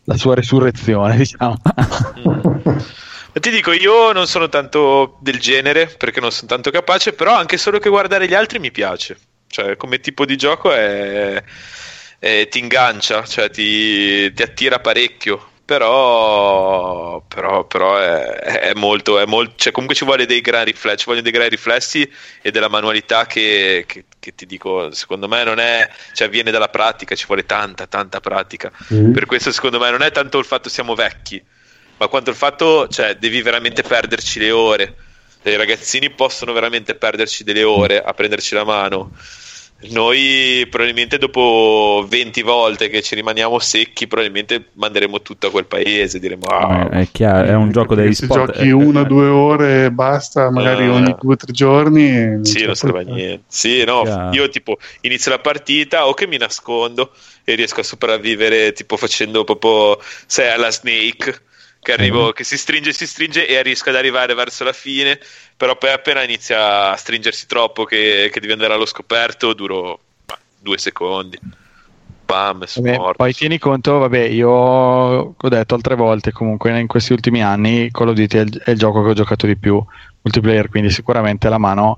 la sua resurrezione, diciamo. Ti dico, io non sono tanto del genere perché non sono tanto capace, però anche solo che guardare gli altri mi piace. Cioè, come tipo di gioco è, è- ti ingancia, cioè ti, ti attira parecchio. però, però, però è, è, molto, è molto cioè comunque ci vuole dei gran riflessi, ci vogliono dei gran riflessi e della manualità che, che, che, ti dico, secondo me non è, cioè viene dalla pratica, ci vuole tanta, tanta pratica. Mm. Per questo secondo me non è tanto il fatto siamo vecchi, ma quanto il fatto, cioè devi veramente perderci le ore. I ragazzini possono veramente perderci delle ore a prenderci la mano noi probabilmente dopo 20 volte che ci rimaniamo secchi, probabilmente manderemo tutto a quel paese. Diremo: ah, è, chiaro, è un gioco dei Se sport. giochi una o due ore e basta, magari uh, ogni due o tre giorni. Sì, non serve niente. Sì, no, chiaro. io tipo inizio la partita o che mi nascondo e riesco a sopravvivere, tipo facendo proprio, sai, alla Snake che arrivo, mm. che si stringe, si stringe e riesco ad arrivare verso la fine, però poi appena inizia a stringersi troppo che, che devi andare allo scoperto, duro bah, due secondi. Bam, vabbè, poi tieni conto, vabbè, io ho detto altre volte comunque in questi ultimi anni Call of Duty è il, è il gioco che ho giocato di più multiplayer, quindi sicuramente la mano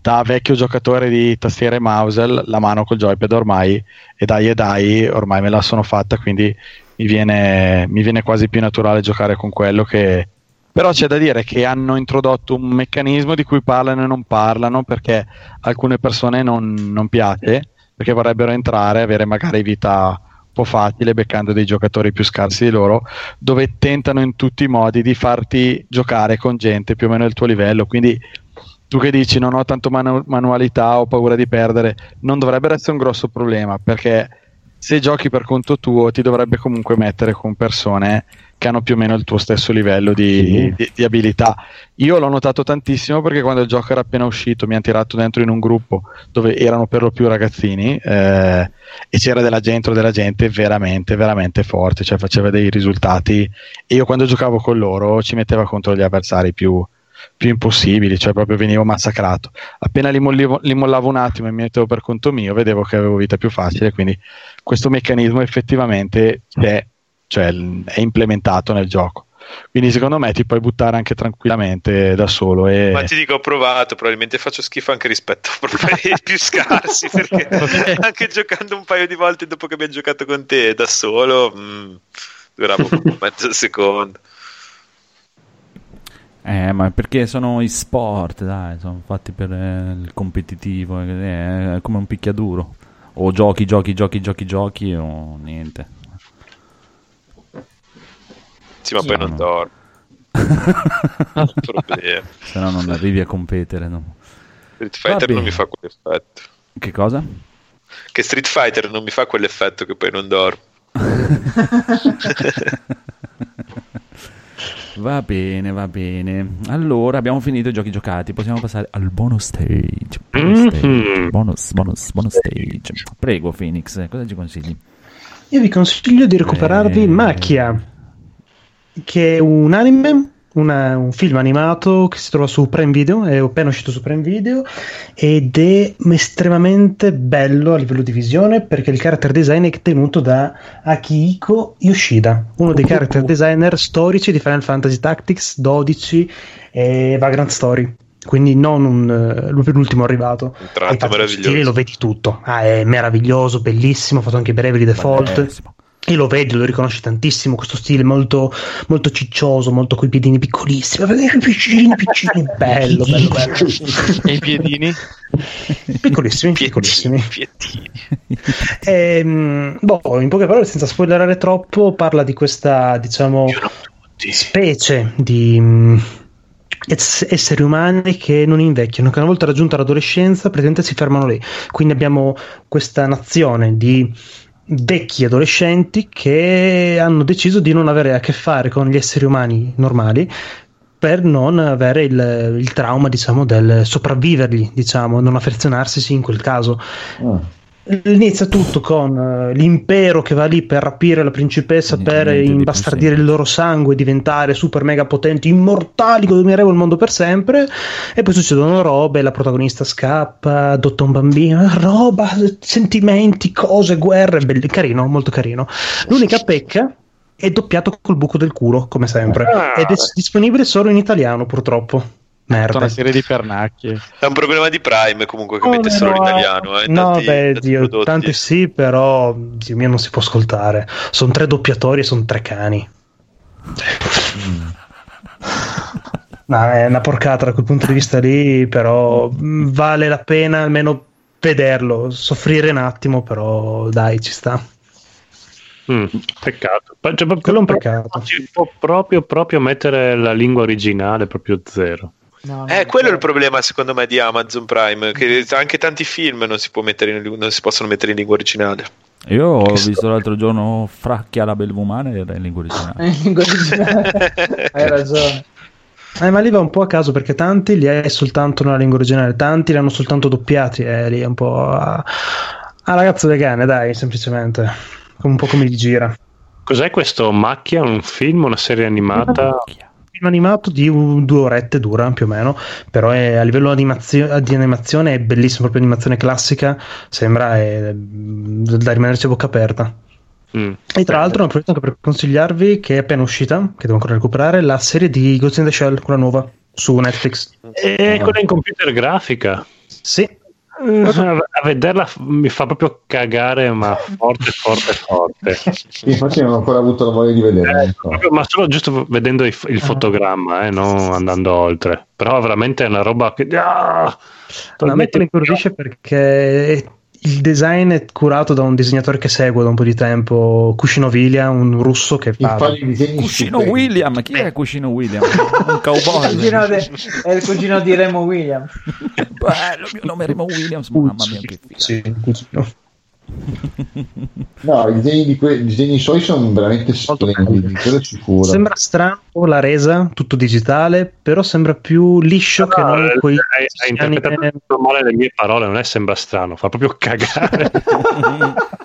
da vecchio giocatore di tastiere e mouse, la mano col joypad ormai e dai e dai, ormai me la sono fatta, quindi mi viene, mi viene quasi più naturale giocare con quello che... Però c'è da dire che hanno introdotto un meccanismo di cui parlano e non parlano perché alcune persone non, non piace, perché vorrebbero entrare, avere magari vita un po' facile, beccando dei giocatori più scarsi di loro, dove tentano in tutti i modi di farti giocare con gente più o meno del tuo livello. Quindi tu che dici non ho tanto manu- manualità, ho paura di perdere, non dovrebbe essere un grosso problema perché se giochi per conto tuo ti dovrebbe comunque mettere con persone che hanno più o meno il tuo stesso livello di, di, di, abilità. Io l'ho notato tantissimo perché quando il gioco era appena uscito mi hanno tirato dentro in un gruppo dove erano per lo più ragazzini eh, e c'era della gente, della gente veramente, veramente forte, cioè faceva dei risultati e io quando giocavo con loro ci metteva contro gli avversari più, più impossibili, cioè proprio venivo massacrato. Appena li, mollivo, li mollavo un attimo e mi mettevo per conto mio, vedevo che avevo vita più facile, quindi questo meccanismo effettivamente è, cioè, è implementato nel gioco. Quindi secondo me ti puoi buttare anche tranquillamente da solo. E... Ma ti dico, ho provato, probabilmente faccio schifo anche rispetto ai più scarsi, perché anche giocando un paio di volte dopo che abbiamo giocato con te da solo, mh, mm, durava mezzo secondo. Eh, ma perché sono i sport, dai, sono fatti per eh, il competitivo, eh, è come un picchiaduro. O giochi, giochi, giochi, giochi, giochi o niente. Sì, ma poi non no. dormo. Se no non arrivi a competere. No. Street Fighter non mi fa quell'effetto. Che cosa? Che Street Fighter non mi fa quell'effetto che poi non dormo. Va bene, va bene. Allora, abbiamo finito i giochi giocati. Possiamo passare al bonus stage. Bonus, mm-hmm. stage. bonus, bonus, bonus stage. Prego, Phoenix, cosa ci consigli? Io vi consiglio di recuperarvi eh... Macchia, che è un anime una, un film animato che si trova su Prime Video, è appena uscito su Prime Video ed è estremamente bello a livello di visione perché il character design è tenuto da Akihiko Yoshida, uno dei character designer storici di Final Fantasy Tactics 12 e Vagrant Story quindi non un, l'ultimo arrivato. Un tratto meraviglioso. Lo vedi tutto. Ah, è meraviglioso, bellissimo. Ha fatto anche Bravely Default. Bellissimo. E lo vedi, lo riconosci tantissimo, questo stile molto, molto ciccioso, molto coi piedini piccolissimi, piccini, piccini, bello, bello, bello. E i piedini? Piccolissimi, piccolissimi. Piedini. E, ehm, boh, in poche parole, senza spoilerare troppo, parla di questa, diciamo, specie di mm, esseri umani che non invecchiano, che una volta raggiunta l'adolescenza praticamente si fermano lì. Quindi abbiamo questa nazione di vecchi adolescenti che hanno deciso di non avere a che fare con gli esseri umani normali per non avere il, il trauma, diciamo, del sopravvivergli, diciamo, non affezionarsi in quel caso. Oh. Inizia tutto con uh, l'impero che va lì per rapire la principessa, per imbastardire il loro sangue, diventare super mega potenti, immortali, domineremo il mondo per sempre. E poi succedono robe, la protagonista scappa, adotta un bambino, roba, sentimenti, cose, guerre, belli, carino, molto carino. L'unica pecca è doppiato col buco del culo, come sempre. Ah. Ed è disponibile solo in italiano, purtroppo. Merda. Una serie di pernacchie. È un problema di Prime comunque che oh, mette solo no, l'italiano. Eh, no, tanti, beh, tanti Dio, sì, però Dio mio non si può ascoltare. Sono tre doppiatori e sono tre cani. No, è una porcata da quel punto di vista lì, però mh, vale la pena almeno vederlo, soffrire un attimo, però dai, ci sta. Mm, peccato. Cioè, proprio- Quello è un peccato. Ci può proprio, proprio mettere la lingua originale proprio zero. Eh, quello è il problema secondo me di Amazon Prime, che anche tanti film non si, può mettere in- non si possono mettere in lingua originale. Io ho visto l'altro giorno Fracchia la belvumana e era in lingua originale. In lingua originale. Hai ragione. Eh, ma lì va un po' a caso perché tanti li hai soltanto nella lingua originale, tanti li hanno soltanto doppiati, e lì è un po' a, a ragazzo del cane, dai, semplicemente. Un po' come gli gira. Cos'è questo Macchia? Un film, una serie animata? Film animato di un- due orette dura più o meno, però è, a livello animazio- di animazione è bellissimo, proprio animazione classica, sembra è, da rimanerci a bocca aperta. Mm. E tra l'altro approfitto anche per consigliarvi che è appena uscita, che devo ancora recuperare, la serie di Ghost in the Shell, quella nuova, su Netflix. E quella in computer grafica? Sì. Eh, A vederla mi fa proprio cagare, ma forte, forte, forte. Infatti non ho ancora avuto la voglia di vederla. ecco. Proprio- ma solo giusto vedendo il, il fotogramma, eh, non andando oltre. Però veramente è una roba che. Ah, A me incuriosisce perché il design è curato da un disegnatore che seguo da un po' di tempo, Kushino William, un russo che fa... Cuscino stupendi. William, chi è Cuscino William? Un Il cowboy. cugino de- è il cugino di Remo Williams. Bello, il mio nome è Remo Williams, mamma mia che figa. Sì, Cugino. No, i disegni, di que- i disegni suoi sono veramente splendidi, quello è sicuro. Sembra strano la resa, tutto digitale, però sembra più liscio che No, non eh, quei hai, hai interpretato male le mie parole, non è sembra strano, fa proprio cagare.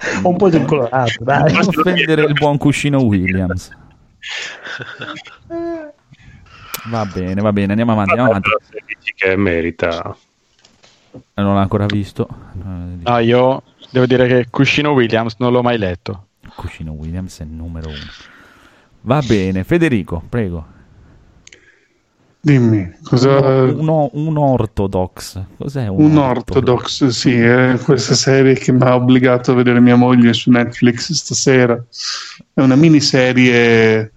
un po' decolorato, dai. Non offendere il buon Cuscino Williams. Va bene, va bene, andiamo avanti, andiamo avanti. Che merita. Non l'ho ancora visto. No, io devo dire che Cuscino Williams non l'ho mai letto. Cuscino Williams è il numero uno. Va bene, Federico, prego. Dimmi, cosa... Un, un, un orthodox. Cos'è un, Un Orthodox, sì, è questa serie che mi ha obbligato a vedere mia moglie su Netflix stasera. È una miniserie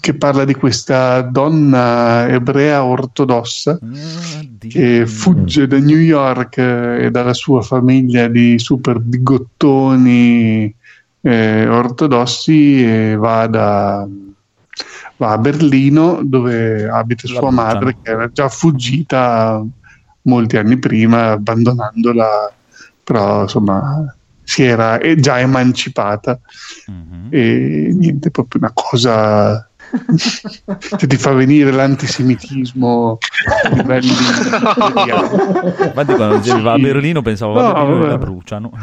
che parla di questa donna ebrea ortodossa Ah, che fugge da New York eh, e dalla sua famiglia di super bigottoni eh, ortodossi e va, da- va a Berlino dove abita La sua buttano. madre che era già fuggita molti anni prima abbandonandola però insomma si era eh, già emancipata Mhm. e niente proprio una cosa che ti fa venire l'antisemitismo a livelli Infatti quando dicevi va a Berlino pensavo va a No, Berlino la bruciano.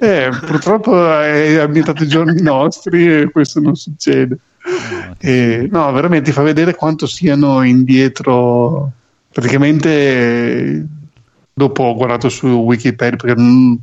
Eh, purtroppo è ambientato ai giorni nostri e questo non succede. E, no, veramente ti fa vedere quanto siano indietro. Praticamente, dopo ho guardato su Wikipedia perché non,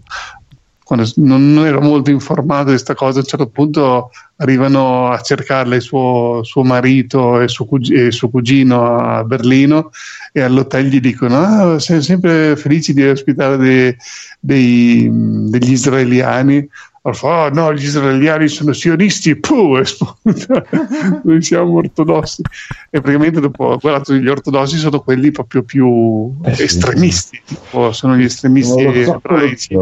quando non non ero molto informato di questa cosa, a un certo punto arrivano a cercarle suo, suo marito e suo, cug- e suo cugino a Berlino e all'hotel gli dicono ah, siamo sempre felici di ospitare dei- dei- degli israeliani allora fa, "Oh, no, gli israeliani sono sionisti, puh, e spunta. noi siamo ortodossi. E praticamente dopo ho guardato gli ortodossi sono quelli proprio più Eh sì. estremisti, tipo, sono gli estremisti ebraici.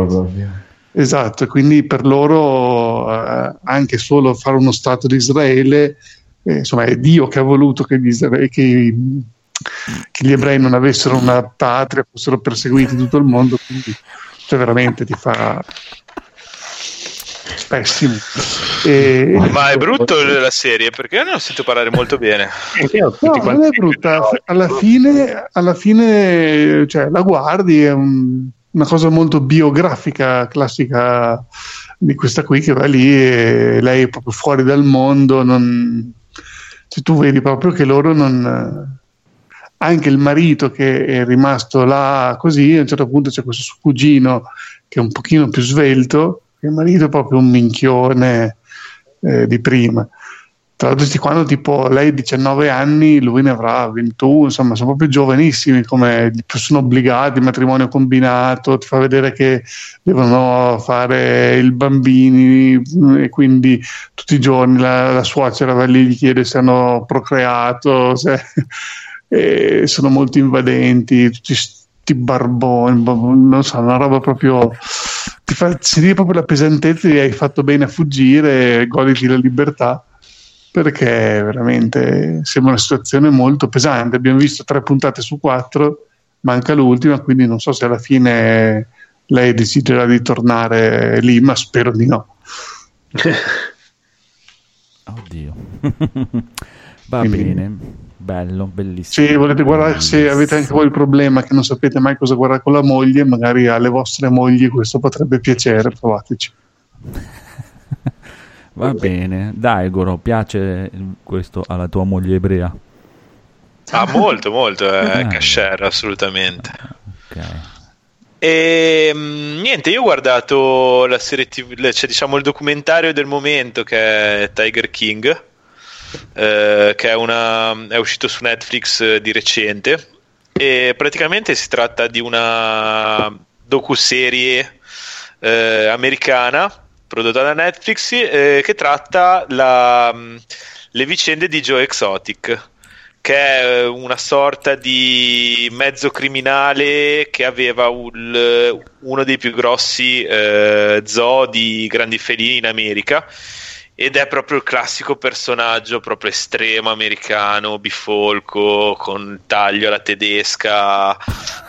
Esatto, quindi per loro eh, anche solo fare uno Stato di Israele, eh, insomma è Dio che ha voluto che gli, isra- che- che gli ebrei non avessero una patria, fossero perseguiti in tutto il mondo, quindi cioè, veramente ti fa pessimo. E- Ma è brutto la serie perché io ne ho sentito parlare molto bene. No, non è brutta. Alla fine, alla fine cioè, la guardi, è un- una cosa molto biografica, classica di questa qui che va lì e lei è proprio fuori dal mondo. Non... Cioè, tu vedi proprio che loro non. Anche il marito che è rimasto là così, a un certo punto c'è questo suo cugino che è un pochino più svelto, il marito è proprio un minchione eh, di prima tra di quando tipo lei ha 19 anni, lui ne avrà 21, insomma sono proprio giovanissimi, come sono obbligati, matrimonio combinato, ti fa vedere che devono fare il bambini e quindi tutti i giorni la, la suocera va lì gli chiede se hanno procreato, se, sono molto invadenti, tutti sti barboni, non so, una roba proprio ti fa sentire proprio la pesantezza di hai fatto bene a fuggire, goditi la libertà perché veramente sembra una situazione molto pesante. Abbiamo visto tre puntate su quattro, manca l'ultima, quindi non so se alla fine lei deciderà di tornare lì, ma spero di no. Oddio. Va quindi, bene, bello, bellissimo. Se volete guardare, se avete anche voi il problema che non sapete mai cosa guardare con la moglie, magari alle vostre mogli questo potrebbe piacere, provateci. Va bene, dai Goro, piace questo alla tua moglie ebrea? Ah, molto, molto, eh, Kasher, assolutamente. Ok. E mm, niente, io ho guardato la serie TV, cioè diciamo il documentario del momento che è Tiger King, eh, che è, una, è uscito su Netflix eh, di recente. E praticamente si tratta di una docuserie eh, americana prodotta da Netflix, eh, che tratta la, mm, le vicende di Joe Exotic, che è eh, una sorta di mezzo criminale che aveva un, uno dei più grossi eh, zoo di grandi felini in America ed è proprio il classico personaggio proprio estremo americano, bifolco, con taglio alla tedesca,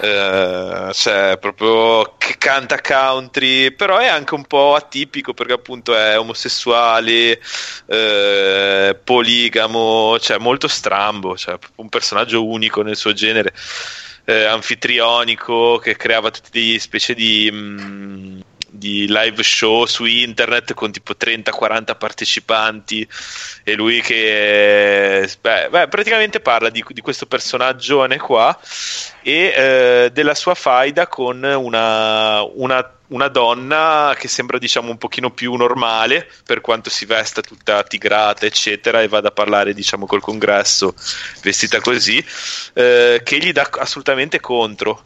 eh, cioè proprio che canta country, però è anche un po' atipico perché appunto è omosessuale, eh, poligamo, cioè molto strambo, cioè un personaggio unico nel suo genere. Eh, anfitrionico che creava tutte delle specie di mh, mm, di live show su internet con tipo 30-40 partecipanti e lui che beh, beh, praticamente parla di, di, questo personaggio qua e eh, della sua faida con una, una, una, donna che sembra diciamo un pochino più normale per quanto si vesta tutta tigrata eccetera e vada a parlare diciamo col congresso vestita così eh, che gli dà assolutamente contro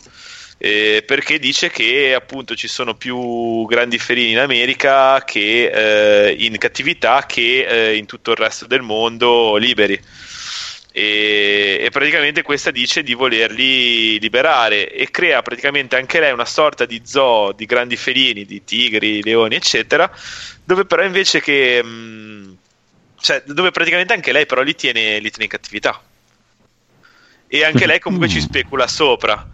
eh, perché dice che appunto ci sono più grandi felini in America che eh, in cattività che eh, in tutto il resto del mondo liberi. E, e, praticamente questa dice di volerli liberare e crea praticamente anche lei una sorta di zoo di grandi felini, di tigri, leoni, eccetera, dove però invece che mh, mm, cioè, dove praticamente anche lei però li tiene, li tiene in cattività. E anche lei comunque ci specula sopra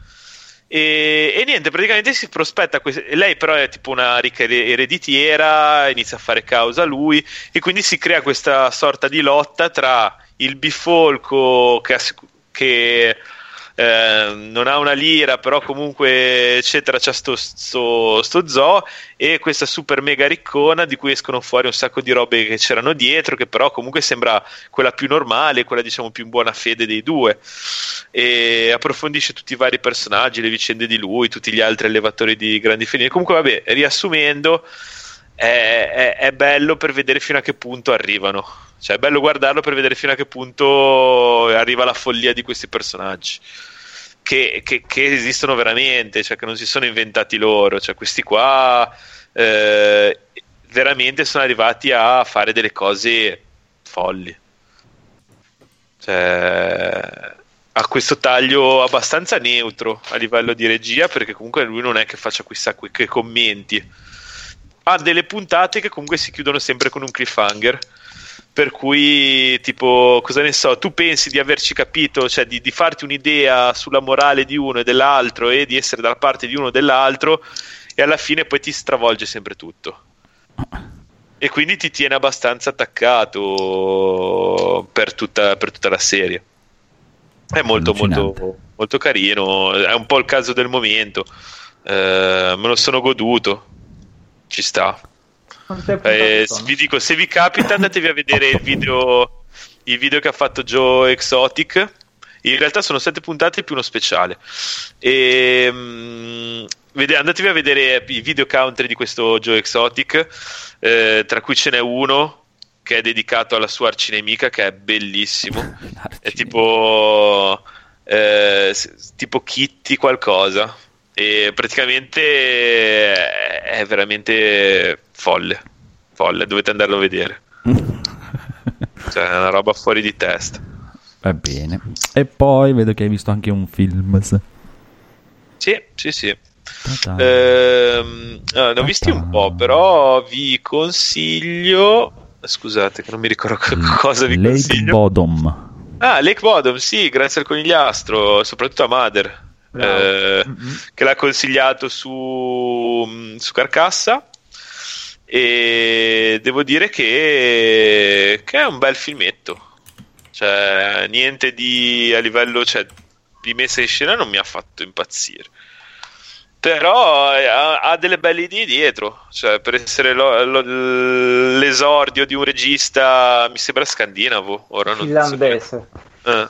e, e, niente, praticamente si prospetta. Que- lei, però, è tipo una ricca ereditiera, inizia a fare causa a lui, e quindi si crea questa sorta di lotta tra il bifolco che, che eh, non ha una lira, però comunque eccetera, c'è sto, sto, sto, zoo e questa super mega riccona di cui escono fuori un sacco di robe che c'erano dietro, che però comunque sembra quella più normale, quella diciamo più in buona fede dei due e approfondisce tutti i vari personaggi, le vicende di lui, tutti gli altri allevatori di grandi felini. Comunque vabbè, riassumendo è, è, è bello per vedere fino a che punto arrivano cioè, è bello guardarlo per vedere fino a che punto arriva la follia di questi personaggi. Che, che, che esistono veramente, cioè che non si sono inventati loro. Cioè, questi qua eh, veramente sono arrivati a fare delle cose folli. Cioè, ha questo taglio abbastanza neutro a livello di regia, perché comunque lui non è che faccia chissà che commenti. Ha delle puntate che comunque si chiudono sempre con un cliffhanger. Per cui tipo cosa ne so tu pensi di averci capito cioè di, di, farti un'idea sulla morale di uno e dell'altro e di essere dalla parte di uno o dell'altro e alla fine poi ti stravolge sempre tutto. E quindi ti tiene abbastanza attaccato per tutta, per tutta la serie. È molto molto molto carino è un po' il caso del momento. Eh, me lo sono goduto ci sta eh, vi dico, se vi capita andatevi a vedere il video, il video che ha fatto Joe Exotic. In realtà sono sette puntate più uno speciale. E, mh, mm, andatevi a vedere i video country di questo Joe Exotic, eh, tra cui ce n'è uno che è dedicato alla sua arcinemica, che è bellissimo. è tipo, eh, tipo Kitty qualcosa. E praticamente è veramente folle. Folle, dovete andarlo a vedere. cioè, è una roba fuori di testa. Va bene. E poi vedo che hai visto anche un film. Sì, sì, sì. Ehm, no, ne ho visti un po', però vi consiglio. Scusate, che non mi ricordo cosa vi Lake consiglio. Bottom. Ah, Lake Bottom, sì, grazie al conigliastro, soprattutto a Mother, eh, che l'ha consigliato su, su Carcassa. E devo dire che, che è un bel filmetto. Cioè, niente di a livello cioè, di messa in scena non mi ha fatto impazzire però eh, ha, ha, delle belle idee dietro cioè per essere lo, lo, l'esordio di un regista mi sembra scandinavo ora non finlandese so eh.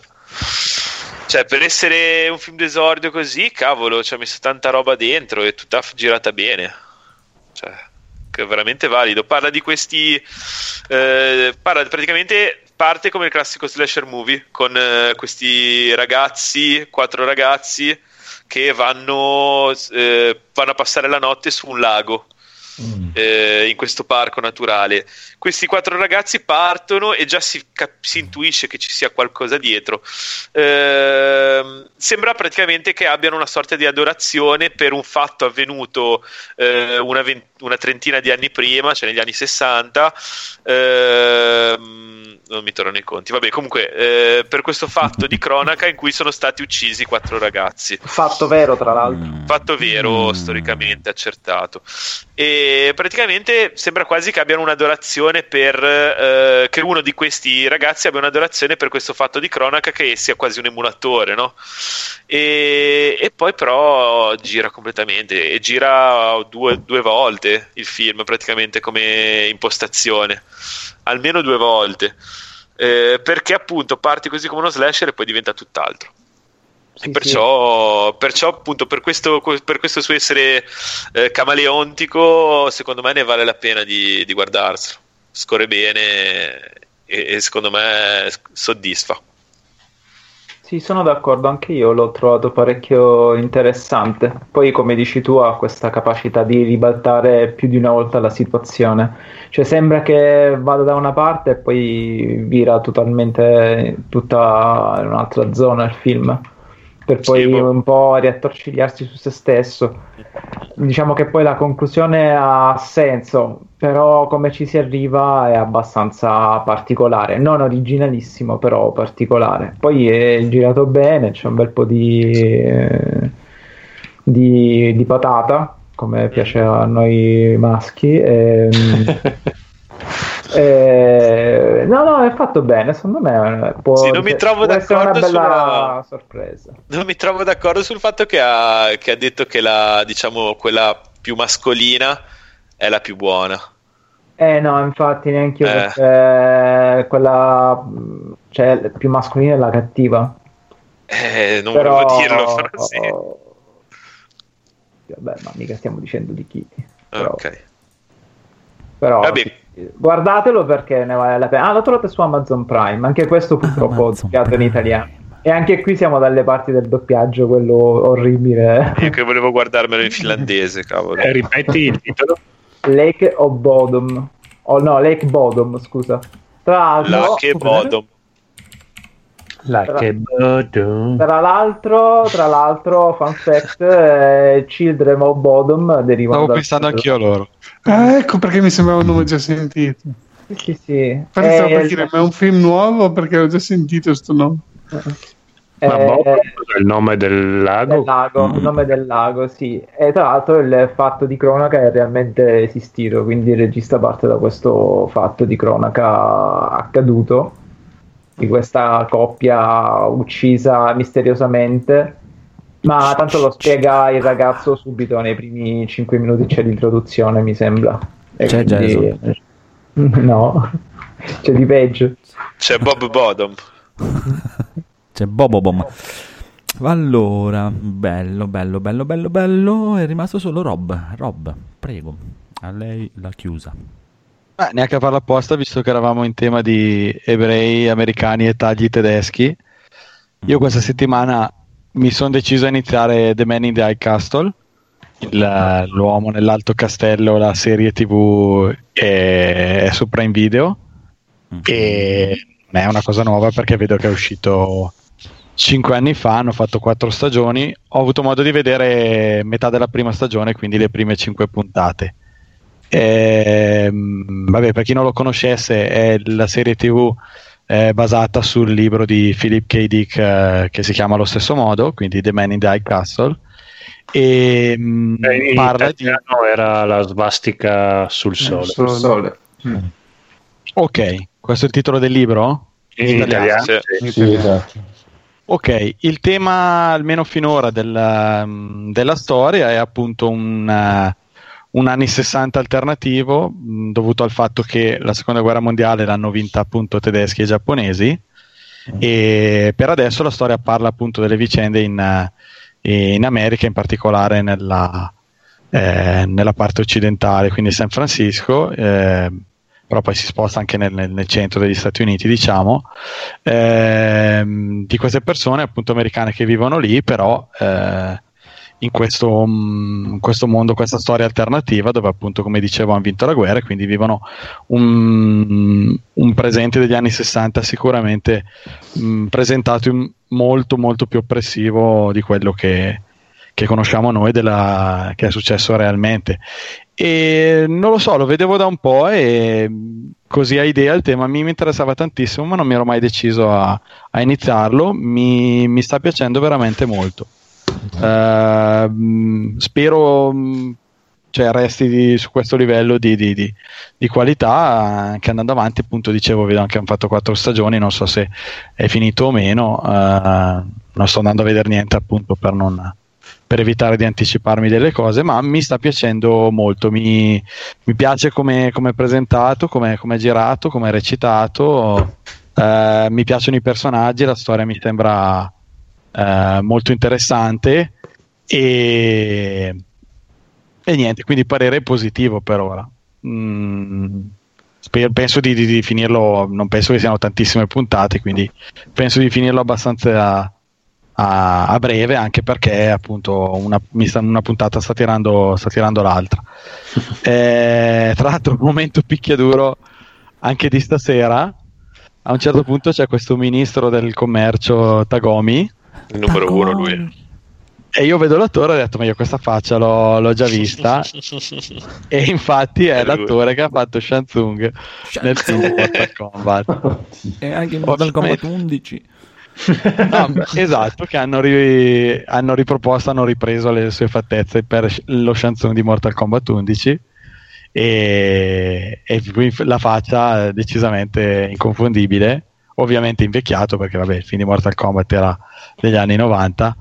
Cioè per essere un film d'esordio così cavolo ci ha messo tanta roba dentro e tutta girata bene cioè che è veramente valido parla di questi eh, parla praticamente parte come il classico slasher movie con eh, questi ragazzi quattro ragazzi che vanno, eh, vanno a passare la notte su un lago. Mm. Eh, in questo parco naturale. Questi quattro ragazzi partono e già si, cap- si intuisce che ci sia qualcosa dietro. Eh, sembra praticamente che abbiano una sorta di adorazione per un fatto avvenuto eh, una, vent- una, trentina di anni prima, cioè negli anni 60 non mi tornano i conti. Vabbè, comunque, eh, per questo fatto di cronaca in cui sono stati uccisi quattro ragazzi. Fatto vero, tra l'altro. Mm. Fatto vero, mm. storicamente accertato. E praticamente sembra quasi che abbiano un'adorazione per. Eh, che uno di questi ragazzi abbia un'adorazione per questo fatto di cronaca che sia quasi un emulatore, no? E, e poi però gira completamente e gira due, due volte il film praticamente come impostazione almeno due volte. Eh, perché appunto parti così come uno slasher e poi diventa tutt'altro. Sì, perciò, sì. perciò, appunto per questo, per questo suo essere eh, camaleontico secondo me ne vale la pena di, di guardarselo. Scorre bene e, e secondo me soddisfa sì, sono d'accordo, anche io l'ho trovato parecchio interessante. Poi, come dici tu, ha questa capacità di ribaltare più di una volta la situazione. Cioè, sembra che vada da una parte e poi vira totalmente tutta un'altra zona il film per poi sì, boh. un po' riattorcigliarsi su se stesso. Diciamo che poi la conclusione ha senso, però come ci si arriva è abbastanza particolare, non originalissimo, però particolare. Poi è girato bene, c'è un bel po' di, di, di patata, come piace a noi maschi. E, Eh, no, no, è fatto bene. Secondo me può, sì, non mi trovo d'accordo una bella sulla... sorpresa. Non mi trovo d'accordo sul fatto che ha, che ha detto che la, diciamo, quella più mascolina è la più buona. Eh no, infatti neanche io eh. perché quella cioè più mascolina è la cattiva. Eh, non però... volevo dirlo, però sì. Vabbè, ma mica stiamo dicendo di chi. Però... Ok. Però Vabbè. Guardatelo perché ne vale la pena. Ah, l'ho trovato su Amazon Prime. Anche questo purtroppo ho doppiato in italiano. E anche qui siamo dalle parti del doppiaggio, quello orribile. Io che volevo guardarmelo in finlandese, cavolo. Eh, ripeti il titolo? Lake of Bodom. Oh no, Lake Bodom, scusa. Tra l'altro... Lake Bodom. Like tra, tra, l'altro, tra l'altro, fun fact, eh, Children of Bodom derivano Stavo pensando anch'io a loro. Ah, ecco perché mi sembrava un nome già sentito. Sì, sì, sì. Stavo per dire, ma è un film nuovo perché ho già sentito questo nome. Eh, ma Bob è il nome del lago? Del lago mm. Il nome del lago, sì. E tra l'altro il fatto di cronaca è realmente esistito, quindi il regista parte da questo fatto di cronaca accaduto di questa coppia uccisa misteriosamente. Ma tanto lo spiega il ragazzo subito nei primi 5 minuti c'è l'introduzione, mi sembra. E c'è quindi... Gesù. No, c'è di peggio. C'è Bob Bodom. c'è Bobobom. Allora, bello, bello, bello, bello, bello. È rimasto solo Rob. Rob, prego. A lei la chiusa. Ah, neanche a farla apposta, visto che eravamo in tema di ebrei, americani e tagli tedeschi. Io questa settimana mi sono deciso a iniziare The Man in the High Castle, il- l'uomo nell'alto castello, la serie tv è, è su Prime Video e non è una cosa nuova perché vedo che è uscito 5 anni fa, hanno fatto 4 stagioni, ho avuto modo di vedere metà della prima stagione, quindi le prime 5 puntate. Ehm, vabbè, per chi non lo conoscesse, è la serie TV eh, basata sul libro di Philip K. Dick eh, che si chiama allo stesso modo, quindi The Man in the High Castle. E mm, Eh, in parla di. italiano era la svastica sul sole. Sul Sole. Ok, questo è il titolo del libro? In italiano, Sì. sì. Sì, esatto. Ok, il tema almeno finora della, mm, della storia è appunto un, eh, un anni 60 alternativo mh, dovuto al fatto che la seconda guerra mondiale l'hanno vinta appunto tedeschi e giapponesi. E per adesso la storia parla appunto delle vicende in, eh, in America, in particolare nella, eh, nella parte occidentale, quindi San Francisco, eh, però poi si sposta anche nel, nel- centro degli Stati Uniti, diciamo, ehm, di queste persone appunto americane che vivono lì, però eh, in questo, mm, in questo mondo, questa storia alternativa dove appunto come dicevo hanno vinto la guerra e quindi vivono un, un presente degli anni 60 sicuramente mm, presentato in molto molto più oppressivo di quello che, che conosciamo noi della, che è successo realmente. E non lo so lo vedevo da un po' e mm, così a idea il tema mi interessava tantissimo ma non mi ero mai deciso a, a iniziarlo mi, mi sta piacendo veramente molto mh, spero mh, cioè, resti di- su questo livello di, di- di- qualità anche andando avanti appunto dicevo vedo che hanno fatto quattro stagioni non so se è finito o meno eh, non sto andando a vedere niente appunto per non per evitare di anticiparmi delle cose ma mi sta piacendo molto mi, mi piace come è presentato come è girato come è recitato eh, mi piacciono i personaggi la storia mi sembra eh, molto interessante e, e niente, quindi parere positivo per ora. Mm, penso di, di- di finirlo, non penso che siano tantissime puntate, quindi penso di finirlo abbastanza a, a breve, anche perché appunto una, mi sta- una puntata sta tirando, sta tirando l'altra. Eh, tra l'altro, un momento picchiaduro anche di stasera. A un certo punto c'è questo ministro del commercio Tagomi, Il numero uno lui. e io vedo l'attore e ho detto, ma io questa faccia l'ho, l'ho già vista. e infatti è È lui. l'attore che ha fatto Shansung nel film Mortal Kombat. E anche in Mortal Kombat Kombat 11. No, esatto, che hanno, ri- hanno riproposto, hanno ripreso le sue fattezze per lo Shansung di Mortal Kombat 11 e, e la faccia è decisamente inconfondibile, ovviamente invecchiato perché vabbè il film di Mortal Kombat era degli anni 90,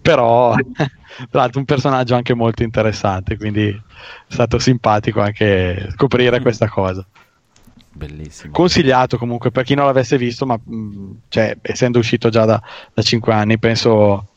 però tra l'altro un personaggio anche molto interessante, quindi è stato simpatico anche scoprire questa cosa Bellissimo. consigliato comunque per chi non l'avesse visto, ma mh, cioè, essendo uscito già da, da 5 anni, penso,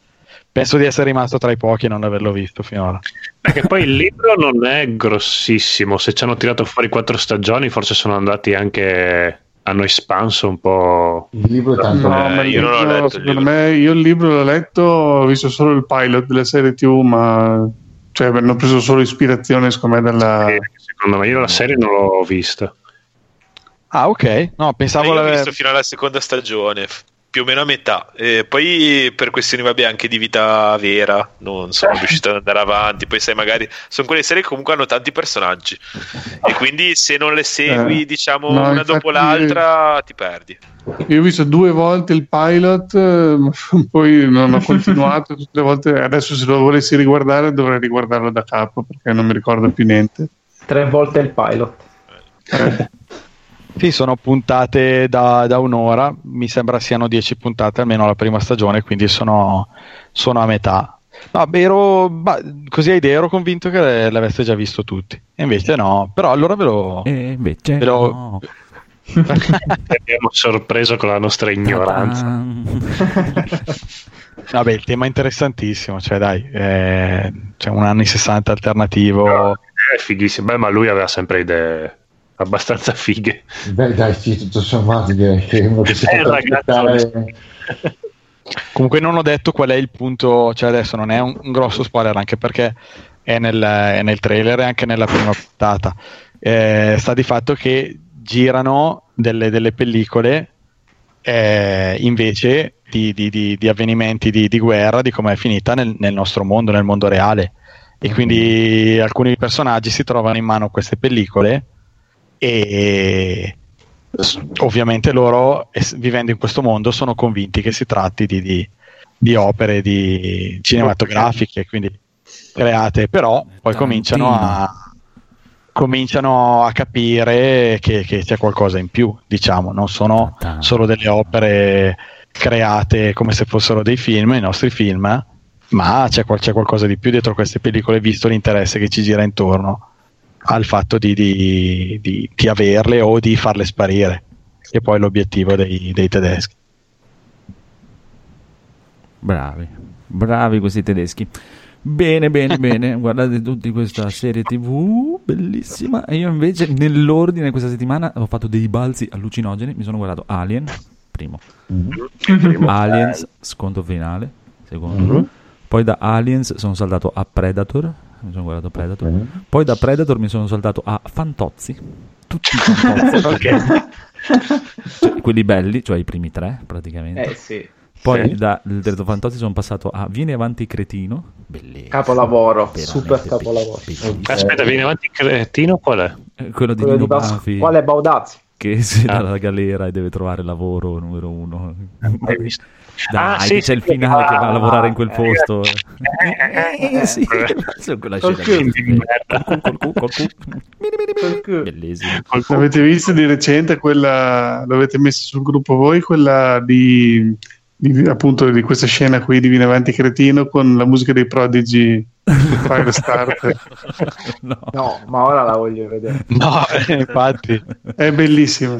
penso di essere rimasto tra i pochi a non averlo visto finora. Perché poi il libro non è grossissimo. Se ci hanno tirato fuori quattro stagioni, forse sono andati anche. Hanno espanso un po'. Il libro è tanto No, Eh, io non libro, letto il secondo libro. me, io il libro l'ho letto, ho visto solo il pilot della serie TV, ma cioè, hanno preso solo ispirazione, secondo me, dalla... Eh, Secondo me, io la serie non l'ho vista. Ah, ok. No, pensavo io l'ho visto fino alla seconda stagione, più o meno a metà. E poi per questioni vabbè, anche di vita vera non sono riuscito ad andare avanti. Poi sai, magari sono quelle serie che comunque hanno tanti personaggi. E quindi se non le segui, Eh, diciamo, no, una dopo l'altra, ti perdi. Io ho visto due volte il pilot, eh, ma poi non ho continuato tutte le volte. Adesso se lo volessi riguardare dovrei riguardarlo da capo perché non mi ricordo più niente. Tre volte il pilot. Eh, Sì, sono puntate da, da un'ora, mi sembra siano 10 puntate almeno la prima stagione, quindi sono, sono a metà. No, beh, ero, bah, così a idea ero convinto che l'aveste già visto tutti, e invece no, però allora ve lo... E invece ve lo- no. Ti abbiamo sorpreso con la nostra ignoranza. Vabbè, il tema è interessantissimo, cioè dai, eh, c'è un anni 60 alternativo. È fighissimo. Beh, ma lui aveva sempre idee abbastanza fighe. Beh, dai, sì, tutto sommato direi che uno che si Eh, ragazzo. Comunque non ho detto qual è il punto, cioè adesso non è un, un grosso spoiler anche perché è nel, è nel trailer e anche nella prima puntata. Eh, sta di fatto che girano delle, delle pellicole eh, invece di, di- di- di avvenimenti di, di guerra, di come è finita nel, nel nostro mondo, nel mondo reale. E quindi alcuni personaggi si trovano in mano queste pellicole e ovviamente loro, vivendo in questo mondo, sono convinti che si tratti di, di- di opere di cinematografiche, quindi create, però poi cominciano a, cominciano a capire che, che c'è qualcosa in più, diciamo, non sono solo delle opere create come se fossero dei film, i nostri film, ma c'è, c'è qualcosa di più dietro queste pellicole, visto l'interesse che ci gira intorno al fatto di, di- di- di averle o di farle sparire, che poi è l'obiettivo dei, dei tedeschi. Bravi, bravi questi tedeschi. Bene, bene, bene. Guardate tutti questa serie TV, bellissima. E io invece, nell'ordine questa settimana, ho fatto dei balzi allucinogeni. Mi sono guardato Alien, primo. Aliens, sconto finale, secondo. Mhm. Poi da Aliens sono saltato a Predator. Mi sono guardato Predator. Poi da Predator mi sono saltato a Fantozzi. Tutti i Fantozzi. Cioè, quelli belli, cioè i primi tre praticamente. Eh sì. Poi Sì. dal Detto Fantozzi sono passato a Vieni avanti cretino. Bellissimo. Capolavoro, super capolavoro. Aspetta, viene avanti cretino qual è? Eh, Quello di Quello Nino di Bas- Banfi Quale Baudazzi? che si Ah. dà alla galera e deve trovare lavoro numero uno. Hai visto? Dai, Ah, sì, c'è sì, il finale che va a lavorare in quel eh, posto. eh, Eh, sì, eh, Sì, quella Col scena mini. Bellissimo. L'avete visto di recente quella, l'avete messa sul gruppo voi, quella di, di- appunto di questa scena qui di Viene Avanti Cretino con la musica dei Prodigy Fire Starter. No, No, ma ora la voglio vedere. No, infatti. È bellissima.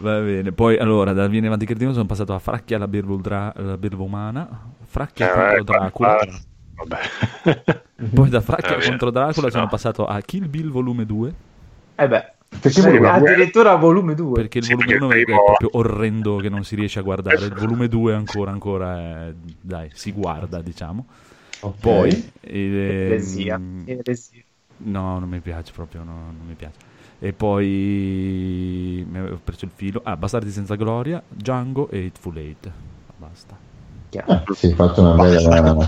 Va bene. Poi allora, da Vieni avanti cretino sono passato a Fracchia la belva, ultra- la belva umana, Fracchia Eh, contro Dracula. ah, Vabbè. Poi da Fracchia Eh, contro Dracula sì, sono no. passato a Kill Bill volume 2. Eh beh, Perché Sì, ma- addirittura volume 2. Perché il Sì, volume perché 1 il è proprio orrendo che non si riesce a guardare. Il volume 2 ancora, ancora è- dai, si guarda, diciamo. Ok. Poi ehm, Eresia. Eresia. No, non mi piace proprio, no, non mi piace. E poi mi avevo perso il filo. Ah, Bastardi senza gloria, Django e Hateful Eight. Basta. Ah, sì, fatto una bella...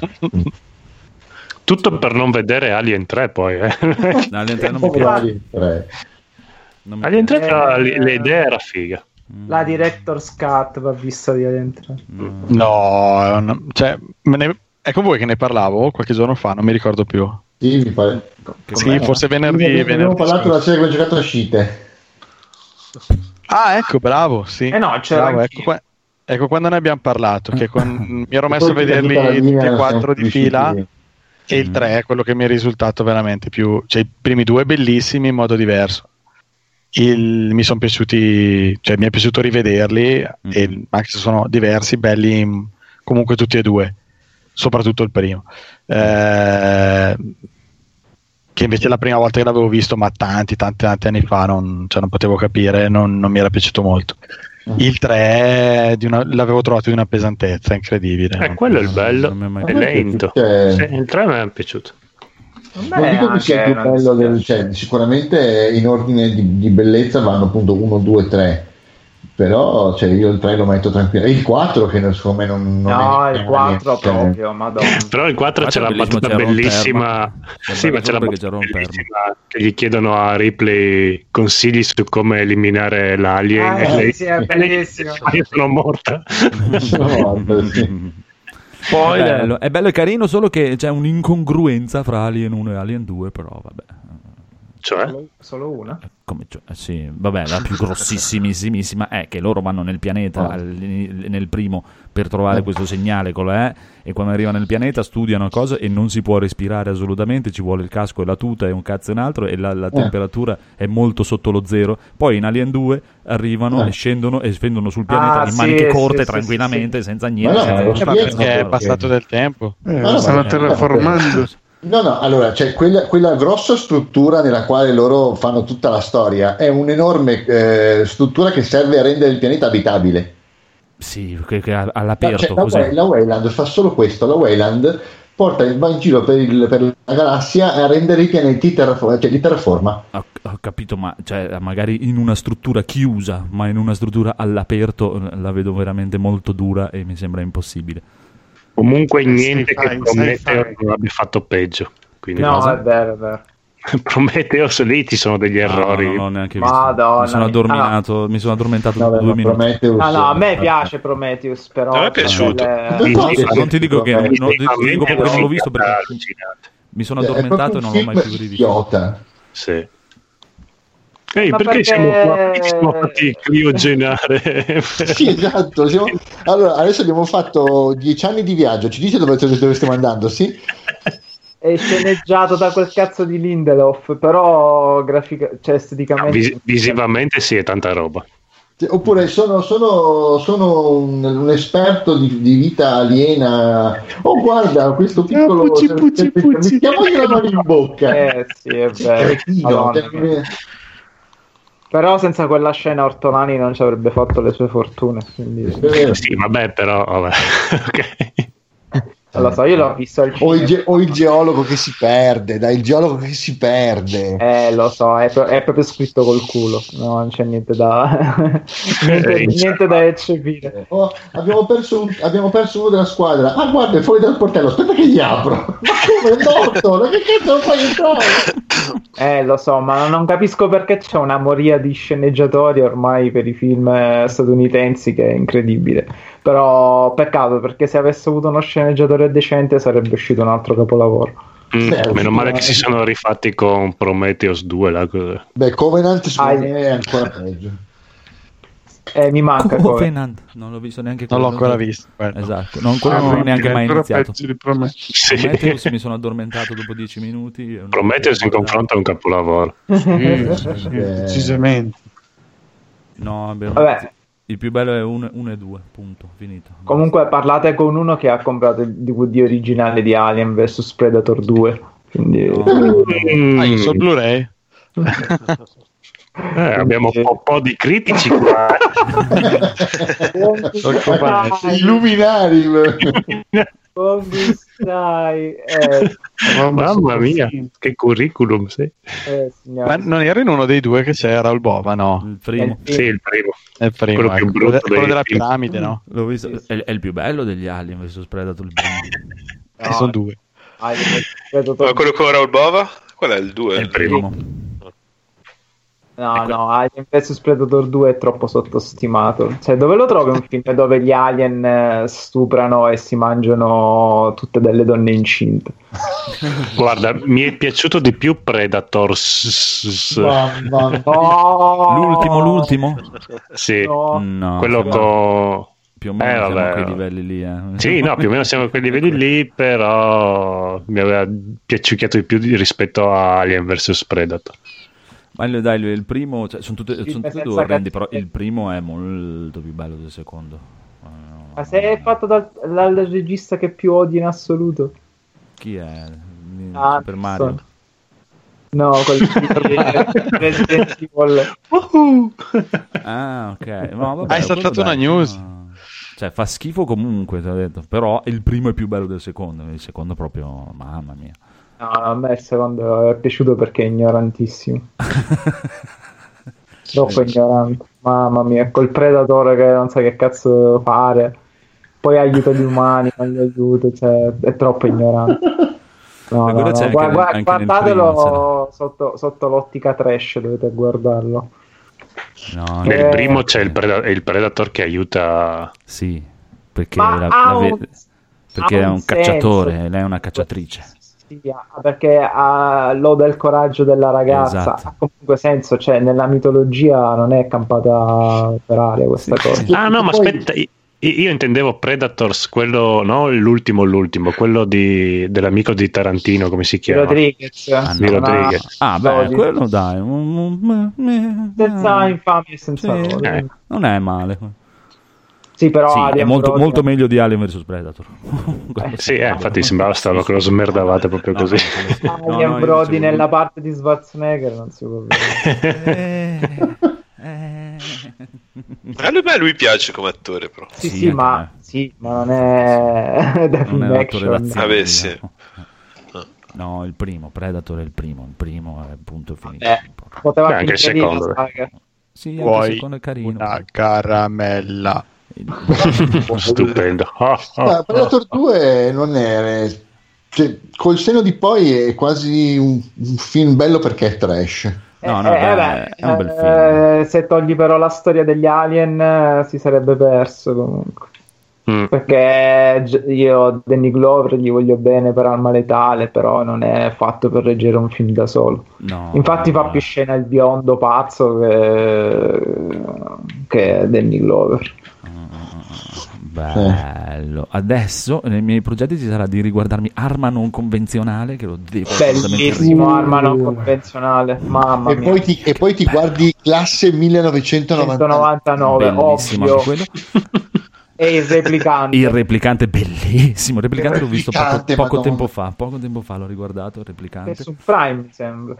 Tutto per non vedere Alien 3 poi. Eh. No, Alien 3 non mi piace. Tre. Non mi Alien 3 piace. però Eh, l- l'idea era figa. Mm, La Director's Cut va vista di dentro. no. No, un- cioè, me ne- è con voi che ne parlavo qualche giorno fa, non mi ricordo più. Sì, mi pare... Sì, forse venerdì. Abbiamo venerdì parlato scorso. della serie che ho giocato a Scite. Ah, ecco, bravo, sì. Eh no, c'era Bravo, ecco, qua- ecco quando ne abbiamo parlato, che con- mi ero messo a vederli tutti e quattro di fila e il 3 è quello che mi è risultato veramente più... Cioè, i primi due bellissimi in modo diverso. Il- mi sono piaciuti, cioè mi è piaciuto rivederli, e, anche se sono diversi, belli in- comunque tutti e due, soprattutto il primo. Eh, che invece la prima volta che l'avevo visto, ma tanti, tanti, tanti anni fa, non, cioè, non potevo capire, non, non mi era piaciuto molto. Il 3 di una- l'avevo trovato di una pesantezza incredibile. Eh, quello è il bello. non mi è mai È piaciuto. lento. Cioè, Sì, il 3 mi è piaciuto. non dico che sia il più bello del, cioè, sicuramente in ordine di, di bellezza vanno appunto 1, 2, 3 però cioè, io il 3 lo metto tranquillo il 4 che non- secondo me non, non No, è il 4 cioè, proprio, madonna. Però il 4 c'è la battuta bellissima. Sì, ma c'è la battuta bellissima che gli chiedono a Ripley consigli su come eliminare l'alien. Ah, e sì, lei- sì, è bellissimo. dice, "Ah, Io sono morta. sono morto, sì. Poi è bello, è bello e carino, solo che c'è un'incongruenza fra Alien 1 e Alien 2, però vabbè. Cioè? Solo, solo una? Come, cioè, eh, sì, vabbè, la più grossissimissima è che loro vanno nel pianeta Oh. al- nel primo per trovare questo segnale con la E e quando arrivano nel pianeta studiano cose e non si può respirare assolutamente, ci vuole il casco e la tuta e un cazzo e un altro e la, la Eh. temperatura è molto sotto lo zero. Poi in Alien 2 arrivano Eh. e scendono e scendono sul pianeta Ah, in sì, maniche sì, corte sì, tranquillamente sì, senza Ma niente. no, senza niente. spiegano Perché è passato del tempo. Eh, No, no, stanno ma- terraformando. No, no, allora c'è quella, quella, grossa struttura nella quale loro fanno tutta la storia, è un'enorme eh, struttura che serve a rendere il pianeta abitabile. Sì, che, che all'aperto. No, cioè, la, la Wayland fa solo questo, la Wayland porta va in giro per, il, per, la galassia a rendere i pianeti terraforma, cioè li terraforma. Ho, ho capito, ma cioè, magari in una struttura chiusa, ma in una struttura all'aperto la vedo veramente molto dura e mi sembra impossibile. Comunque niente che Prometeo non abbia fatto peggio. Quindi no, cosa? è vero, è vero. Prometheus lì ci sono degli errori. No, no, non neanche visto. Mi sono addormentato, ah, mi sono addormentato no, due minuti. Prometheus, no, no, a me piace Prometheus, però a me è piaciuto. Le... Non ti dico che non, non, dico che non l'ho visto perché mi sono addormentato e non l'ho mai più rivisto. Sì. Ehi, perché, perché, siamo qua? siamo fatti criogenare? sì, esatto. Siamo... Allora, adesso abbiamo fatto dieci anni di viaggio. Ci dice dove, dove stiamo andando, sì? È sceneggiato da quel cazzo di Lindelof, però grafica... cioè, esteticamente... Vis- visivamente sì, è tanta roba. Oppure sono, sono, sono un, un, esperto di, di, vita aliena. Oh, guarda questo piccolo. Pucci, pucci, pucci. Mettiamogli la mano in bocca. Eh, sì, è vero. Però senza quella scena Ortolani non ci avrebbe fatto le sue fortune. Quindi... Sì, vabbè, però vabbè. ok. Lo so, io l'ho visto al o il, ge- o il, geologo che si perde, dai, il geologo che si perde. Eh, lo so, è, pro- è proprio scritto col culo, no, non c'è niente da, niente, niente da eccepire. Oh, abbiamo, perso un, abbiamo, perso uno della squadra. Ah, guarda, è fuori dal portello, aspetta che gli apro. Ma come è morto? Ma che cazzo lo fai entrare? Eh, lo so, ma non capisco perché c'è una moria di sceneggiatori ormai per i film statunitensi che è incredibile. Però peccato perché se avesse avuto uno sceneggiatore decente sarebbe uscito un altro capolavoro. Mm, meno male che si sono rifatti con Prometheus 2. La... Beh, Covenant secondo me è ancora peggio. Eh, mi manca Covenant. Non l'ho visto neanche Non l'ho ancora visto. Quello. Esatto, non, quello ah, non ho neanche mai iniziato. Di. Sì. Prometheus mi sono addormentato dopo dieci minuti. Prometheus in confronto è un capolavoro. sì, decisamente. No, abbiamo... Vabbè. Il più bello è 1 e 2, punto, finito. Comunque parlate con uno che ha comprato il DVD originale di Alien vs Predator 2. Quindi... No. Mm. Ah, io so Blu-ray. Eh, abbiamo un po', po', di critici qua. Illuminari. Come stai? Eh, Mamma mia, che curriculum sei. Eh, Ma non era in uno dei due che c'era il Bova, no? Il primo. Il sì, il primo. È il primo, quello, ecco. quello, quello della film. piramide, no? L'ho visto. È, è, il più bello degli Alien versus Predator. Il primo. no, sono due. Ma quello con Raul Bova? Qual è il 2? È il primo. No, ecco. no, Alien vs Predator 2 è troppo sottostimato. Cioè, dove lo trovi un film dove gli alien eh, stuprano e si mangiano tutte delle donne incinte? Guarda, mi è piaciuto di più Predator. No. L'ultimo, l'ultimo? Sì, no. quello con più o meno eh, siamo a quei livelli lì. Eh. Sì, no, più o meno siamo a quei livelli lì, però mi aveva piaciucchiato di più rispetto a Alien vs Predator. Ma dai, il primo, cioè, sono tutte, sono tutte due orrendi, però il primo è molto più bello del secondo. Uh, Ma se è fatto dal, dal, regista che più odi in assoluto? Chi è? Ah, Super Mario? So. No, quel Resident Evil. ah, ok. No, vabbè, Hai saltato una news. No. Cioè, fa schifo comunque, detto. però il primo è più bello del secondo. Il secondo proprio, mamma mia. No, a me il secondo è piaciuto perché è ignorantissimo. Troppo ignorante. Mamma mia, col predatore che non sa che cazzo fare. Poi aiuta gli umani, non li aiuta, cioè, è troppo ignorante. No, no, no. Guarda, guarda, guardatelo primo, sotto, sotto, l'ottica trash, dovete guardarlo. No, Nel eh... primo c'è il, preda- il, Predator che aiuta. Sì, perché, la, la ve- perché è un, un cacciatore, lei è una cacciatrice sia, perché ha loda il coraggio della ragazza, esatto. ha comunque senso, cioè nella mitologia non è campata per aria questa sì, cosa. Ah no, ma poi... aspetta, io intendevo Predators, quello, no, l'ultimo, l'ultimo, quello di, dell'amico di Tarantino, come si chiama? Rodriguez. Ah, no, Rodriguez. ah beh, no, quello dai. Senza infamia e senza sì. eh. Non è male. Sì, però Sì, è Alien molto, molto meglio di Alien vs Predator. Sì, eh, infatti sembrava strano che lo smerdavate proprio così. Alien No, no, io Brody dicevo- nella parte di Schwarzenegger non si può vedere. Eh, A lui, a lui piace come attore, però. Sì, Sì, sì, ma, sì, ma non è da non è film action. d'azione, Vabbè, sì. diciamo. No, il primo, Predator è il primo, il primo è punto finito. Eh, poteva Beh, anche il secondo. Sì, anche il secondo è carino. una caramella. Stupendo. Ah, Ma Predator 2 non è. Cioè, col seno di poi è quasi un, un film bello perché è trash. No, no, Eh, beh, vabbè, è un bel eh, film. se togli però la storia degli alien eh, si sarebbe perso comunque. mm. Perché io Danny Glover gli voglio bene per Arma Letale, però non è fatto per reggere un film da solo. No, Infatti fa no. più scena il biondo pazzo che, che Danny Glover. Bello. Adesso nei miei progetti ci sarà di riguardarmi Arma non convenzionale, che lo devo Bellissimo arma non convenzionale, mamma E mia. poi, ti, e poi ti guardi classe 1999. 199, Bellissimo ovvio. anche quello. E il replicante. Il replicante bellissimo. Il replicante Il l'ho visto poco, replicante, poco tempo fa. Poco tempo fa l'ho riguardato. Il È replicante. su Prime, mi sembra.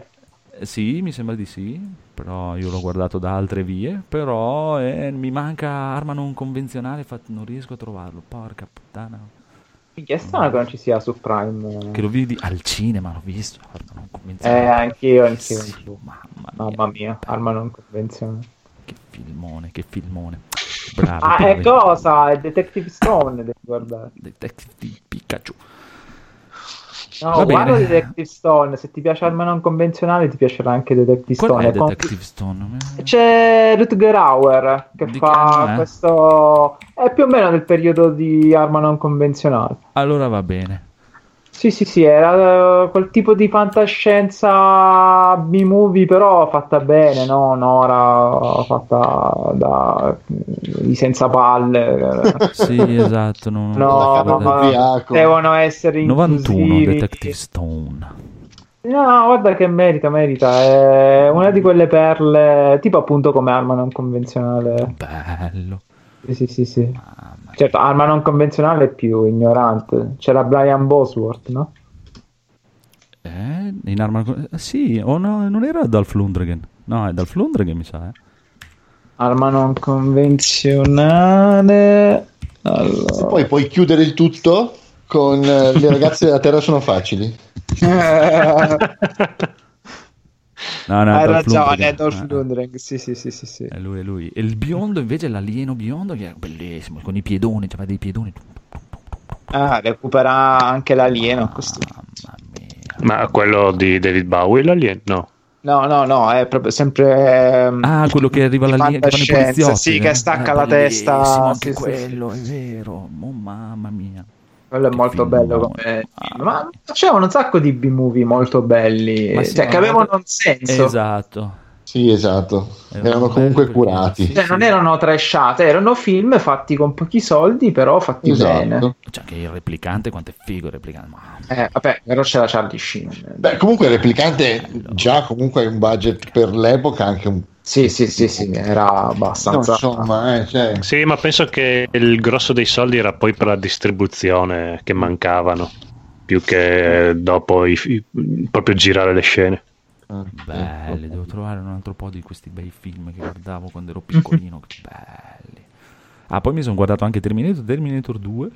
Eh, Sì, mi sembra di sì. Però io l'ho guardato da altre vie. Però eh, mi manca arma non convenzionale. fa- non riesco a trovarlo. Porca puttana. È strano che non ci sia su Prime. Che lo vidi al cinema. L'ho visto. Arma non Eh, convenzionale. anch'io, anch'io. Sì, mamma mia. Mamma mia, arma non convenzionale. Che filmone, che filmone. Bravo. Ah, è cosa? È Detective Stone, devi guardare. Detective Pikachu. No, guarda. Detective Stone. Se ti piace arma non convenzionale, ti piacerà anche Detective Qual Stone. è Detective Stone? C'è Rutger Hauer che Di che fa è? questo. È più o meno del periodo di arma non convenzionale. Allora va bene. Sì, sì, sì, era eh, quel tipo di fantascienza B-movie, però fatta bene, no? Nora fatta da di senza palle. Sì, esatto. Non, No, Guarda, ma devono essere 91 inclusivi. Detective Stone. No, no, guarda che merita, merita. È una di quelle perle, tipo appunto come arma non convenzionale. Bello. Sì, sì, sì, sì. Mamma. Certo, arma non convenzionale è più ignorante. C'era Brian Bosworth, no? Eh, in arma... eh, Sì, o no, non era Dolph Lundgren. No, è Dolph Lundgren mi sa, eh. Arma non convenzionale. E Allora. poi puoi chiudere il tutto con eh, le ragazze della Terra sono facili. No, no, Hai Dolph ragione, Lundgren. è Dolph Eh, Lundgren. Sì, sì, sì, sì, sì. È lui, è lui. E il biondo invece, l'alieno biondo, che è bellissimo, con i piedoni, cioè dei piedoni. Ah, recupera anche l'alieno. questo. Mamma mia. Ma quello di David Bowie, l'alien? No. No, no, no, è proprio sempre. ehm, Ah, quello che arriva di l'alieno, che fanno i fantascienza, poliziotti. Sì, eh? che stacca Eh, la testa. Anche sì, sì, quello, sì. è vero. Oh, mamma mia. Quello è molto bello come Ah. film. Ma facevano un sacco di B-movie molto belli, sì, cioè, che avevano un senso. Esatto. Sì, esatto. Erano Erano comunque curati. sì, Cioè, non erano trashate, erano film fatti con pochi soldi, però fatti bene. Esatto. Cioè, anche il replicante, quanto è figo il replicante. Eh, vabbè, però c'era Charlie Sheen. Beh, comunque il replicante già comunque un budget per l'epoca anche un Sì, sì, sì, sì, era no, abbastanza. insomma, eh, cioè, Sì, ma penso che il grosso dei soldi era poi per la distribuzione che mancavano, più che dopo i- i- proprio girare le scene. Belli, devo trovare un altro po' di questi bei film che guardavo quando ero piccolino. che belli. Ah, poi mi sono guardato anche Terminator, Terminator 2.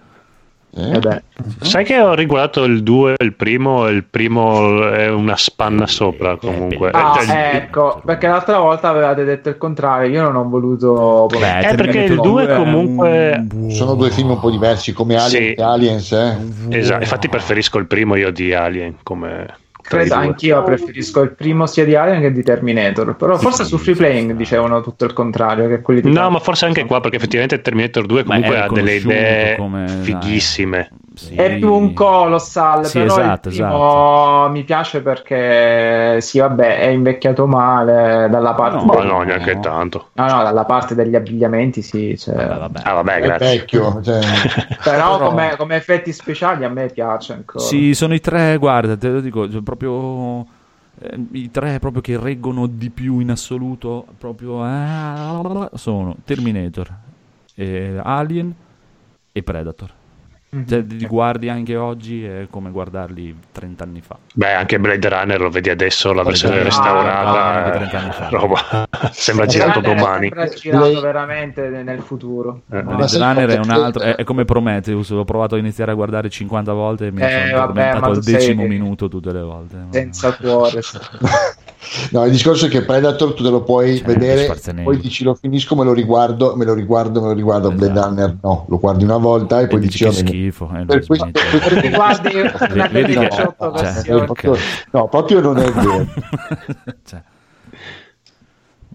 Eh? Sai che ho riguardato il 2, il primo, e il primo è una spanna sopra comunque. Ah, Eh, ecco, perché l'altra volta avevate detto il contrario, io non ho voluto... Beh, Eh, perché il Terminator 2 2 è comunque- sono due film un po' diversi come Alien Sì. e Aliens, eh? Esatto, infatti preferisco il primo io di Alien come Credo anch'io preferisco il primo sia di Alien che di Terminator, però forse su Free Playing dicevano tutto il contrario, che quelli di No, ma forse anche qua perché effettivamente Terminator 2 Beh, comunque ha delle idee come- fighissime. Sì. È più un colossal, Sì, però esatto, il primo mi piace perché sì, vabbè, è invecchiato male dalla parte No, no, neanche tanto. no, no, dalla parte degli abbigliamenti, sì, cioè- Vabbè, vabbè. Ah, vabbè, È grazie. vecchio, cioè, però Però- come, come effetti speciali a me piace ancora. Sì, sono i tre, guarda, te lo dico, cioè, proprio eh, i tre proprio che reggono di più in assoluto, proprio eh, sono Terminator, eh, Alien e Predator. Cioè, li guardi anche oggi è come guardarli 30 anni fa. Beh, anche Blade Runner lo vedi adesso, la versione Runner, restaurata. eh, 30 anni fa. roba. Sembra Blade girato domani. Sembra girato veramente nel futuro. Eh, Blade Runner è un altro, è, è come Prometheus, l'ho provato a iniziare a guardare 50 volte e mi Eh, sono ma al tu sei- decimo minuto tutte le volte. Senza cuore. No, il discorso è che Predator tu te lo puoi Cioè, vedere, poi dici lo finisco, me lo riguardo, me lo riguardo, me lo riguardo. Blade Esatto. Runner no, lo guardi una volta e E poi dici dici che "Oh, bene". schifo. eh, Per questo-. Ti guardi una Vedi che- 18 cioè, proprio- no, proprio non è vero. Cioè.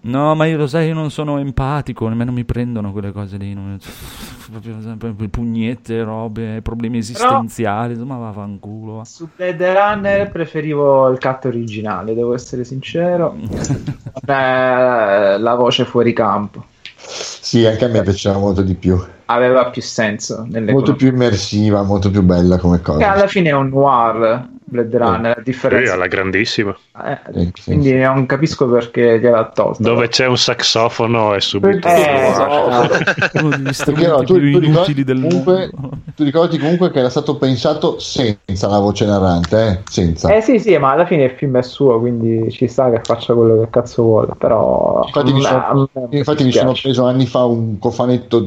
No, ma io lo sai, io non sono empatico, nemmeno mi prendono quelle cose lì. non- pugnette, robe, problemi esistenziali. Insomma, vaffanculo. va. Su Blade Runner preferivo il cut originale, devo essere sincero. Eh, la voce fuori campo Sì, anche a me piaceva molto di più. aveva più senso nelle Molto più immersiva, molto più bella come Che cosa. alla fine è un noir Blade Runner, a Sì, differenza. alla grandissima. Eh, Sì, sì, quindi non capisco perché gliel'ha tolto. Dove c'è un saxofono è subito. Eh, Wow. Uno degli strumenti no, tu, più tu ricordi inutili del comunque, mondo. tu ricordi comunque che era stato pensato senza la voce narrante, eh? Senza. Eh sì, sì, ma alla fine il film è suo, quindi ci sta che faccia quello che cazzo vuole. Però Infatti, mi sono, infatti mi sono preso anni fa un cofanetto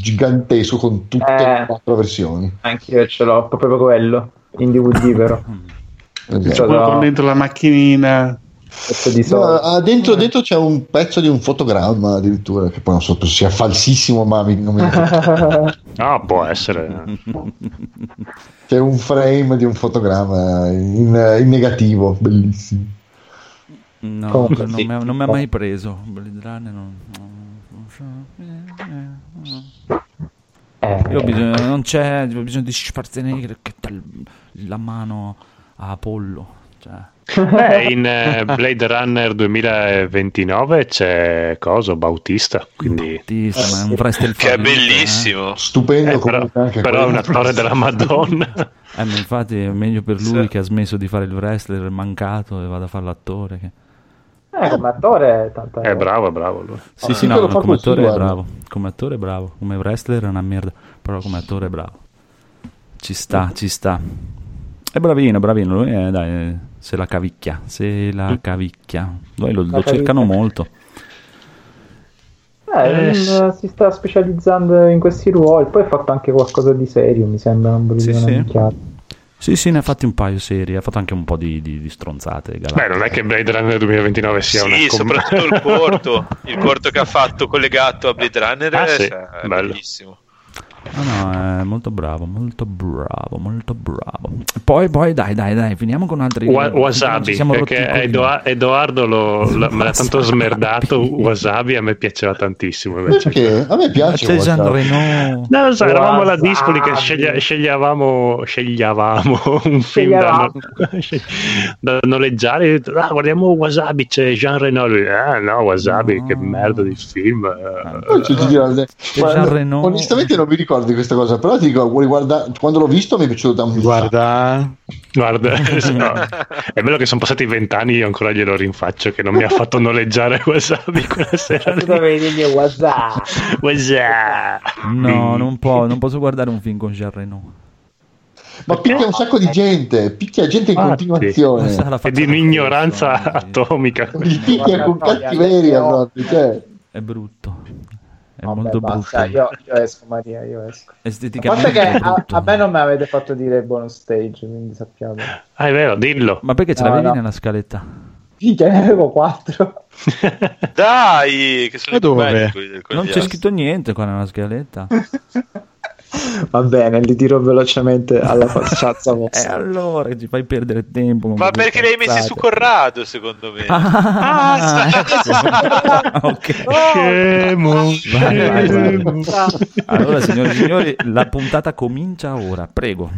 gigantesco con tutte Eh. le quattro versioni. Anch'io ce l'ho, proprio quello. In DVD però. Esatto. Cioè, Poi no. con dentro la macchinina. No, ah, dentro, dentro c'è un pezzo di un fotogramma addirittura che poi non so se sia falsissimo ma mi- non mi Ah, può essere. c'è un frame di un fotogramma in, in negativo bellissimo No, Comunque, non, sì. mi ha, non mi ha mai preso. Blade Runner non- non so. Eh, eh. Eh, Io ho bisogno, non c'è, ho bisogno di Schwarzenegger che il- la mano a Apollo. Cioè, Beh, in eh, Blade Runner 2029 c'è Coso, Bautista, quindi... Battista, ma è un wrestler Che è fallito, bellissimo. stupendo Eh, però, però è un attore della Madonna. Eh, ma infatti è meglio per lui Sì. che ha smesso di fare il wrestler, è mancato e vada a fare l'attore. che- eh, come attore è tanta È bravo, è bravo lui. Sì, sì, no, fa come attore è bravo. Come attore è bravo. Come wrestler è una merda. Però come attore è bravo. Ci sta, ci sta. È bravino, bravino. Lui è, dai, eh, se la cavicchia. Se la cavicchia. Lui lo, La lo cercano molto. Eh, Eh, si sta specializzando in questi ruoli. Poi ha fatto anche qualcosa di serio, mi sembra. Non voglio Sì, sì. Sì, sì, ne ha fatti un paio seri. Ha fatto anche un po' di, di- di stronzate. Beh, galattiche. non è che Blade Runner 2029 sia una... Sì, soprattutto il corto, il corto che ha fatto collegato a Blade Runner Ah, sì, è bello. bellissimo. No, no, è molto bravo, molto bravo, molto bravo. Poi, poi, dai, dai, dai, finiamo con altri. Wa- wasabi, perché. Edoa- Edoardo lo, lo- me l'ha tanto smerdato. Wasabi a me piaceva tantissimo. Invece. perché a me piace C'è Jean. Reno. Non lo so, eravamo alla Dispoli che sceglia- scegliavamo, scegliavamo un film da, da noleggiare. detto, Ah, guardiamo Wasabi, c'è Jean Reno. Lui, Ah, no, Wasabi, No. che merda di film. eh." Poi guarda, Jean Reno. onestamente non mi ricordo di questa cosa però ti dico vuoi guarda- quando l'ho visto mi è piaciuto da un Guarda, Guarda, no, è bello che sono passati vent'anni e io ancora glielo rinfaccio che non mi ha fatto noleggiare Wasabi quella sera. Tu dirgli WhatsApp. Wasabi. No, non, può, non posso guardare un film con Jean Reno. ma picchia un sacco di gente picchia gente in Infatti. continuazione È di un'ignoranza fesso, atomica. Gli picchia con cattiveria no, proprio cioè. È brutto. È Vabbè, molto basta, brutto. Io, io esco, Maria, io esco. A Esteticamente parte che a, a me non mi avete fatto dire il bonus stage, quindi sappiamo. Ah, è vero, dillo. Ma perché ce No, l'avevi no. nella scaletta? Minchia, ne avevo quattro. Dai, che sono Ma dove? belli Non c'è scritto niente qua nella scaletta. Va bene, li dirò velocemente alla facciazza E vostra. allora ci fai perdere tempo. Ma perché li hai messi su Corrado, secondo me? Ah, ecco. ok. Scemo. Vai, vai, vai. scemo. Allora, signori e signori, la puntata comincia ora, prego.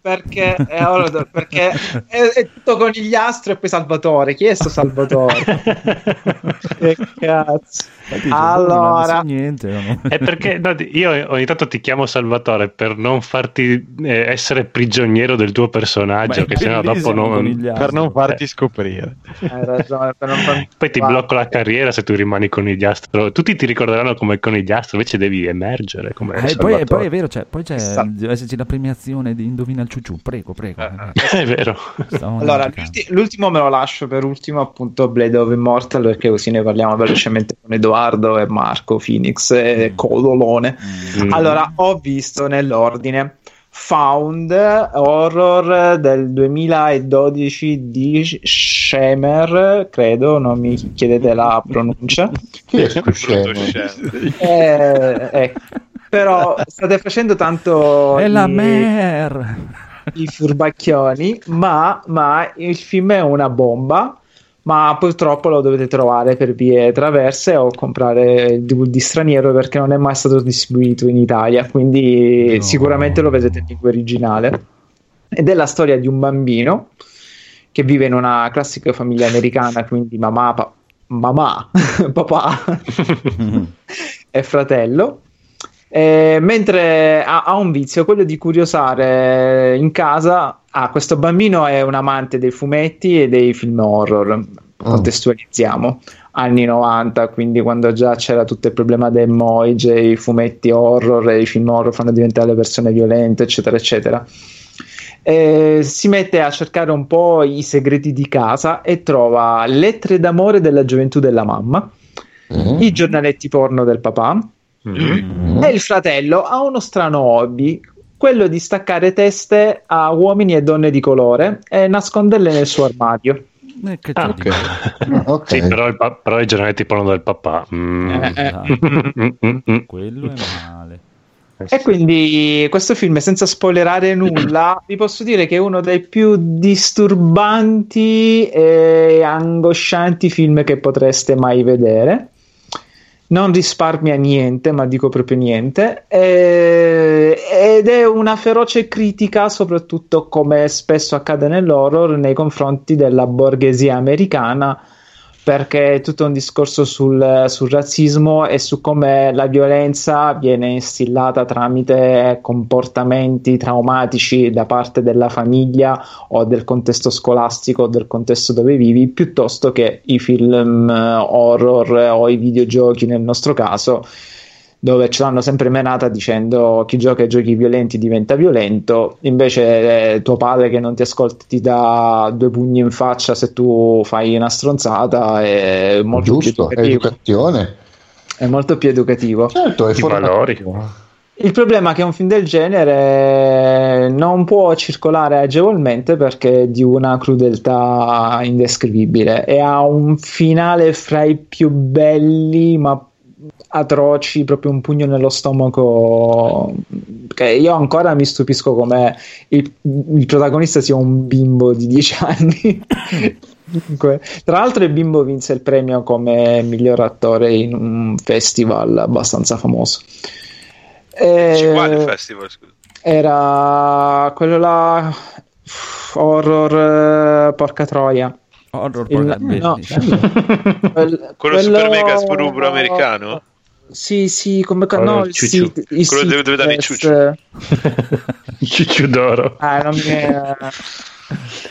Perché, è, allora, perché è, è tutto conigliastro e poi Salvatore. Chi è sto Salvatore? che cazzo. Allora, niente, no? È perché no, io ogni tanto ti chiamo Salvatore per non farti eh, essere prigioniero del tuo personaggio, Beh, che sennò dopo non, per non farti scoprire. hai ragione. Per non farmi- poi ti blocco la carriera se tu rimani conigliastro. Tutti ti ricorderanno come conigliastro, invece devi emergere come Eh, poi, poi è vero, cioè, poi c'è, Sa- deve esserci la premiazione di Indovina il ciucciù. Prego, prego. È vero. Stavamo Allora, l'ultimo me lo lascio per ultimo, appunto, Blade of Immortal, perché così ne parliamo velocemente con Edoardo e Marco, Phoenix e Codolone. Mm. Allora, ho visto nell'ordine Found Horror del 2012 di Schemer, credo, non mi chiedete la pronuncia. Chi è scemo. Eh, ecco. Però state facendo tanto È la i- mer. i furbacchioni, ma, ma il film è una bomba. Ma purtroppo lo dovete trovare per vie traverse o comprare il DVD straniero perché non è mai stato distribuito in Italia. Quindi No. sicuramente lo vedete in lingua originale. Ed è la storia di un bambino che vive in una classica famiglia americana, quindi mamma, pa- mamma papà e fratello. Eh, mentre ha, ha un vizio, quello di curiosare in casa. Ah, questo bambino è un amante dei fumetti e dei film horror. Contestualizziamo anni 90, quindi quando già c'era tutto il problema dei emoji, i fumetti horror e i film horror fanno diventare le persone violente, eccetera, eccetera. Eh, si mette a cercare un po' i segreti di casa e trova lettere d'amore della gioventù della mamma, Mm. i giornaletti porno del papà, Mm. e il fratello ha uno strano hobby, quello di staccare teste a uomini e donne di colore e nasconderle nel suo armadio. Eh, che Ah, di- Ah, ok. Sì, però, il pa- però i giornaletti parlano del papà. Mm. Eh, eh. Quello è male. E quindi questo film, senza spoilerare nulla, vi posso dire che è uno dei più disturbanti e angoscianti film che potreste mai vedere. Non risparmia niente, ma dico proprio niente. E- ed è una feroce critica, soprattutto come spesso accade nell'horror, nei confronti della borghesia americana perché è tutto un discorso sul, sul razzismo e su come la violenza viene instillata tramite comportamenti traumatici da parte della famiglia o del contesto scolastico o del contesto dove vivi, piuttosto che i film eh, horror o i videogiochi nel nostro caso dove ce l'hanno sempre menata dicendo chi gioca ai giochi violenti diventa violento, invece eh, tuo padre che non ti ascolta ti dà due pugni in faccia se tu fai una stronzata è molto Giusto, più è educativo. educazione. È molto più educativo. Certo, è formativo. Il problema è che un film del genere non può circolare agevolmente perché è di una crudeltà indescrivibile e ha un finale fra i più belli ma atroci, proprio un pugno nello stomaco. Che io ancora mi stupisco come il, il protagonista sia un bimbo di 10 anni. Tra l'altro, il bimbo vinse il premio come miglior attore in un festival abbastanza famoso. Eh, Dici quale festival? Scusa. era quello là horror eh, porca troia Horror Il- porca- no, bellissimo. Quel- Quello super mega sprubro americano? Sì sì come ca- Quello no, il ciuciù. sit- il Quello dove davi Sitges, ciucciù. eh, Cicciu d'oro. ah, non mi eh,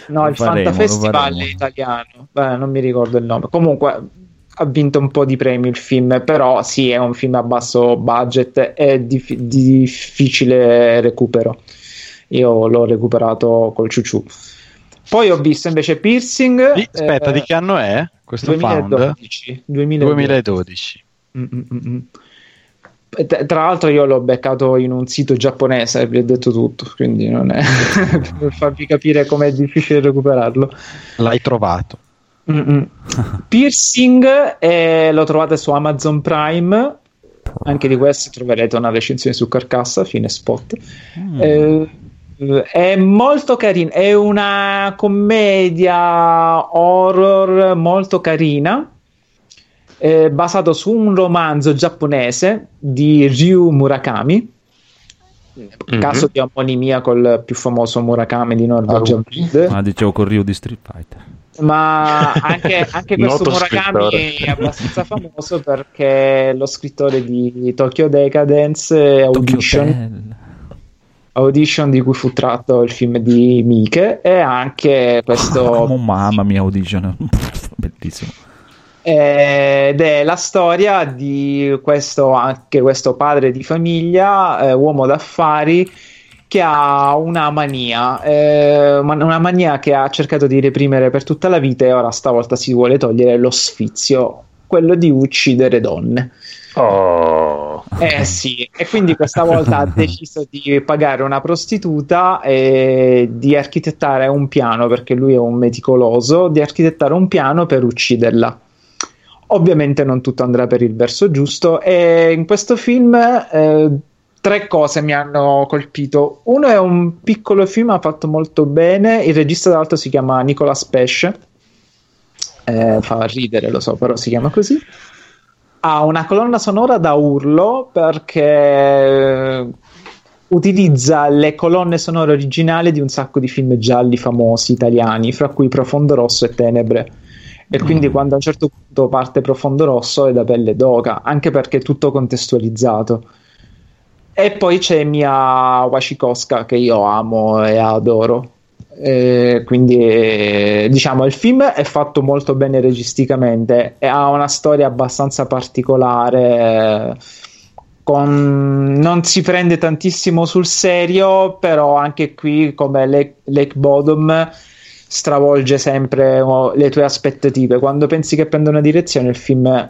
no Lo il faremo, Festival è italiano Beh, non mi ricordo il nome comunque ha vinto un po' di premi il film però sì è un film a basso budget è dif- di difficile recupero io l'ho recuperato col ciuciù poi ho visto invece Piercing aspetta, eh, di che anno è questo Found? 2012, 2012. 2012. Mm, mm, mm. E Tra l'altro io l'ho beccato in un sito giapponese, vi ho detto tutto, quindi non è per farvi capire com'è difficile recuperarlo. L'hai trovato. Mm-mm. Piercing eh, lo trovate su Amazon Prime, anche di questo troverete una recensione su Carcassa, fine spot. Mm. Eh, è molto carina, è una commedia horror molto carina, eh, basato su un romanzo giapponese di Ryu Murakami. mm-hmm. caso di omonimia col più famoso Murakami di Norvegia ah, dicevo con Ryu di Street Fighter. Ma anche, anche questo Murakami è abbastanza famoso perché lo scrittore di Tokyo Decadence Audition Audition di cui fu tratto il film di Mike e anche questo oh, mamma mia Audition. Bellissimo ed è la storia di questo, anche questo padre di famiglia, eh, uomo d'affari, che ha una mania, eh, una mania che ha cercato di reprimere per tutta la vita e ora stavolta si vuole togliere lo sfizio, quello di uccidere donne. Oh. Eh sì, e quindi questa volta ha deciso di pagare una prostituta e di architettare un piano, perché lui è un meticoloso, di architettare un piano per ucciderla. Ovviamente non tutto andrà per il verso giusto e in questo film eh, tre cose mi hanno colpito. Uno è un piccolo film fatto molto bene, il regista tra si chiama Nicolas Pesce, eh, fa ridere lo so, però si chiama così. Ha una colonna sonora da urlo perché utilizza le colonne sonore originali di un sacco di film gialli famosi italiani, fra cui Profondo Rosso e Tenebre e quindi mm. quando a un certo punto parte profondo rosso è da pelle d'oca, anche perché è tutto contestualizzato. E poi c'è Mia Washikoska che io amo e adoro. E quindi diciamo il film è fatto molto bene registicamente e ha una storia abbastanza particolare. Con... non si prende tantissimo sul serio, però anche qui come Lake, Lake Bottom stravolge sempre oh, le tue aspettative. Quando pensi che prenda una direzione, il film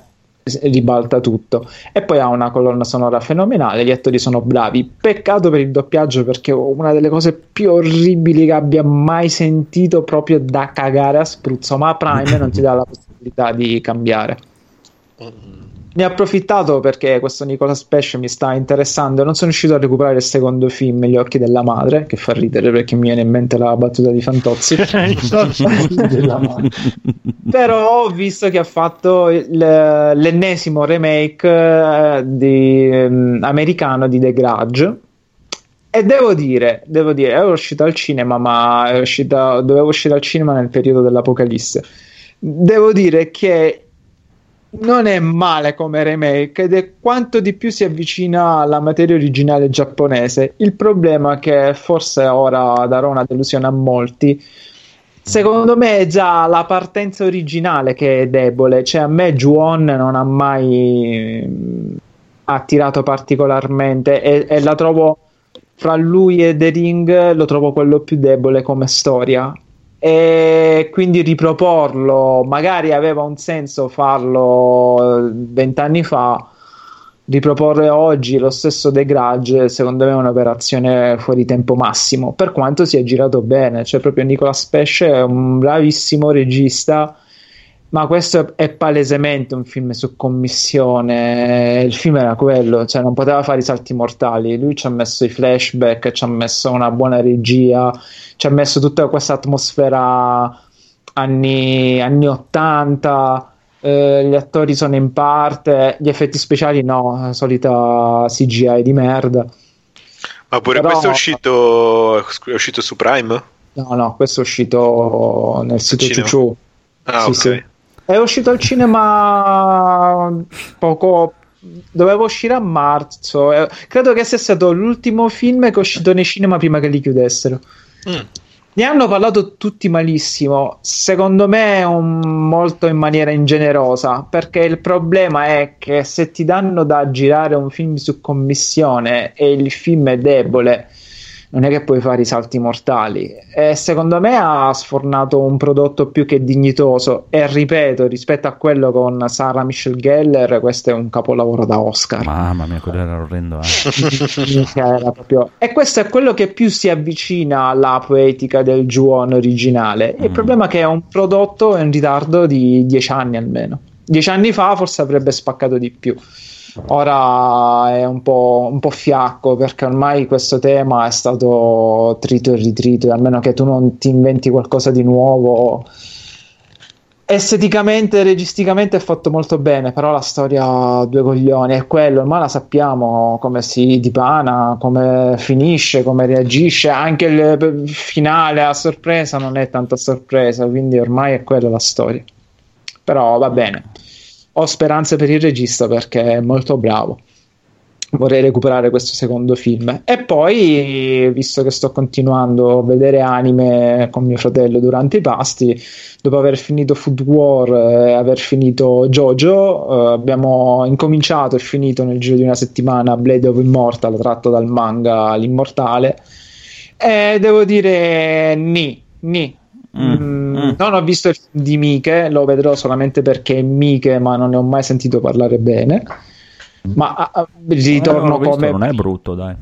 ribalta tutto. E poi ha una colonna sonora fenomenale. Gli attori sono bravi. Peccato per il doppiaggio perché è una delle cose più orribili che abbia mai sentito, proprio da cagare a spruzzo. Ma Prime non ti dà la possibilità di cambiare. Mm ne ho approfittato perché questo Nicolas Pesce mi sta interessando. Non sono riuscito a recuperare il secondo film, Gli occhi della madre, che fa ridere perché mi viene in mente la battuta di Fantozzi. Però ho visto che ha fatto il, l'ennesimo remake eh, di, um, americano di The Grudge. E devo dire, devo dire, è uscito al cinema, ma è uscita, dovevo uscire al cinema nel periodo dell'Apocalisse. Devo dire che non è male come remake ed è quanto di più si avvicina alla materia originale giapponese. Il problema è che forse ora darò una delusione a molti. Secondo me è già la partenza originale che è debole, cioè a me Juon non ha mai mm, attirato particolarmente e, e la trovo fra lui e The Ring lo trovo quello più debole come storia e quindi riproporlo magari aveva un senso farlo eh, vent'anni fa riproporre oggi lo stesso The Grudge secondo me è un'operazione fuori tempo massimo per quanto sia girato bene cioè proprio Nicolas Pesce è un bravissimo regista ma questo è palesemente un film su commissione. Il film era quello, cioè non poteva fare i salti mortali. Lui ci ha messo i flashback, ci ha messo una buona regia, ci ha messo tutta questa atmosfera anni, anni 80. Eh, gli attori sono in parte, gli effetti speciali no, solita CGI di merda. Ma pure Però... questo è uscito, è uscito su Prime? No, no, questo è uscito nel sito Ciuciu. Ah, sì, ok. Sì. È uscito al cinema poco. Doveva uscire a marzo. Eh, credo che sia stato l'ultimo film che è uscito nei cinema prima che li chiudessero. Mm. Ne hanno parlato tutti malissimo. Secondo me, un, molto in maniera ingenerosa. Perché il problema è che se ti danno da girare un film su commissione e il film è debole non è che puoi fare i salti mortali. E secondo me ha sfornato un prodotto più che dignitoso. E ripeto, rispetto a quello con Sarah Michelle Geller, questo è un capolavoro da Oscar. Mamma mia, quello era orrendo. Eh. era proprio... E questo è quello che più si avvicina alla poetica del Juon originale. Mm. Il problema è che è un prodotto in ritardo di dieci anni almeno. Dieci anni fa forse avrebbe spaccato di più. Ora è un po', un po', fiacco perché ormai questo tema è stato trito e ritrito, almeno che tu non ti inventi qualcosa di nuovo. esteticamente e registicamente è fatto molto bene, però la storia due coglioni è quello, ormai la sappiamo come si dipana, come finisce, come reagisce, anche il finale a sorpresa non è tanta sorpresa, quindi ormai è quella la storia. Però va bene. Ho speranze per il regista perché è molto bravo vorrei recuperare questo secondo film. E poi, visto che sto continuando a vedere anime con mio fratello durante i pasti, dopo aver finito Food War e aver finito Jojo, eh, abbiamo incominciato e finito nel giro di una settimana Blade of Immortal, tratto dal manga L'Immortale. E devo dire, ni, ni. Mm, mm. Non ho visto il film di Mike, lo vedrò solamente perché è Mike, ma non ne ho mai sentito parlare bene. Ma a, a, ritorno visto, come. Non è brutto, dai.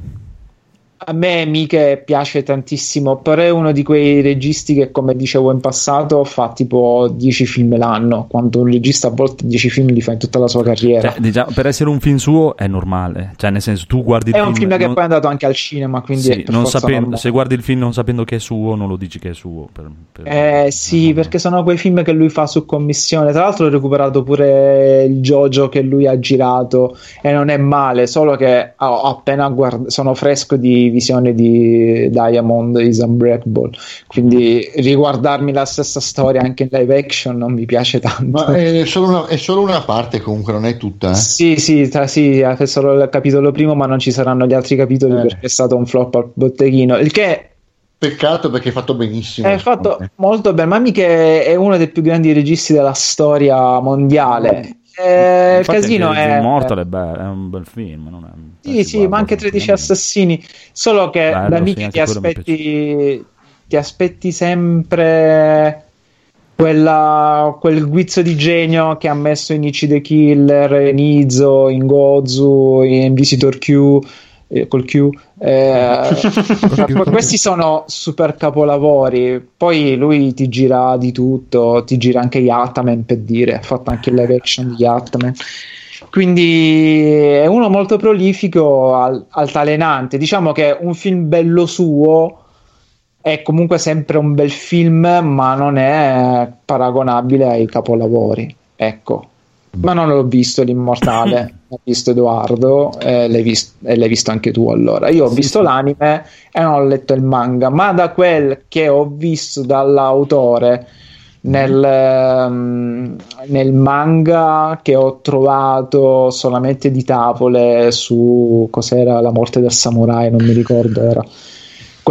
A me mica piace tantissimo, però è uno di quei registi che, come dicevo in passato, fa tipo 10 film l'anno. Quando un regista a volte 10 film li fa in tutta la sua carriera. Cioè, diciamo, per essere un film suo è normale, cioè nel senso tu guardi il è film... un film che non... poi è andato anche al cinema, quindi sì, sapendo, se guardi il film non sapendo che è suo, non lo dici che è suo. Per, per... Eh sì, perché sono quei film che lui fa su commissione. Tra l'altro ho recuperato pure il Jojo che lui ha girato e non è male, solo che ho appena guardato, sono fresco di visione di Diamond is Unbreakable quindi riguardarmi la stessa storia anche in live action non mi piace tanto ma è solo una, è solo una parte comunque non è tutta eh? sì sì, tra, sì è solo il capitolo primo ma non ci saranno gli altri capitoli eh. perché è stato un flop al botteghino il che Peccato perché è fatto benissimo. È fatto molto bene. Mammi che è uno dei più grandi registi della storia mondiale. Eh, il casino è. Immortal è, be- è un bel film. Non è... Sì, sì, ma anche 13 assassini. Solo che Bello, da Mickey sì, ti aspetti, ti aspetti sempre quella, quel guizzo di genio che ha messo in Ichi the Killer, in Izo, in Gozu, in Visitor Q eh, col Q. Eh, questi sono super capolavori. Poi lui ti gira di tutto, ti gira anche Yataman per dire, ha fatto anche live action di Yataman. Quindi è uno molto prolifico, al, altalenante. Diciamo che un film bello suo è comunque sempre un bel film, ma non è paragonabile ai capolavori. Ecco, ma non l'ho visto l'immortale, l'ho visto Edoardo e l'hai, vist- e l'hai, visto anche tu allora. Io ho sì, visto sì. l'anime e non ho letto il manga, ma da quel che ho visto dall'autore nel, um, nel manga che ho trovato solamente di tavole su cos'era la morte del samurai, non mi ricordo, era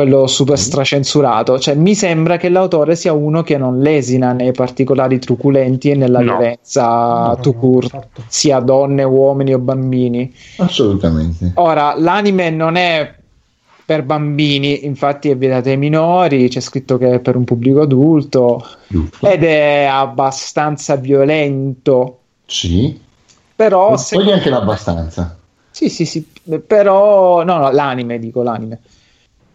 quello super mm. stracensurato. Cioè, mi sembra che l'autore sia uno che non lesina nei particolari truculenti e nella no. violenza no, to court, no, sia donne, uomini o bambini. Assolutamente. Ora, l'anime non è per bambini, infatti è vietato ai minori, c'è scritto che è per un pubblico adulto Giusto. ed è abbastanza violento. Sì. Però... Poi anche l'abbastanza. Sì, sì, sì, però... No, no, l'anime, dico l'anime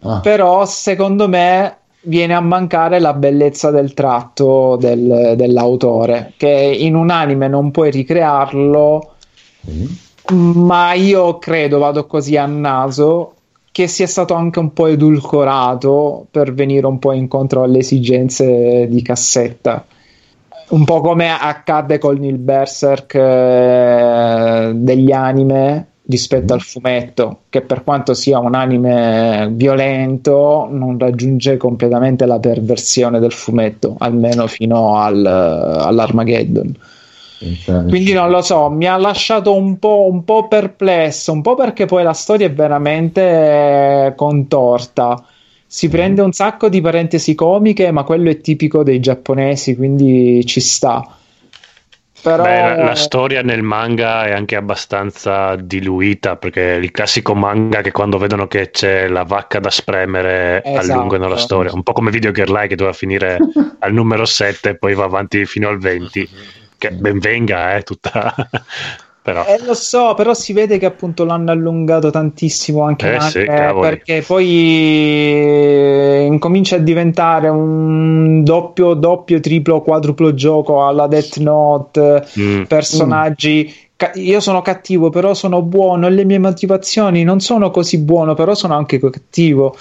Ah. Però secondo me viene a mancare la bellezza del tratto del, dell'autore, che in un anime non puoi ricrearlo, mm. ma io credo, vado così a naso, che sia stato anche un po' edulcorato per venire un po' incontro alle esigenze di cassetta. Un po' come accadde con il Berserk eh, degli anime, rispetto al fumetto, che per quanto sia un anime violento, non raggiunge completamente la perversione del fumetto, almeno fino al, all'Armageddon. Quindi non lo so, mi ha lasciato un po', un po' perplesso, un po' perché poi la storia è veramente contorta. Si prende un sacco di parentesi comiche, ma quello è tipico dei giapponesi, quindi ci sta però... Beh, la, la, storia nel manga è anche abbastanza diluita perché il classico manga che quando vedono che c'è la vacca da spremere esatto. allungano la storia, un po' come Video Girl Like che doveva finire al numero 7 e poi va avanti fino al 20, che ben venga, eh, tutta però. Eh, lo so, però si vede che appunto l'hanno allungato tantissimo anche, eh, sì, perché poi eh, incomincia a diventare un doppio, doppio, triplo, quadruplo gioco alla Death Note, mm. personaggi mm. Ca- io sono cattivo, però sono buono, e le mie motivazioni non sono così buono, però sono anche cattivo.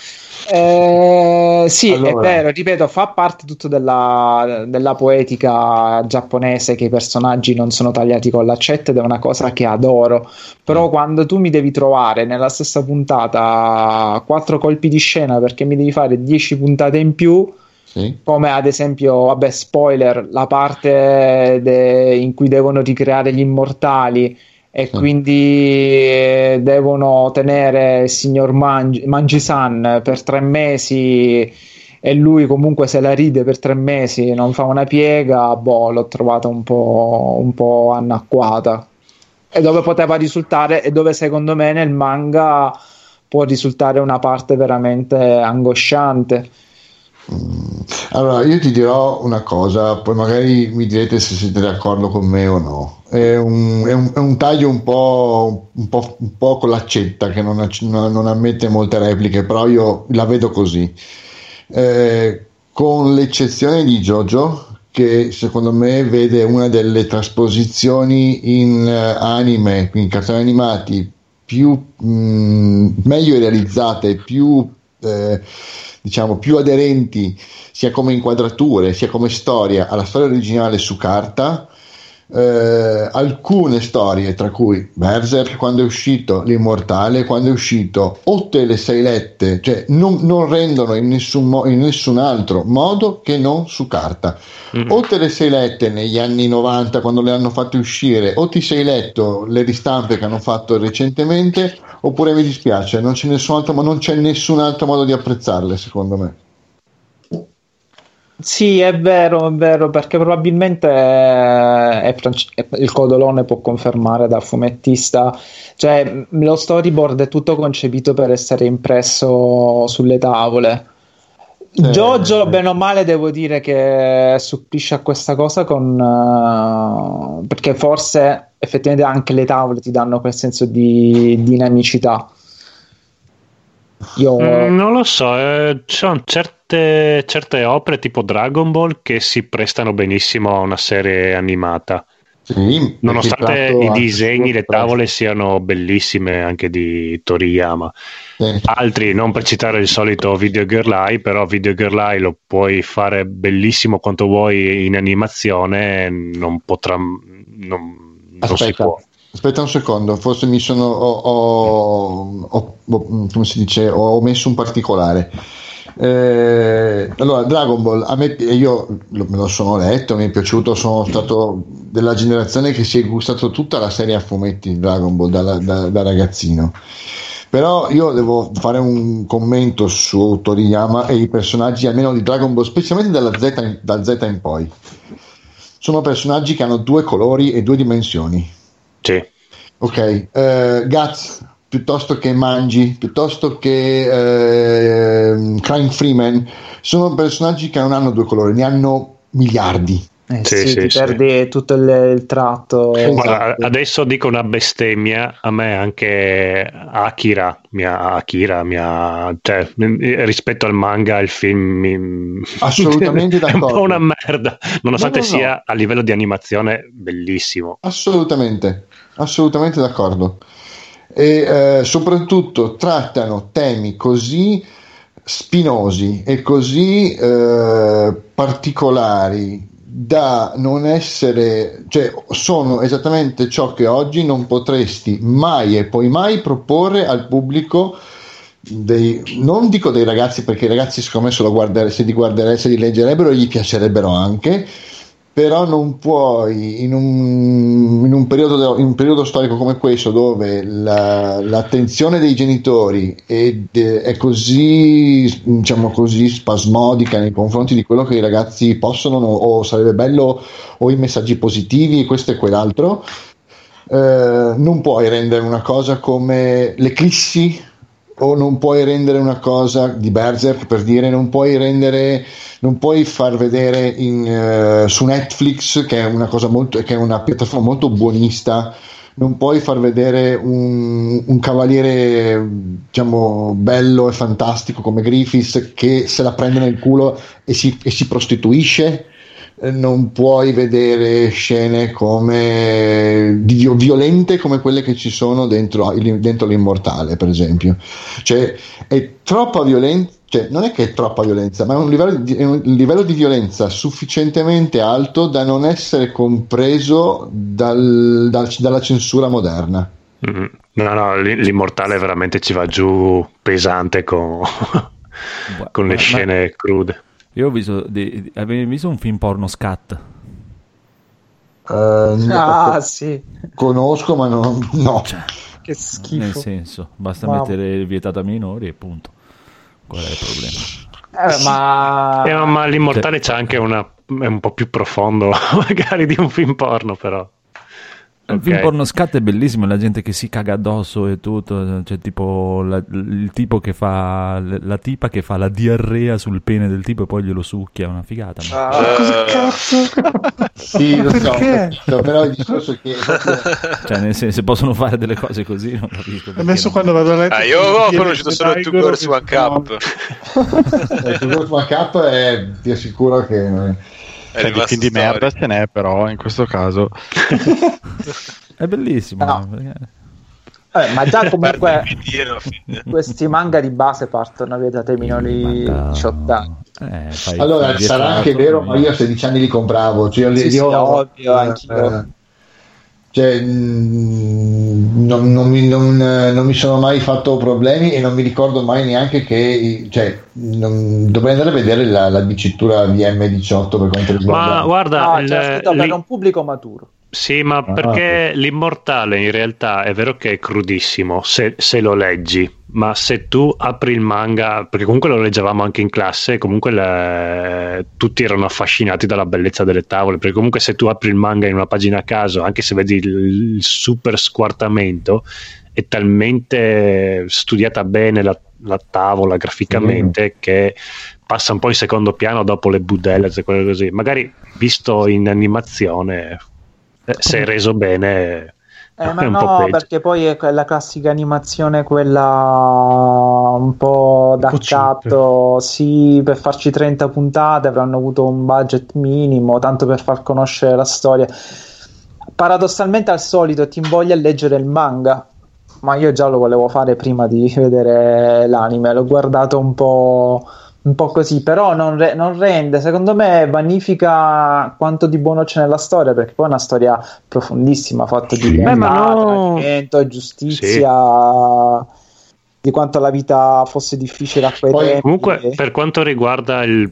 Eh, sì, allora. è vero, ripeto, fa parte tutto della, della, poetica giapponese che i personaggi non sono tagliati con l'accetta ed è una cosa che adoro. Però mm. quando tu mi devi trovare nella stessa puntata quattro colpi di scena perché mi devi fare dieci puntate in più, sì. come ad esempio, vabbè, spoiler, la parte de- in cui devono ricreare gli immortali e sì. quindi eh, devono tenere il signor Mangi, Mangisan per tre mesi e lui comunque se la ride per tre mesi, non fa una piega, boh, l'ho trovata un po', un po' anacquata. E dove poteva risultare, e dove secondo me nel manga può risultare una parte veramente angosciante allora, io ti dirò una cosa, poi magari mi direte se siete d'accordo con me o no. È un, è un, è un taglio un po', un, po', un po', con l'accetta che non, non, ammette molte repliche, però io la vedo così. Eh, con l'eccezione di Jojo, che secondo me vede una delle trasposizioni in uh, anime, in cartoni animati più mh, mm, meglio realizzate, più eh, diciamo, più aderenti sia come inquadrature sia come storia alla storia originale su carta. Eh, alcune storie, tra cui Berserk quando è uscito, L'Immortale quando è uscito, o te le sei lette, cioè non, non rendono in nessun, mo- in nessun, altro modo che non su carta. Mm-hmm. O te le sei lette negli anni 90 quando le hanno fatte uscire, o ti sei letto le ristampe che hanno fatto recentemente, oppure mi dispiace, non c'è nessun altro, non c'è nessun altro modo di apprezzarle, secondo me. Sì, è vero, è vero, perché probabilmente è France- il Codolone può confermare da fumettista, cioè lo storyboard è tutto concepito per essere impresso sulle tavole. Eh, Jojo, bene o male, devo dire che supplisce a questa cosa con uh, perché forse effettivamente anche le tavole ti danno quel senso di dinamicità. Io... Mm, non lo so, eh, ci sono certe, certe, opere tipo Dragon Ball che si prestano benissimo a una serie animata. Sì, Nonostante i disegni, le tavole siano bellissime anche di Toriyama. Sì. Altri, non per citare il solito Video Girl Eye, però Video Girl Eye lo puoi fare bellissimo quanto vuoi in animazione, non potrà... Non, non si può. Aspetta un secondo, forse mi sono. Ho, ho, ho, come si dice? Ho omesso un particolare. Eh, allora, Dragon Ball, a me, io me lo sono letto, mi è piaciuto, sono stato della generazione che si è gustato tutta la serie a fumetti di Dragon Ball da, da, da ragazzino. Però io devo fare un commento su Toriyama e i personaggi, almeno di Dragon Ball, specialmente dalla Z dal Z in poi. Sono personaggi che hanno due colori e due dimensioni sì. Ok, uh, Guts piuttosto che Mangi, piuttosto che uh, Crime Freeman, sono personaggi che non hanno due colori, ne hanno miliardi. Eh sì, sì, sì, ti perdi tutto il, il tratto. Guarda, adesso dico una bestemmia, a me anche Akira, mia, Akira mia, cioè, rispetto al manga, il film mi... assolutamente d'accordo. è un po' una merda, nonostante no, no, no. sia a livello di animazione bellissimo. Assolutamente, assolutamente d'accordo. E eh, soprattutto trattano temi così spinosi e così eh, particolari da non essere, cioè sono esattamente ciò che oggi non potresti mai e poi mai proporre al pubblico dei, non dico dei ragazzi perché i ragazzi secondo me se, lo guardare, se li guarderebbero, li leggerebbero gli piacerebbero anche però non puoi in un, in un, periodo, in un periodo, storico come questo dove la, l'attenzione dei genitori è, è così, diciamo così spasmodica nei confronti di quello che i ragazzi possono o sarebbe bello o i messaggi positivi questo e quell'altro eh, non puoi rendere una cosa come l'eclissi o non puoi rendere una cosa di Berserk per dire non puoi rendere non puoi far vedere in, uh, su Netflix che è una cosa molto che è una piattaforma molto buonista non puoi far vedere un, un cavaliere diciamo bello e fantastico come Griffiths che se la prende nel culo e si, e si prostituisce non puoi vedere scene come violente come quelle che ci sono dentro, dentro l'immortale, per esempio. Cioè, è troppa violenza. Cioè, non è che è troppa violenza, ma è un, livello di, è un livello di violenza sufficientemente alto da non essere compreso dal- dal- dalla censura moderna. Mm. No, no, l'immortale veramente ci va giù pesante con, con le ma- scene crude. Io ho visto, di- avevi visto un film porno scat? Eh, Ah, sì. Conosco, ma non, no. Che Nel schifo. senso, basta Wow. mettere il vietato a minori e punto. Qual è il problema? Eh, ma... Eh, ma- ma l'immortale c'ha anche una. è un po' più profondo, magari di un film porno, però. Il Ok. film porno scat è bellissimo, la gente che si caga addosso e tutto, c'è tipo la- il tipo che fa, la tipa che fa la diarrea sul pene del tipo e poi glielo succhia, una figata. ma- Ah, Cosa Eh, cazzo? Sì, lo so, capito, però il discorso è che Cioè, nel senso, se possono fare delle cose così, non capisco. Adesso quando vado a letto... Ah, io ho conosciuto solo Two Girls One. Cup. il World War Cup è, ti assicuro che È Cioè, di film di merda ce n'è, però in questo caso È bellissimo. No. perché- Vabbè, ma già comunque questi manga di base partono vietati ai minori Ma- 18 anni. Eh, fai- allora fai sarà anche vero, ma io a 16 anni li compravo. Cioè, io, Sì, sì, io- ovvio, eh, anch'io. Cioè, mm, non, non mi, non, eh, non mi sono mai fatto problemi e non mi ricordo mai neanche che cioè, non- dovrei andare a vedere la, la dicitura VM18 per quanto riguarda Ma guarda, No, il- cioè, lì- un pubblico maturo. Sì, ma Ah, perché l'immortale in realtà è vero che è crudissimo se, se lo leggi, ma se tu apri il manga, perché comunque lo leggevamo anche in classe, comunque le- tutti erano affascinati dalla bellezza delle tavole, perché comunque se tu apri il manga in una pagina a caso, anche se vedi il, il super squartamento, è talmente studiata bene la, la tavola graficamente che passa un po' in secondo piano dopo le budelle e quelle così. Magari visto in animazione, eh, se è reso bene, Eh, ma no, perché poi è quella classica animazione, quella un po' da accatto, sì, per farci 30 puntate avranno avuto un budget minimo, tanto per far conoscere la storia. Paradossalmente al solito ti invoglia a leggere il manga, ma io già lo volevo fare prima di vedere l'anime, l'ho guardato un po', un po' così, però non, re- non rende, secondo me vanifica quanto di buono c'è nella storia, perché poi è una storia profondissima, fatta di Beh, no. tradimento, giustizia, di quanto la vita fosse difficile a quei Poi, tempi. Comunque, per quanto riguarda il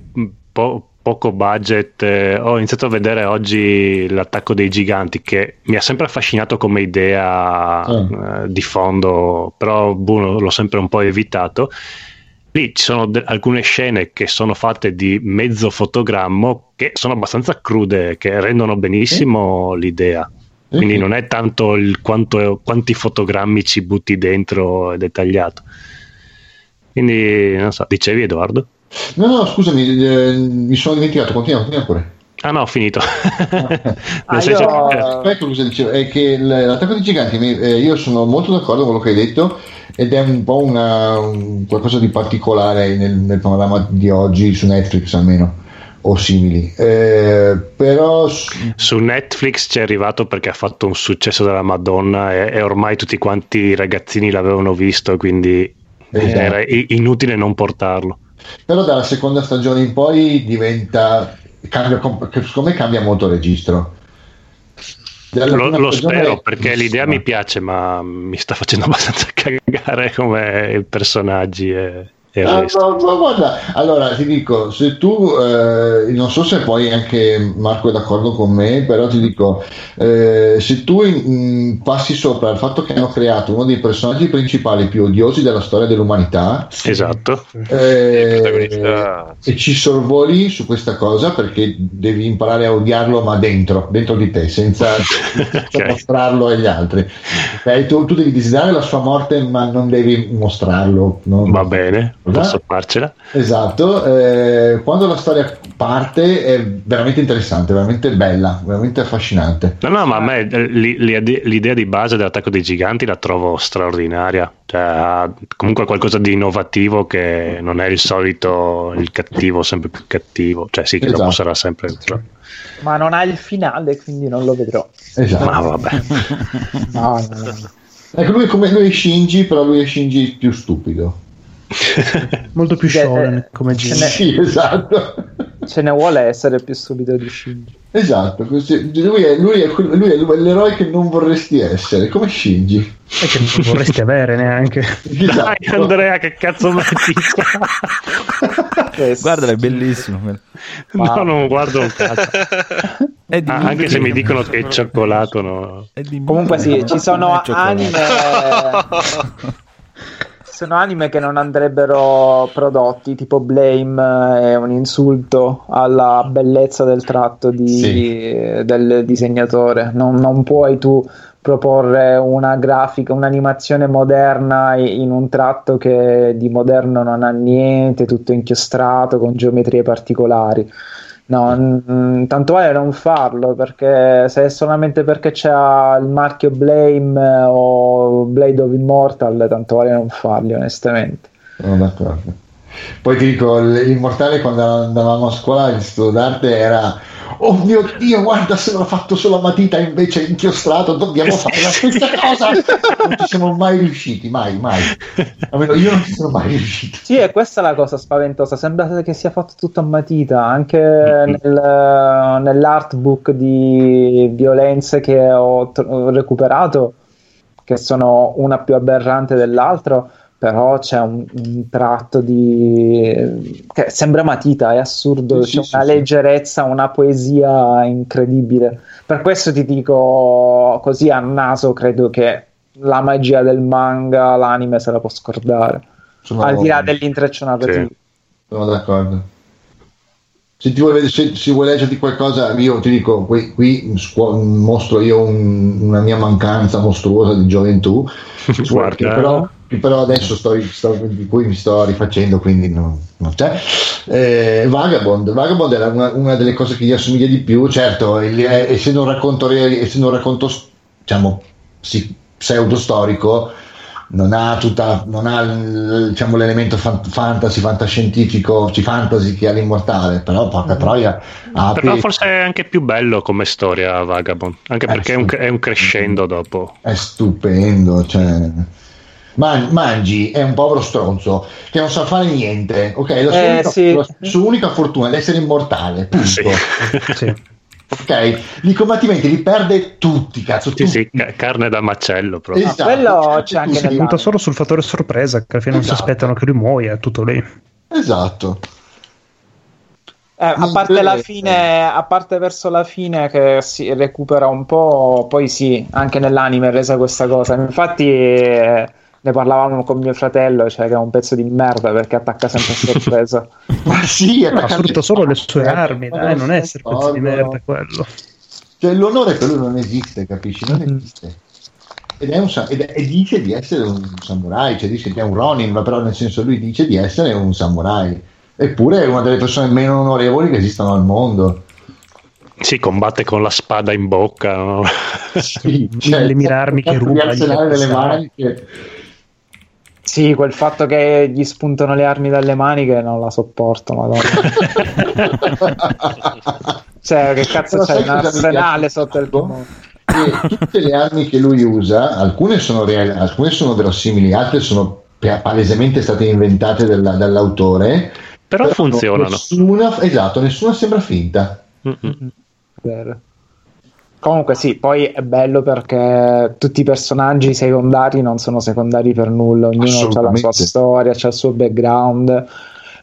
po- poco budget, eh, ho iniziato a vedere oggi l'attacco dei giganti, che mi ha sempre affascinato come idea Mm. eh, di fondo, però boh, l'ho sempre un po' evitato. Lì ci sono de- alcune scene che sono fatte di mezzo fotogrammo che sono abbastanza crude, che rendono benissimo l'idea. Quindi non è tanto il quanto, quanti fotogrammi ci butti dentro è dettagliato. Quindi, non so, dicevi Edoardo? No, no, scusami, eh, mi sono dimenticato, continua, continua pure. Ah no, ho finito. Ah, senso io- che- Aspetta, cosa dicevo, è che l'attacco dei giganti, eh, io sono molto d'accordo con quello che hai detto ed è un po' una, un- qualcosa di particolare nel, nel panorama di oggi su Netflix almeno o simili. Eh, però su Netflix ci è arrivato perché ha fatto un successo della Madonna e, e ormai tutti quanti i ragazzini l'avevano visto, quindi Esatto. era inutile non portarlo. Però dalla seconda stagione in poi diventa cambia, che secondo me cambia molto registro. Lo, lo spero perché l'idea mi piace, ma mi sta facendo abbastanza cagare come personaggi e, Ah, no, no, guarda, allora ti dico, se tu, eh, non so se poi anche Marco è d'accordo con me, però ti dico, eh, se tu mm, passi sopra il fatto che hanno creato uno dei personaggi principali più odiosi della storia dell'umanità Esatto. eh, e ci sorvoli su questa cosa perché devi imparare a odiarlo ma dentro, dentro di te, senza, senza Ok. mostrarlo agli altri. Tu, tu devi desiderare la sua morte ma non devi mostrarlo. non- Va bene. Posso farcela. Esatto, eh, quando la storia parte è veramente interessante, veramente bella, veramente affascinante. No, no, ma a me li- li- l'idea di base dell'attacco dei giganti la trovo straordinaria. Cioè, ha comunque qualcosa di innovativo che non è il solito il cattivo sempre più cattivo. Cioè, sì, che dopo Esatto. sarà sempre. Ma non ha il finale, quindi non lo vedrò. Esatto. Ma vabbè. No, no, no. Ecco, lui è come lui è Shinji, però lui è Shinji più stupido. Molto più shonen eh, come ce genere. n'è- Sì, esatto. Ce ne vuole essere più subito di Shinji. Esatto, lui, è, lui, è, lui è l'eroe che non vorresti essere, come Shinji. E che non vorresti avere neanche. Dai, Esatto. Andrea, che cazzo metti? Guardalo, è bellissimo. no, non guardo un cazzo. Di Ah, anche se mi dicono che è cioccolato, no. Comunque sì, ci sono anime... Sono anime che non andrebbero prodotti, tipo Blame è un insulto alla bellezza del tratto di- Sì. del disegnatore. Non, non puoi tu proporre una grafica, un'animazione moderna in un tratto che di moderno non ha niente, tutto inchiostrato con geometrie particolari. No, mm, tanto vale non farlo perché se è solamente perché c'è il marchio Blame eh, o Blade of Immortal, tanto vale non farli, onestamente. Sono d'accordo. Poi ti dico, l'immortale quando andavamo a scuola l'istituto d'arte era Oh mio Dio, guarda se l'ho fatto sulla matita invece inchiostrato, dobbiamo fare la stessa cosa. Non ci siamo mai riusciti, mai, mai. Almeno io non ci sono mai riuscito. Sì, e questa è la cosa spaventosa. Sembra che sia fatto tutto a matita. Anche nel- nell'artbook di violenze che ho, tr- ho recuperato, che sono una più aberrante dell'altro, però c'è un, un tratto di. che sembra matita, è assurdo. Sì, c'è sì, una sì, sì. leggerezza, una poesia incredibile. Per questo ti dico così a naso, credo che la magia del manga, l'anime se la può scordare. Sono, Al di là dell'intreccio narrativo. Sì. sono d'accordo. Se ti vuoi, vedere- se, se vuoi leggerti qualcosa, io ti dico, qui, qui scu- mostro io un- una mia mancanza mostruosa di gioventù, Guarda. però, però adesso sto, sto- di cui mi sto rifacendo, quindi non, non c'è. Eh, Vagabond, Vagabond era una, una delle cose che gli assomiglia di più, certo, il- eh, essendo un racconto, essendo un racconto diciamo, sì, pseudo storico, non ha, tutta, non ha diciamo, l'elemento fan- fantasy, fantascientifico, ci fantasy che ha l'immortale, però porca troia, apri- Però forse è anche più bello come storia Vagabond, anche Eh, perché è un, è un crescendo dopo. è stupendo. Cioè. Man- Mangi è un povero stronzo che non sa fare niente. Ok, la sua, Eh, unica, sì. la sua unica fortuna è essere immortale. Punto. Sì. Sì. Ok, i combattimenti li perde tutti, cazzo. Sì, tutti. sì, ca- carne da macello proprio. Esatto, quello certo, c'è anche nel- Punta solo sul fattore sorpresa, che alla fine non si Esatto. aspettano che lui muoia, tutto lì. Esatto. Eh, a parte la fine, a parte verso la fine che si recupera un po', poi sì, anche nell'anime è resa questa cosa. Infatti, eh, ne parlavamo con mio fratello, cioè che è un pezzo di merda perché attacca sempre a sorpresa. Ma sì, Ma attaccare- sfrutta solo le sue Eh, armi, dai, non essere pezzo di merda quello. Cioè, l'onore per lui non esiste, capisci? Non esiste. Ed, è un, ed è- e dice di essere un samurai, cioè dice che è un Ronin, ma però nel senso lui dice di essere un samurai. Eppure è una delle persone meno onorevoli che esistono al mondo. Si combatte con la spada in bocca. no? Sì, Mille mire armi che cazzo di ruba arsenale delle avversari. Sì, quel fatto che gli spuntano le armi dalle maniche non la sopporto, madonna. Cioè, che cazzo Però c'è? Un arsenale sotto il comune. che tutte le armi che lui usa, alcune sono, reali, alcune sono verosimili, altre sono pa- palesemente state inventate dalla- dall'autore. Però funzionano. Nessuna, esatto, nessuna sembra finta. Mm-mm. Comunque sì, poi è bello perché tutti i personaggi secondari non sono secondari per nulla, ognuno ha la sua storia, ha il suo background.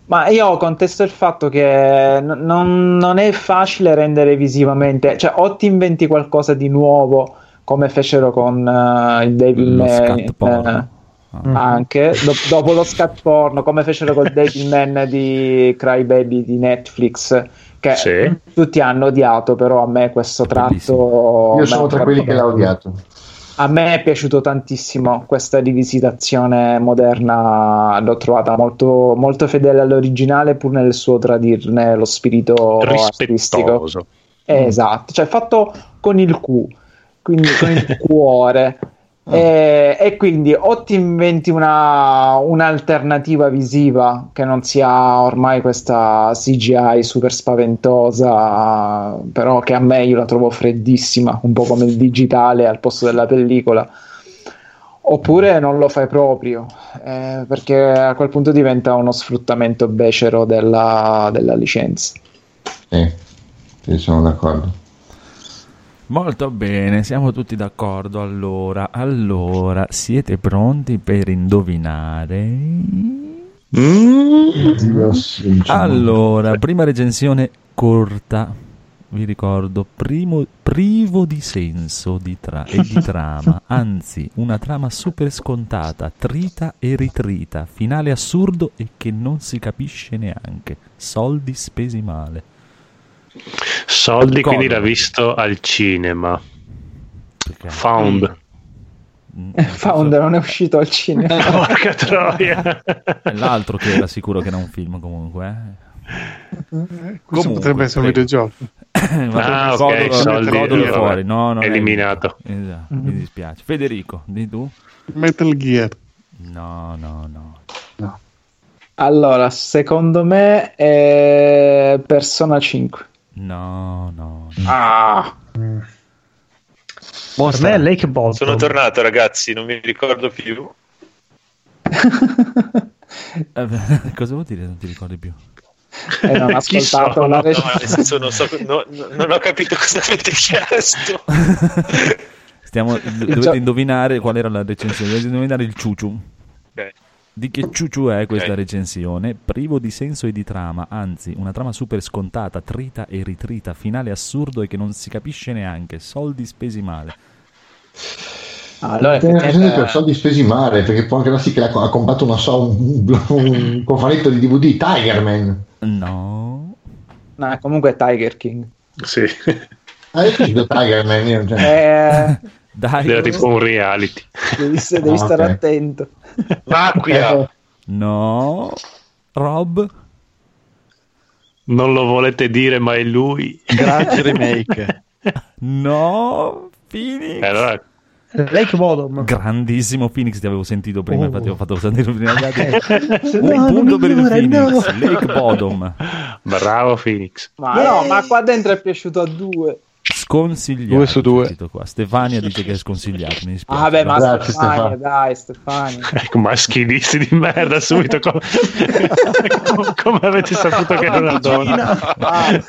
Ma io contesto il fatto che n- non, non è facile rendere visivamente, cioè o ti inventi qualcosa di nuovo come fecero con eh, il Devil Lo Man, scat porno. eh, anche do- dopo lo scat porno, come fecero col Devil Man di Crybaby di Netflix, che Sì. tutti hanno odiato, però a me questo tratto Io sono tra quelli che l'ha odiato. A me è piaciuto tantissimo questa rivisitazione moderna, l'ho trovata molto, molto fedele all'originale pur nel suo tradirne lo spirito artistico. Eh, Esatto, cioè fatto con il Q, quindi con il cuore. E, e quindi o ti inventi una, un'alternativa visiva che non sia ormai questa CGI super spaventosa, però che a me io la trovo freddissima, un po' come il digitale al posto della pellicola. Oppure non lo fai proprio, eh, perché a quel punto diventa uno sfruttamento becero della, della licenza. Sì, sono d'accordo. Molto bene, siamo tutti d'accordo. Allora, allora, siete pronti per indovinare? Diciamo. Allora, prima recensione corta. Vi ricordo, primo, privo di senso di tra- e di trama, anzi, una trama super scontata, trita e ritrita, finale assurdo e che non si capisce neanche. Soldi spesi male. Soldi, quindi l'ha visto al cinema. Perché- Found. Mm, Found non è uscito al cinema. Porca troia. L'altro che era sicuro che era un film comunque. eh. Questo Comunque, potrebbe essere un videogioco. Ma Ah, ok, codolo- soldi, codolo fuori. No, no, Eliminato. Esatto, mi dispiace. Federico, di tu? Metal Gear. No, no, no. Allora, secondo me è Persona 5. No, no. Ah, Per me è Lake Bottom. Sono tornato, ragazzi, non mi ricordo più. Eh, cosa vuol dire non ti ricordi più? e non ho ascoltato la No, senso, non, so- no- no- non ho capito cosa avete chiesto. Stiamo, dovete indovinare qual era la recensione. Dovete indovinare il ciuciu. Ok. Di che ciuciu è questa recensione? Privo di senso e di trama, anzi, una trama super scontata, trita e ritrita, finale assurdo e che non si capisce neanche. Soldi spesi male. Allora, che ho effettivamente, soldi spesi male perché può anche darsi che ha, comprato non so, un, un cofanetto di DVD Tigerman No. no, comunque è Tiger King. Sì. ah io dico Tigerman io, cioè. Eh, Dai. Era tipo un reality. devi, devi Ah, stare attento. Macquia! No. Rob? Non lo volete dire, ma è lui. Grudge Remake. No. Phoenix? E allora, Lake Bottom. Grandissimo Phoenix, ti avevo sentito prima, Oh. infatti ho fatto sentire prima altri. No, Un punto per il Phoenix, no. Lake Bottom. bravo Phoenix. Ma no, ma qua dentro è piaciuto a due. Sconsigliato. Due su due. c'è scritto Qua. Stefania dice che è sconsigliato. Mi dispiace. Ah, vabbè, ma Grazie, Stefania, Stefano. dai, Stefania. Ecco, maschilisti di merda subito. Come, come- avete saputo che era una donna? Dai.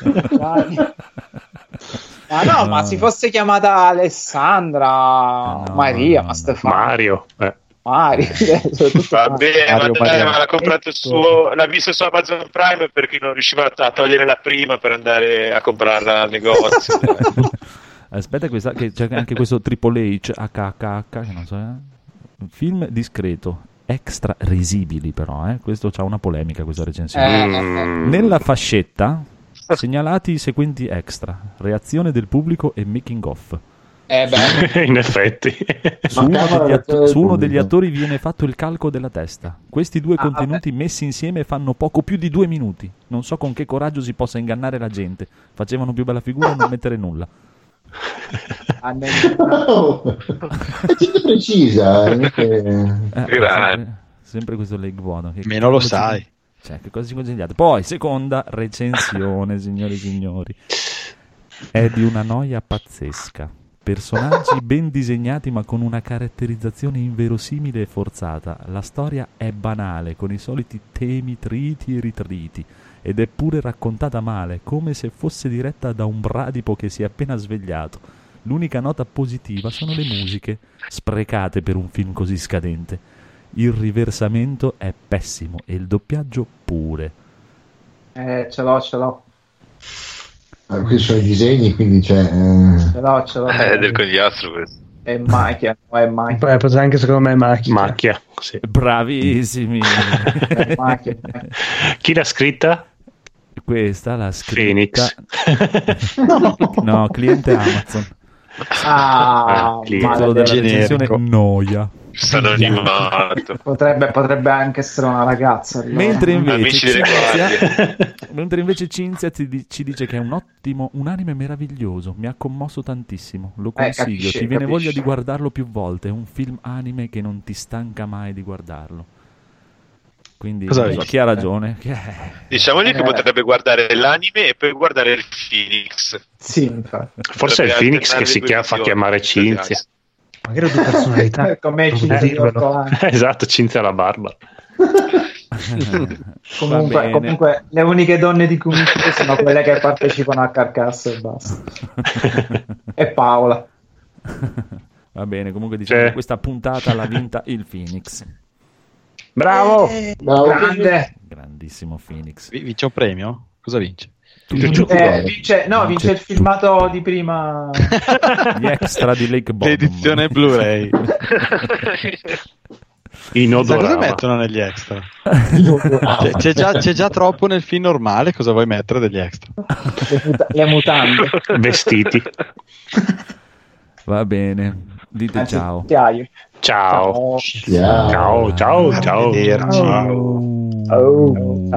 Ma no, ma si fosse chiamata Alessandra, no, Maria, no, ma no. Stefania, Mario. eh. Mario, soprattutto Va Mario. bene, ma, Mario dai, Mariano. ma l'ha comprato il suo, l'ha visto su Amazon Prime perché non riusciva a togliere la prima per andare a comprarla al negozio. dai. Aspetta, questa- che c'è anche questo Triple H HHH, che non so, eh. film discreto, extra risibili però, eh. questo c'ha una polemica questa recensione. Eh, Mm. Nella fascetta segnalati i seguenti extra, reazione del pubblico e making off. Eh beh, In effetti. Su uno, Mancava degli, la att- reazione del su uno degli attori viene fatto il calco della testa. Questi due Ah, contenuti messi insieme fanno poco più di due minuti. Non so con che coraggio si possa ingannare la gente. Facevano più bella figura a non mettere nulla. Oh, è gente precisa eh, Eh, sempre, sempre questo leg buono. Che- Meno lo ci- sai. Cioè, che cosa ci consigliate? Poi, seconda recensione, signori e signori. È di una noia pazzesca. Personaggi ben disegnati ma con una caratterizzazione inverosimile e forzata. La storia è banale, con i soliti temi triti e ritriti. Ed è pure raccontata male, come se fosse diretta da un bradipo che si è appena svegliato. L'unica nota positiva sono le musiche, sprecate per un film così scadente. Il riversamento è pessimo e il doppiaggio pure. eh, ce l'ho, ce l'ho, Ah, questi sono i disegni quindi c'è eh, l'ho, ce l'ho. È del conigliastro questo. È macchia, no, è macchia, Beh, anche secondo me macchia. Macchia. sì. Bravissimi! è macchia. Chi l'ha scritta? Questa l'ha scritta... Phoenix. No, cliente Amazon. Ah, Ah, clip. Titolo della recensione Noia. Sono animato. potrebbe, potrebbe anche essere una ragazza. allora. Mentre invece, Cinzia, mentre invece Cinzia ti ci dice che è un ottimo, un anime meraviglioso, mi ha commosso tantissimo, lo Eh, consiglio, capisci, ti viene capisci. voglia di guardarlo più volte, è un film anime che non ti stanca mai di guardarlo. Quindi so, chi ha ragione? Che- Diciamogli che Eh. potrebbe guardare l'anime e poi guardare il Phoenix. Sì, infatti. Forse è il Phoenix che si chiama, fa chiamare Cinzia. Magari ho due personalità. Come Non ci potevo di dirvelo. otto anni. esatto, Cinzia la barba. Va Comunque, comunque, le uniche donne di Kumiko sono quelle che partecipano a Carcasso e basta. e Paola. Va bene, comunque diciamo Sì. che questa puntata l'ha vinta il Phoenix. Bravo! Bravo. Grande. Grandissimo Phoenix. Vi- Vince un premio? Cosa vince? Eh, vince, no, vince il filmato di prima. Gli extra di Lake Bottom. L'edizione Blu-ray. In Sa cosa mettono negli extra? C'è, c'è già, c'è già troppo nel film normale, cosa vuoi mettere degli extra? le, muta- le mutande. Vestiti. Va bene, dite Anzi, ciao. cucchiaio. Ciao. Ciao. Ciao, ciao, ciao. Arrivederci. Oh.